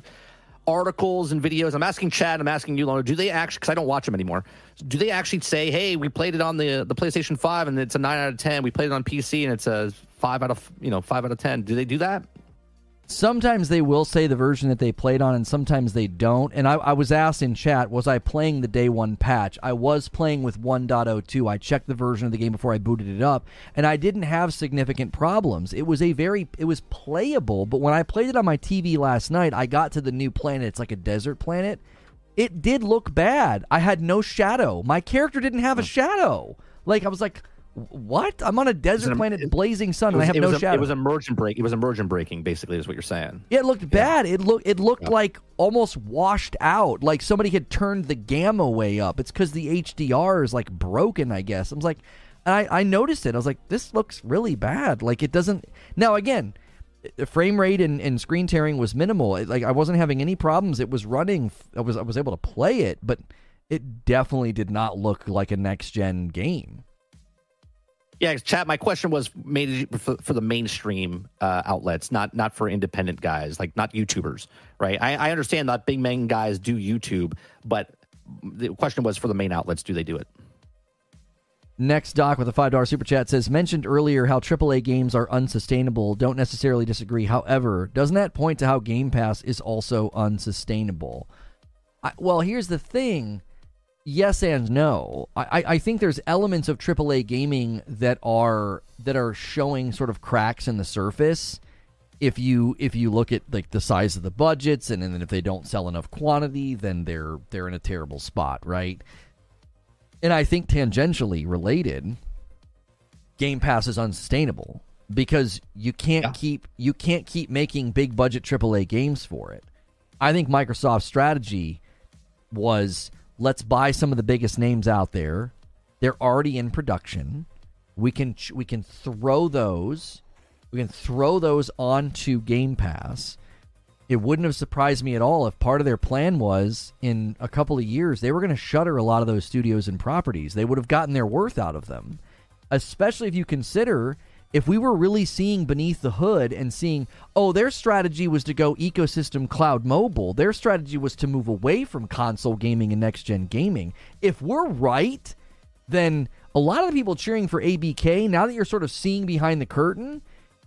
articles and videos? I'm asking Chad. I'm asking you, Lono. Do they actually? Because I don't watch them anymore. Do they actually say, "Hey, we played it on the the PlayStation Five, and it's a nine out of ten. We played it on PC, and it's a five out of you know five out of ten. Do they do that? Sometimes they will say the version that they played on, and sometimes they don't. And I, I, was asked in chat, was I playing the day one patch? I was playing with 1.02. I checked the version of the game before I booted it up, and I didn't have significant problems. It was a very, it was playable. But when I played it on my TV last night, I got to the new planet. It's like a desert planet. It did look bad. I had no shadow. My character didn't have a shadow. Like I was like what? I'm on a desert an, planet, blazing sun, was, and I have no a, shadow. It was immersion break. It was immersion breaking, basically, is what you're saying. Yeah, it looked yeah. bad. It looked it looked yeah. like almost washed out, like somebody had turned the gamma way up. It's because the HDR is like broken, I guess. I was like, I I noticed it. I was like, this looks really bad. Like it doesn't. Now again, the frame rate and, and screen tearing was minimal. It, like I wasn't having any problems. It was running. I was I was able to play it, but it definitely did not look like a next gen game. Yeah, chat. My question was made for, the mainstream uh, outlets, not not for independent guys, like not YouTubers, right? I, I understand that big main guys do YouTube, but the question was for the main outlets, do they do it? Next doc with a five dollar super chat says mentioned earlier how AAA games are unsustainable. Don't necessarily disagree. However, doesn't that point to how Game Pass is also unsustainable? I, well, here's the thing yes and no. I, I think there's elements of AAA gaming that are that are showing sort of cracks in the surface. If you if you look at like the size of the budgets and, and then if they don't sell enough quantity, then they're they're in a terrible spot, right? And I think tangentially related, Game Pass is unsustainable because you can't yeah. keep you can't keep making big budget AAA games for it. I think Microsoft's strategy was let's buy some of the biggest names out there. They're already in production. We can we can throw those we can throw those onto Game Pass. It wouldn't have surprised me at all if part of their plan was in a couple of years they were going to shutter a lot of those studios and properties. They would have gotten their worth out of them. Especially if you consider if we were really seeing beneath the hood and seeing, oh, their strategy was to go ecosystem cloud mobile, their strategy was to move away from console gaming and next gen gaming. If we're right, then a lot of the people cheering for ABK, now that you're sort of seeing behind the curtain,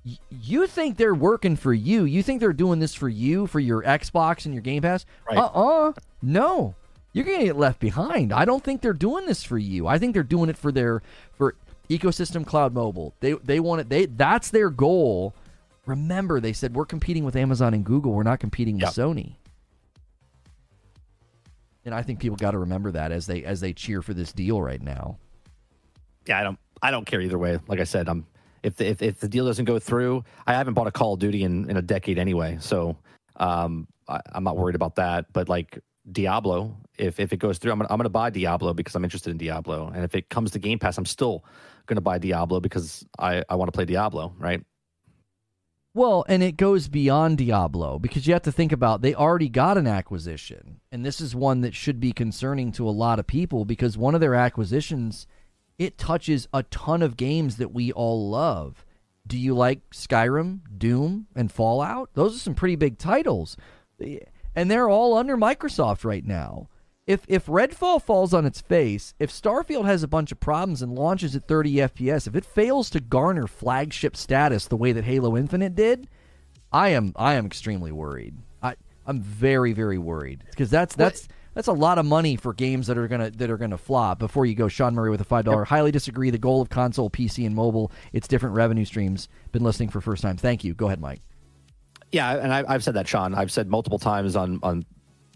y- you think they're working for you. You think they're doing this for you, for your Xbox and your Game Pass. Right. Uh uh-uh. uh No. You're going to get left behind. I don't think they're doing this for you. I think they're doing it for their for ecosystem cloud mobile. They they want it. They that's their goal. Remember, they said we're competing with Amazon and Google. We're not competing with Sony. And I think people got to remember that as they as they cheer for this deal right now. Yeah, I don't I don't care either way. Like I said, I'm if the, if, if the deal doesn't go through, I haven't bought a Call of Duty in, in a decade anyway, so um, I, I'm not worried about that. But like Diablo, if if it goes through, I'm gonna, I'm gonna buy Diablo because I'm interested in Diablo, and if it comes to Game Pass, I'm still going to buy Diablo because I, I want to play Diablo, right? Well, and it goes beyond Diablo because you have to think about they already got an acquisition. And this is one that should be concerning to a lot of people because one of their acquisitions it touches a ton of games that we all love. Do you like Skyrim, Doom, and Fallout? Those are some pretty big titles. And they're all under Microsoft right now if if Redfall falls on its face, if Starfield has a bunch of problems and launches at 30 FPS, if it fails to garner flagship status the way that Halo Infinite did, I am I am extremely worried. I I'm very very worried because that's that's that's a lot of money for games that are gonna that are gonna flop. Before you go, Sean Murray with a five dollar. Yep. Highly disagree. The goal of console, PC, and mobile, it's different revenue streams. Been listening for first time. Thank you. Go ahead, Mike. Yeah, and I, I've said that, Sean. I've said multiple times on on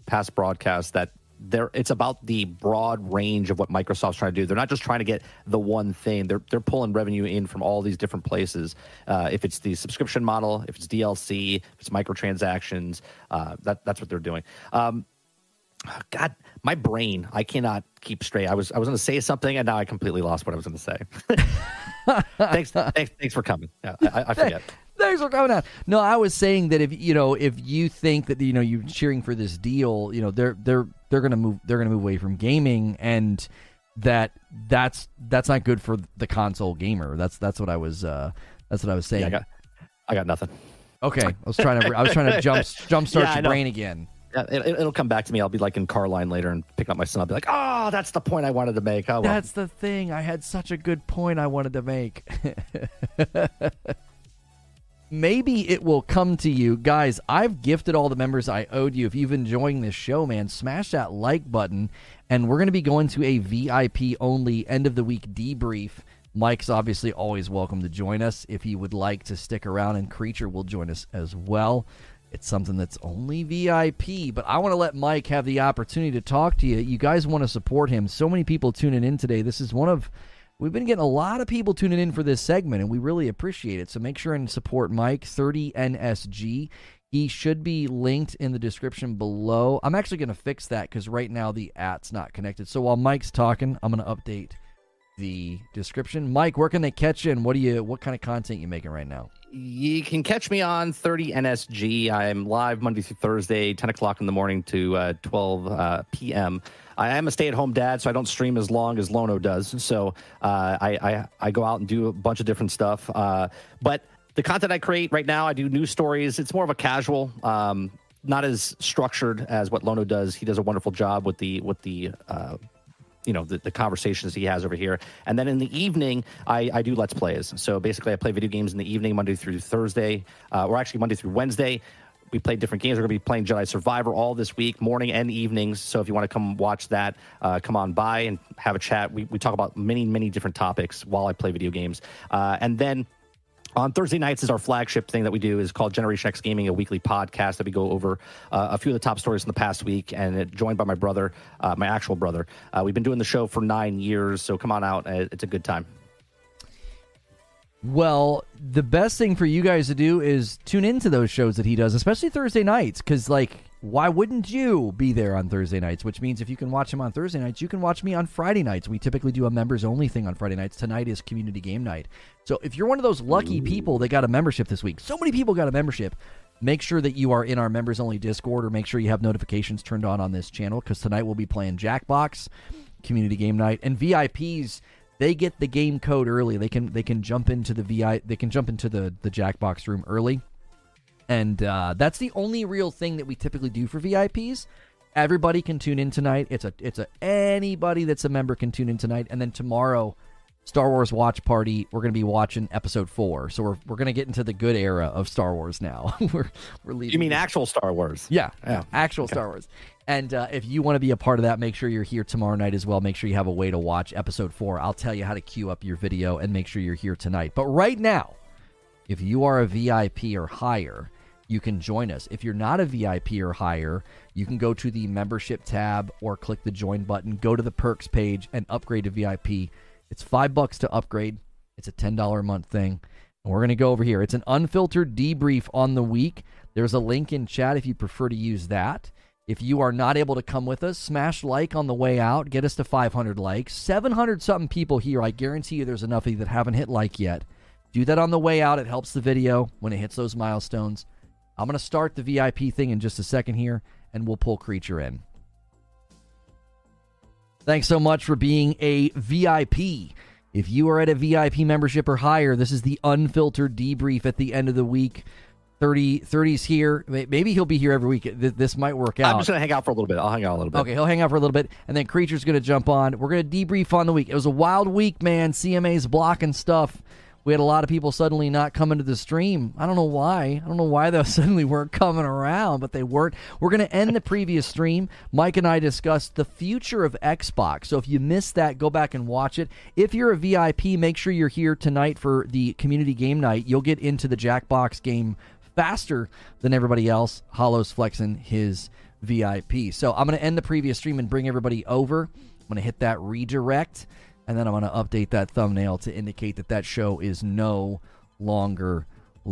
past broadcasts that they're it's about the broad range of what Microsoft's trying to do. They're not just trying to get the one thing. They're they're pulling revenue in from all these different places. Uh, if it's the subscription model, if it's DLC, if it's microtransactions, uh, that that's what they're doing. Um, God, my brain, I cannot keep straight. I was I was going to say something, and now I completely lost what I was going to say. thanks, thanks, thanks for coming. Yeah, I, I forget. Thanks for coming out. No, I was saying that if you know if you think that you know you're cheering for this deal, you know they're they're they're gonna move they're gonna move away from gaming, and that that's that's not good for the console gamer. That's that's what I was uh that's what I was saying. Yeah, I got I got nothing. Okay, I was trying to I was trying to jump jumpstart yeah, your brain again. It, will come back to me. I'll be like in car line later and pick up my son. I'll be like, "Oh, that's the point I wanted to make." Oh, well. That's the thing. I had such a good point I wanted to make. maybe it will come to you. Guys, I've gifted all the members I owed you. If you've enjoying this show, man, smash that like button. And we're going to be going to a VIP only end of the week debrief. Mike's obviously always welcome to join us if he would like to stick around, and Creature will join us as well. It's something that's only VIP, but I want to let Mike have the opportunity to talk to you. You guys want to support him. So many people tuning in today. This is one of We've been getting a lot of people tuning in for this segment, and we really appreciate it. So make sure and support Mike, 30NSG. He should be linked in the description below. I'm actually going to fix that because right now the at's not connected. So while Mike's talking, I'm going to update the description. Mike, where can they catch you, and what do you, what kind of content you making right now? You can catch me on 30 NSG. I'm live Monday through Thursday, 10 o'clock in the morning to uh, 12 uh, p.m. I am a stay-at-home dad, so I don't stream as long as Lono does. So uh, I, I, I go out and do a bunch of different stuff. Uh, but the content I create right now, I do news stories. It's more of a casual, um, not as structured as what Lono does. He does a wonderful job with the with the uh, you know the, the, conversations he has over here and then in the evening I, I do let's plays so basically i play video games in the evening monday through thursday uh, or actually monday through wednesday we play different games. We're going to be playing Jedi Survivor all this week, morning and evenings. So if you want to come watch that, uh, come on by and have a chat. We, we talk about many, many different topics while I play video games. Uh, and then on Thursday nights is our flagship thing that we do is called Generation X Gaming, a weekly podcast that we go over uh, a few of the top stories in the past week, and it, joined by my brother, uh, my actual brother. Uh, we've been doing the show for nine years, so come on out; uh, it's a good time. Well, the best thing for you guys to do is tune into those shows that he does, especially Thursday nights, because like, why wouldn't you be there on Thursday nights? Which means if you can watch him on Thursday nights, you can watch me on Friday nights. We typically do a members only thing on Friday nights. Tonight is community game night. So if you're one of those lucky people that got a membership this week, so many people got a membership. Make sure that you are in our members only Discord, or make sure you have notifications turned on on this channel because tonight we'll be playing Jackbox, community game night, and VIPs they get the game code early. They can they can jump into the VI they can jump into the the Jackbox room early, and uh, that's the only real thing that we typically do for VIPs. Everybody can tune in tonight. It's a it's a anybody that's a member can tune in tonight, and then tomorrow. Star Wars Watch Party. We're going to be watching Episode Four, so we're, we're going to get into the good era of Star Wars now. we're we're leaving. You mean actual Star Wars? Yeah, yeah, actual okay. Star Wars. And uh, if you want to be a part of that, make sure you're here tomorrow night as well. Make sure you have a way to watch episode four. I'll tell you how to queue up your video and make sure you're here tonight. But right now, if you are a VIP or higher, you can join us. If you're not a VIP or higher, you can go to the membership tab or click the join button, go to the perks page, and upgrade to VIP. It's five bucks to upgrade. It's a $10 a month thing. And we're going to go over here. It's an unfiltered debrief on the week. There's a link in chat if you prefer to use that. If you are not able to come with us, smash like on the way out. Get us to 500 likes. 700 something people here. I guarantee you there's enough of you that haven't hit like yet. Do that on the way out. It helps the video when it hits those milestones. I'm going to start the VIP thing in just a second here, and we'll pull Creature in. Thanks so much for being a VIP. If you are at a VIP membership or higher, this is the unfiltered debrief at the end of the week. 30 30's here. Maybe he'll be here every week. This might work out i'm just gonna hang out for a little bit. I'll hang out a little bit. Okay he'll hang out for a little bit and then creature's gonna jump on. We're gonna debrief on the week. It was a wild week man. CMA's blocking stuff we had a lot of people suddenly not coming to the stream. I don't know why. I don't know why they suddenly weren't coming around, but they weren't. We're going to end the previous stream. Mike and I discussed the future of Xbox. So if you missed that, go back and watch it. If you're a VIP, make sure you're here tonight for the community game night. You'll get into the Jackbox game faster than everybody else. Hollow's flexing his VIP. So I'm going to end the previous stream and bring everybody over. I'm going to hit that redirect, and then I'm going to update that thumbnail to indicate that that show is no longer